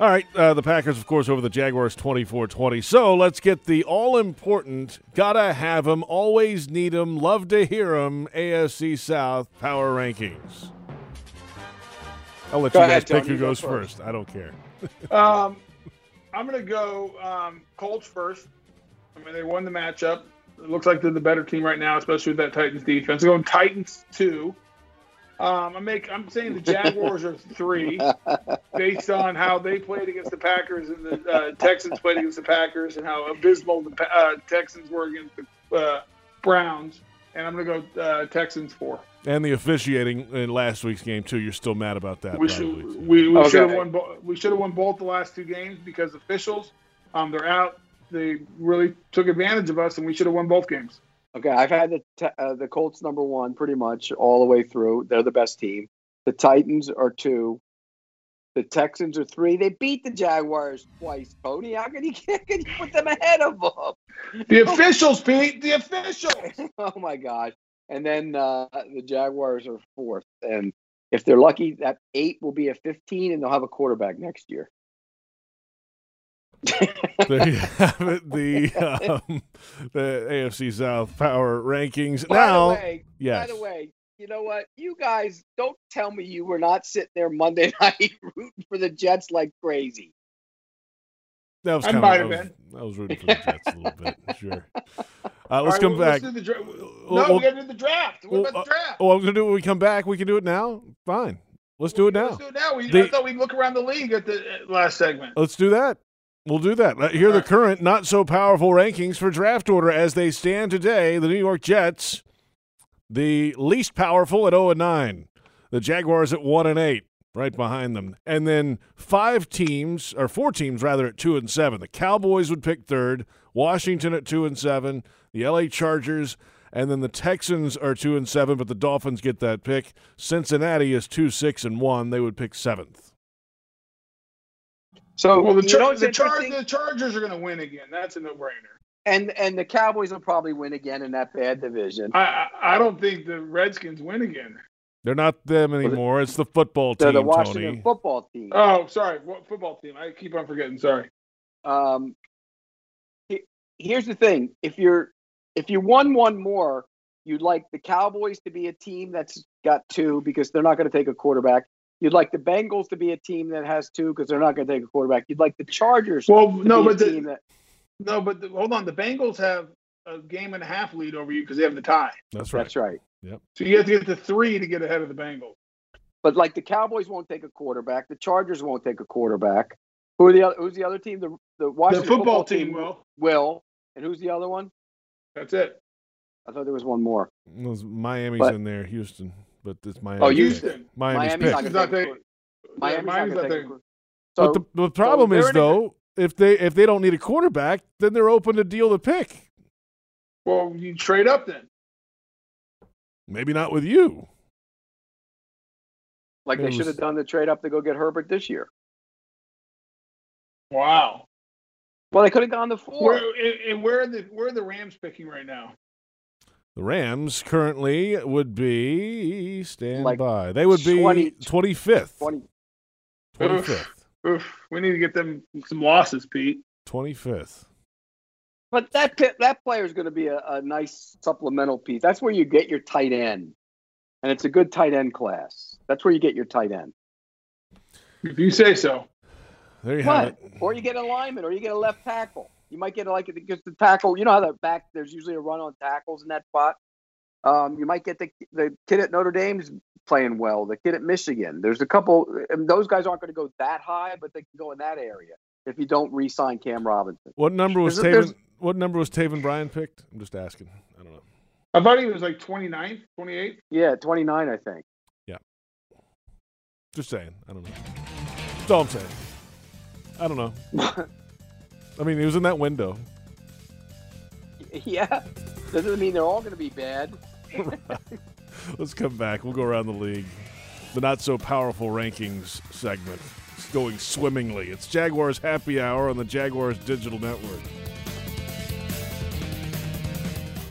All right, uh, the Packers, of course, over the Jaguars 24 20. So let's get the all important, gotta have them, always need them, love to hear them AFC South power rankings. I'll let Go you ahead, guys pick Tony, who go goes first. first. I don't care. *laughs* Um, I'm going to go um, Colts first. I mean, they won the matchup. It looks like they're the better team right now, especially with that Titans defense. I'm going Titans two. Um, I make. I'm saying the Jaguars are three, *laughs* based on how they played against the Packers and the uh, Texans played against the Packers and how abysmal the uh, Texans were against the uh, Browns. And I'm going to go uh, Texans four. And the officiating in last week's game, too. You're still mad about that, We probably. should we, we Okay. should have won bo- we should have won both the last two games because officials um they're out they really took advantage of us, and we should have won both games. Okay, I've had the t- uh, the Colts number one pretty much all the way through. They're the best team. The Titans are two. The Texans are three. They beat the Jaguars twice, Tony. How can you, *laughs* how can you put them ahead of them? The officials, Pete. The officials. *laughs* oh my gosh! And then uh, the Jaguars are fourth. And if they're lucky, that eight will be a fifteen, and they'll have a quarterback next year. *laughs* there you have it. The um, the AFC South power rankings. By now, the way, yes. by the way, you know what? You guys don't tell me you were not sitting there Monday *laughs* night rooting for the Jets like crazy. That was I kind of, might I have was, been. I was rooting for the Jets a little bit, sure. Uh, let's right, come well, back. Let's do the dra- Well, no, well- we got to do the draft. What about the draft? Oh, I'm gonna do it when we come back. We can do it now. Fine. Let's do it now. Let's do it now. We, The- I thought we'd look around the league at the uh, last segment. Let's do that. We'll do that. Here are the current not so powerful rankings for draft order as they stand today. The New York Jets, the least powerful at 0 and 9. The Jaguars at 1 and 8, right behind them. And then five teams, or four teams rather, at 2 and 7. The Cowboys would pick third, Washington at 2 and 7, the LA Chargers, and then the Texans are 2 and 7, but the Dolphins get that pick. Cincinnati is 2 6 and 1. They would pick seventh. So Well, the, you know the, Char- the Chargers are going to win again. That's a no-brainer. and and the Cowboys will probably win again in that bad division. I, I I don't think the Redskins win again. They're not them anymore. It's the football team. They're the Washington Tony. football team. Oh, sorry, what football team? I keep on forgetting. Sorry. Um, here's the thing: if you're if you won one more, you'd like the Cowboys to be a team that's got two because they're not going to take a quarterback. You'd like the Bengals to be a team that has two because they're not going to take a quarterback. You'd like the Chargers. Well, to no, be a but the- team that, No, but the, hold on. The Bengals have a game and a half lead over you because they have the tie. That's right. that's right. Yep. So you have to get to three to get ahead of the Bengals. But like the Cowboys won't take a quarterback. The Chargers won't take a quarterback. Who are the other? Who's the other team? The the Washington football team will. Will. And who's the other one? That's it. I thought there was one more. Those- Miami's But- in there, Houston, but it's oh, Miami. Oh, Houston. Miami's, Miami's pick. not gonna take Miami's not Miami's gonna not take a taking- quarter- but the, the problem they're is in a- though, if they if they don't need a quarterback, then they're open to deal the pick. Well, you trade up then. Maybe not with you. Like It they was- should have done the trade up to go get Herbert this year. Wow. Well, they could have gone the four. Where and, and where are the where are the Rams picking right now? The Rams currently would be stand Like by. They would be 20 twenty fifth. 20. Twenty fifth. Oof, we need to get them some losses, Pete. Twenty fifth. But that that player is going to be a, a nice supplemental piece. That's where you get your tight end, and it's a good tight end class. That's where you get your tight end. If you say so. There you have it. Or you get a lineman, or you get a left tackle. You might get like because the tackle. You know how the back there's usually a run on tackles in that spot. Um, you might get the the kid at Notre Dame's playing well. The kid at Michigan. There's a couple. And those guys aren't going to go that high, but they can go in that area if you don't re-sign Cam Robinson. What number was There's- there's- Taven? What number was Taven Bryan picked? I'm just asking. I don't know. I thought he was like 29th, 28th. Yeah, 29, I think. Yeah. Just saying. I don't know. That's all I'm saying. I don't know. *laughs* I mean, he was in that window. yeah, doesn't mean they're all going to be bad. *laughs* Let's come back. We'll go around the league. The not so powerful rankings segment. It's going swimmingly. It's Jaguars Happy Hour on the Jaguars Digital Network.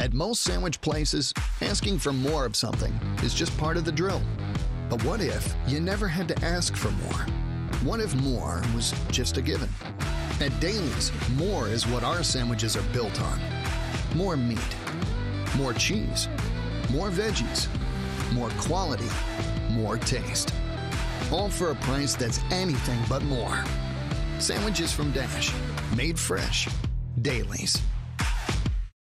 At most sandwich places, asking for more of something is just part of the drill. But what if you never had to ask for more? What if more was just a given? At Daly's, more is what our sandwiches are built on more meat, more cheese, more veggies, more quality, more taste. All for a price that's anything but more. Sandwiches from Dash. made fresh. Dailies.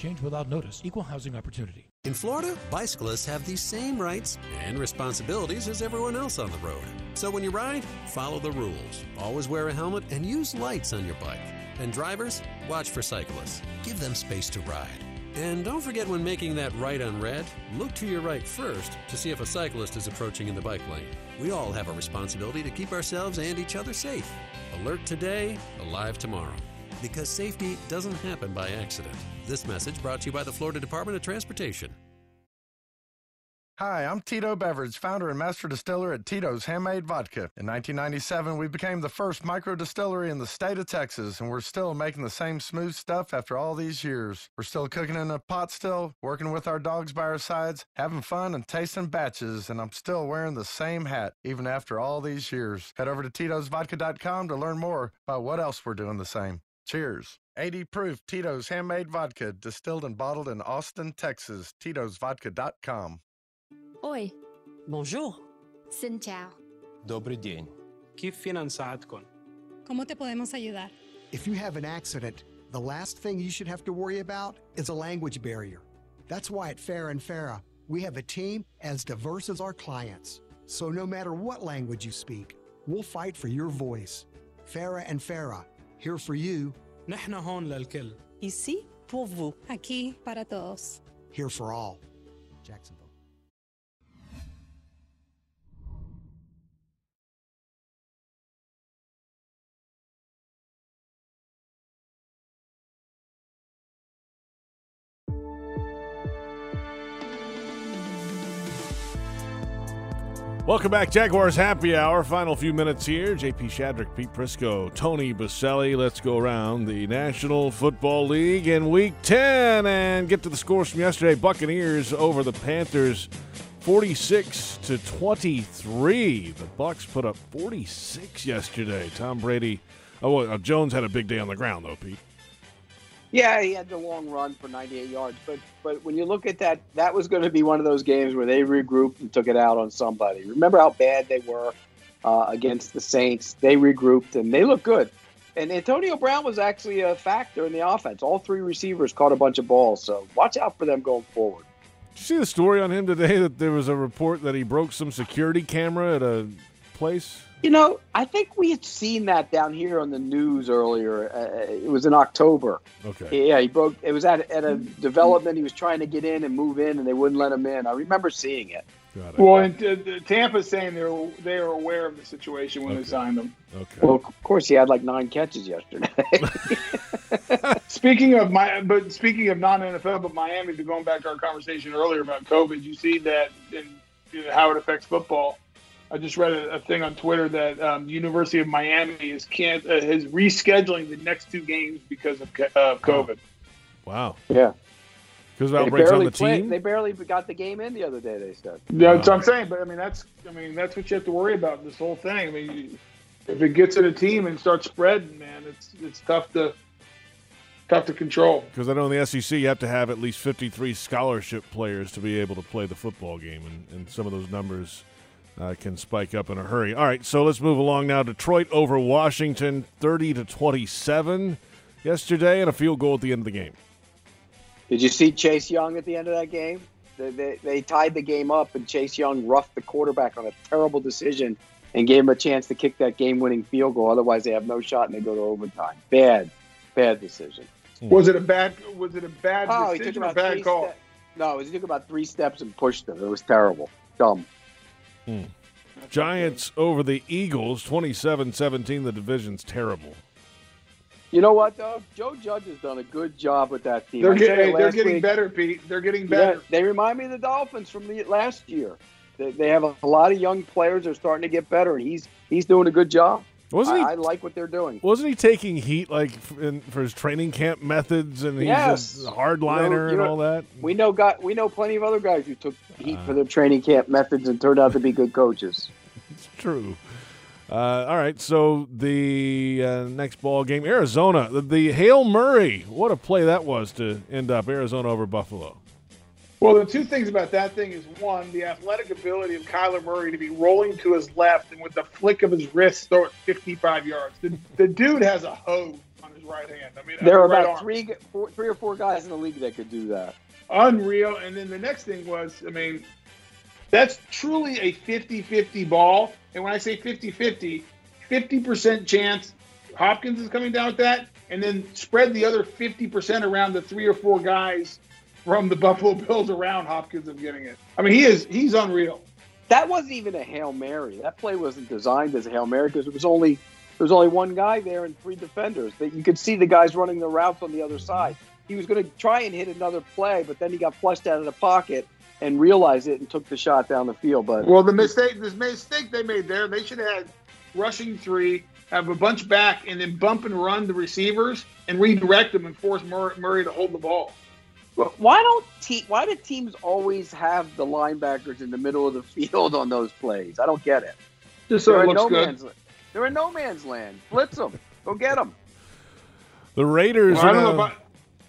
change without notice. Equal housing opportunity. In Florida, bicyclists have the same rights and responsibilities as everyone else on the road. So when you ride, follow the rules. Always wear a helmet and use lights on your bike. And drivers, watch for cyclists. Give them space to ride. And don't forget when making that right on red, look to your right first to see if a cyclist is approaching in the bike lane. We all have a responsibility to keep ourselves and each other safe. Alert today, alive tomorrow. Because safety doesn't happen by accident. This message brought to you by the Florida Department of Transportation. Hi, I'm Tito Beveridge, founder and master distiller at Tito's Handmade Vodka. In 1997, we became the first micro distillery in the state of Texas, and we're still making the same smooth stuff after all these years. We're still cooking in a pot still, working with our dogs by our sides, having fun and tasting batches, and I'm still wearing the same hat even after all these years. Head over to Tito'sVodka.com to learn more about what else we're doing the same. Cheers. 80 proof Tito's handmade vodka, distilled and bottled in Austin, Texas. Tito'sVodka.com. Oi. Bonjour. Xin chào. Добрый день. كيف فينا نساعدكم؟ ¿Cómo te podemos ayudar? If you have an accident, the last thing you should have to worry about is a language barrier. That's why at Farah and Farah, we have a team as diverse as our clients. So no matter what language you speak, we'll fight for your voice. Farah and Farah, here for you نحن هون للكل. Ici pour vous. Aquí para todos. here for all. Jacksonville. Welcome back, Jaguars Happy Hour. Final few minutes here. JP Shadrick, Pete Prisco, Tony Boselli. Let's go around the National Football League in Week 10 and get to the scores from yesterday. Buccaneers over the Panthers, 46 to 23. The Bucks put up 46 yesterday. Tom Brady. Oh, well, uh, Jones had a big day on the ground though, Pete. Yeah, he had the long run for 98 yards, but but when you look at that, that was going to be one of those games where they regrouped and took it out on somebody. Remember how bad they were uh, against the Saints? They regrouped and they looked good. And Antonio Brown was actually a factor in the offense. All three receivers caught a bunch of balls, so watch out for them going forward. Did you see the story on him today that there was a report that he broke some security camera at a place? You know, I think we had seen that down here on the news earlier. Uh, it was in October. Okay. Yeah, he broke. It was at at a development. He was trying to get in and move in, and they wouldn't let him in. I remember seeing it. Got it. Well, and uh, Tampa's saying they're they are aware of the situation when they signed him. Okay. Well, of course, he had like nine catches yesterday. *laughs* Speaking of my, but speaking of non NFL, but Miami. But going back to our conversation earlier about COVID, you see that and you know, how it affects football. I just read a, a thing on Twitter that um, the University of Miami is can't uh, is rescheduling the next two games because of ca- uh, COVID. Wow. Yeah. Because of They outbreaks on barely the played- team. They barely got the game in the other day. They said. Yeah, that's what I'm saying. But I mean, that's I mean that's what you have to worry about in this whole thing. I mean, you- if it gets in a team and starts spreading, man, it's it's tough to tough to control. Because I know in the SEC you have to have at least 53 scholarship players to be able to play the football game, and, and some of those numbers uh, can spike up in a hurry. All right, so let's move along now. Detroit over Washington, 30 to 27 yesterday, and a field goal at the end of the game. Did you see Chase Young at the end of that game? They, they, they tied the game up, and Chase Young roughed the quarterback on a terrible decision and gave him a chance to kick that game-winning field goal. Otherwise, they have no shot and they go to overtime. Bad, bad decision. Was it a bad was it a bad Oh, he took decision or about bad three call? ste- no, he took about three steps and pushed him. It was terrible, dumb. Giants over the Eagles, 27 17. The division's terrible. You know what, though? Joe Judge has done a good job with that team. They're I getting they're getting week. better, Pete. They're getting Yeah, better. they remind me of the Dolphins from the last year. They, they have a, a lot of young players. They're starting to get better, and he's he's doing a good job. Wasn't he? I, I like what they're doing. Wasn't he taking heat like in, for his training camp methods and he's Yes. a hardliner You know- you and know- all that? We know got we know plenty of other guys who took heat Uh. for their training camp methods and turned out to be good coaches. It's true. Uh, all right, so the uh, next ball game, Arizona, the, the Hail Murray. What a play that was to end up Arizona over Buffalo. Well, the two things about that thing is one, the athletic ability of Kyler Murray to be rolling to his left and with the flick of his wrist throw it 55 yards. The, the dude has a hose on his right hand. I mean, There are right about arm. three, four, three or four guys in the league that could do that. unreal. And then the next thing was, I mean, that's truly a 50 50 ball. And when I say 50 50, 50% chance Hopkins is coming down with that, and then spread the other 50% around the three or four guys from the Buffalo Bills around Hopkins of getting it. I mean, he is he's unreal. That wasn't even a hail mary. That play wasn't designed as a hail mary because it was only there was only one guy there and three defenders. That you could see the guys running the routes on the other side. He was going to try and hit another play, but then he got flushed out of the pocket and realized it and took the shot down the field. But Well, the mistake, this mistake they made there, they should have had rushing three, have a bunch back, and then bump and run the receivers and redirect them and force Murray to hold the ball. But why don't te- why do teams always have the linebackers in the middle of the field on those plays? I don't get it. Just so They're it in looks no good. man's land. They're in no man's land. Blitz them. Go get them. The Raiders. Well, I don't are know if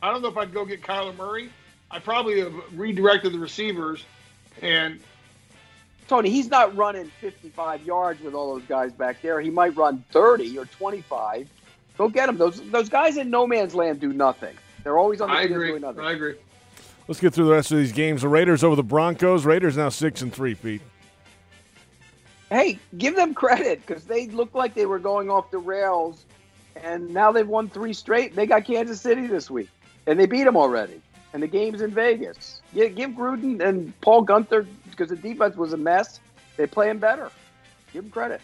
I, I don't know if I'd go get Kyler Murray. I probably have redirected the receivers, and Tony, he's not running 55 yards with all those guys back there. He might run 30 or 25. Go get him. Those those guys in no man's land do nothing. They're always on the I field agree. doing nothing. I agree. Let's get through the rest of these games. The Raiders over the Broncos. Raiders now six and three feet. Hey, give them credit because they looked like they were going off the rails, and now they've won three straight. They got Kansas City this week, and they beat them already. And the game's in Vegas. Yeah, give Gruden and Paul Guenther because the defense was a mess. They play him better. Give them credit.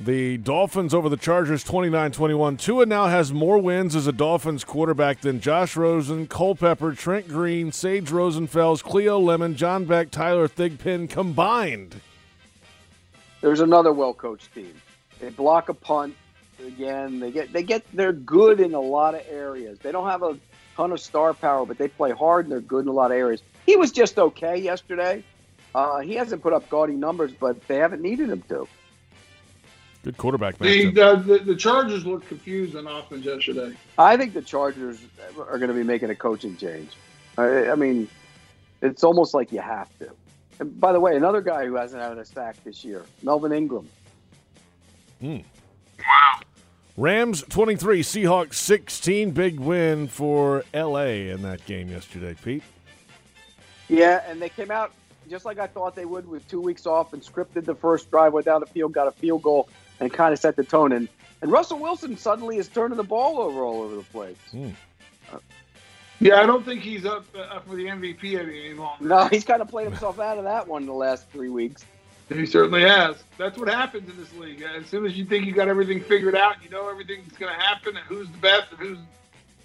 The Dolphins over the Chargers 29 21. Tua now has more wins as a Dolphins quarterback than Josh Rosen, Culpepper, Trent Green, Sage Rosenfels, Cleo Lemon, John Beck, Tyler Thigpen combined. There's another well-coached team. They block a punt again. They get they get they're good in a lot of areas. They don't have a ton of star power, but they play hard and they're good in a lot of areas. He was just okay yesterday. Uh, he hasn't put up gaudy numbers, but they haven't needed him to. Good quarterback the, matchup. uh, the the Chargers looked confused on offense yesterday. I think the Chargers are going to be making a coaching change. I, I mean, it's almost like you have to. And by the way, another guy who hasn't had a sack this year, Melvin Ingram. Hmm. Rams 23, Seahawks 16. Big win for LA in that game yesterday, Pete. Yeah, and they came out just like I thought they would with two weeks off and scripted the first drive, went down the field, got a field goal, and kind of set the tone. And, and Russell Wilson suddenly is turning the ball over all over the place. Yeah, I don't think he's up, uh, up for the MVP any longer. No, he's kind of played himself out of that one in the last three weeks. He certainly has. That's what happens in this league. As soon as you think you got everything figured out, you know everything's going to happen, and who's the best, and who's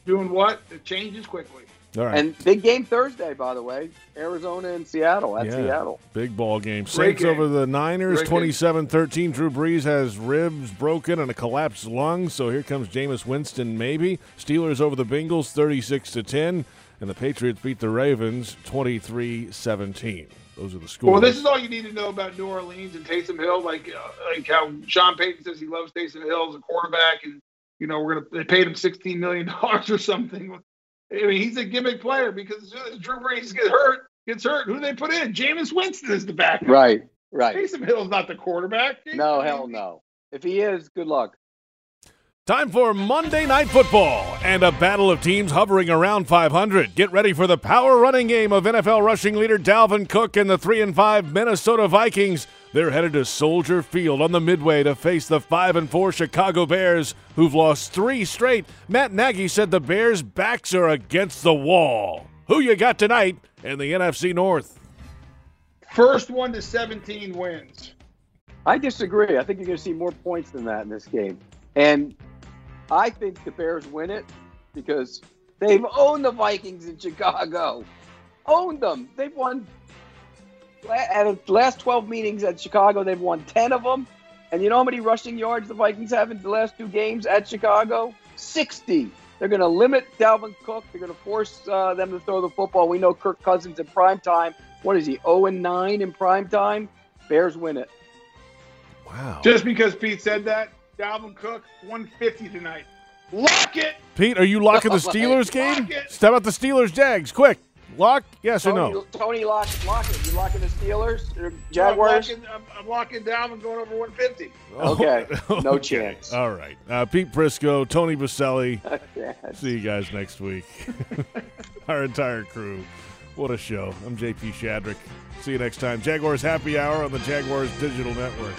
doing what, it changes quickly. All right. And big game Thursday, by the way. Arizona and Seattle at Yeah, Seattle. Big ball game. Great Saints game. over the Niners, Great 27 13. Drew Brees has ribs broken and a collapsed lung, so here comes Jameis Winston, maybe. Steelers over the Bengals, 36 to 10. And the Patriots beat the Ravens, 23 17. Those are the scores. Well, this is all you need to know about New Orleans and Taysom Hill. Like, uh, like how Sean Payton says he loves Taysom Hill as a quarterback, and you know we're gonna they paid him sixteen million dollars or something. I mean, he's a gimmick player because as soon as Drew Brees gets hurt, gets hurt, who do they put in? Jameis Winston is the backup. Right, right. Taysom Hill's not the quarterback. No, hell no. If he is, good luck. Time for Monday Night Football and a battle of teams hovering around 500. Get ready for the power running game of NFL rushing leader Dalvin Cook and the 3 and 5 Minnesota Vikings. They're headed to Soldier Field on the Midway to face the 5 and 4 Chicago Bears, who've lost 3 straight. Matt Nagy said the Bears' backs are against the wall. Who you got tonight in the NFC North? First one to seventeen wins. I disagree. I think you're going to see more points than that in this game. And I think the Bears win it because they've owned the Vikings in Chicago. Owned them. They've won at the last 12 meetings at Chicago, they've won 10 of them. And you know how many rushing yards the Vikings have in the last two games at Chicago? 60. They're going to limit Dalvin Cook. They're going to force uh, them to throw the football. We know Kirk Cousins in prime time. What is he, 0 and 9 in prime time? Bears win it. Wow. Just because Pete said that, Dalvin Cook, 150 tonight. Lock it. Pete, are you locking the *laughs* Steelers game? Step out the Steelers Jags. Quick. Lock? Yes Tony, or no? Tony, lock, lock it. You locking the Steelers? Or I'm locking, I'm, I'm locking Dalvin going over 150. Okay. *laughs* No Okay. chance. All right. Uh, Pete Prisco, Tony Boselli. Yes. *laughs* See you guys next week. *laughs* Our entire crew. What a show. I'm JP Shadrick. See you next time. Jaguars Happy Hour on the Jaguars Digital Network.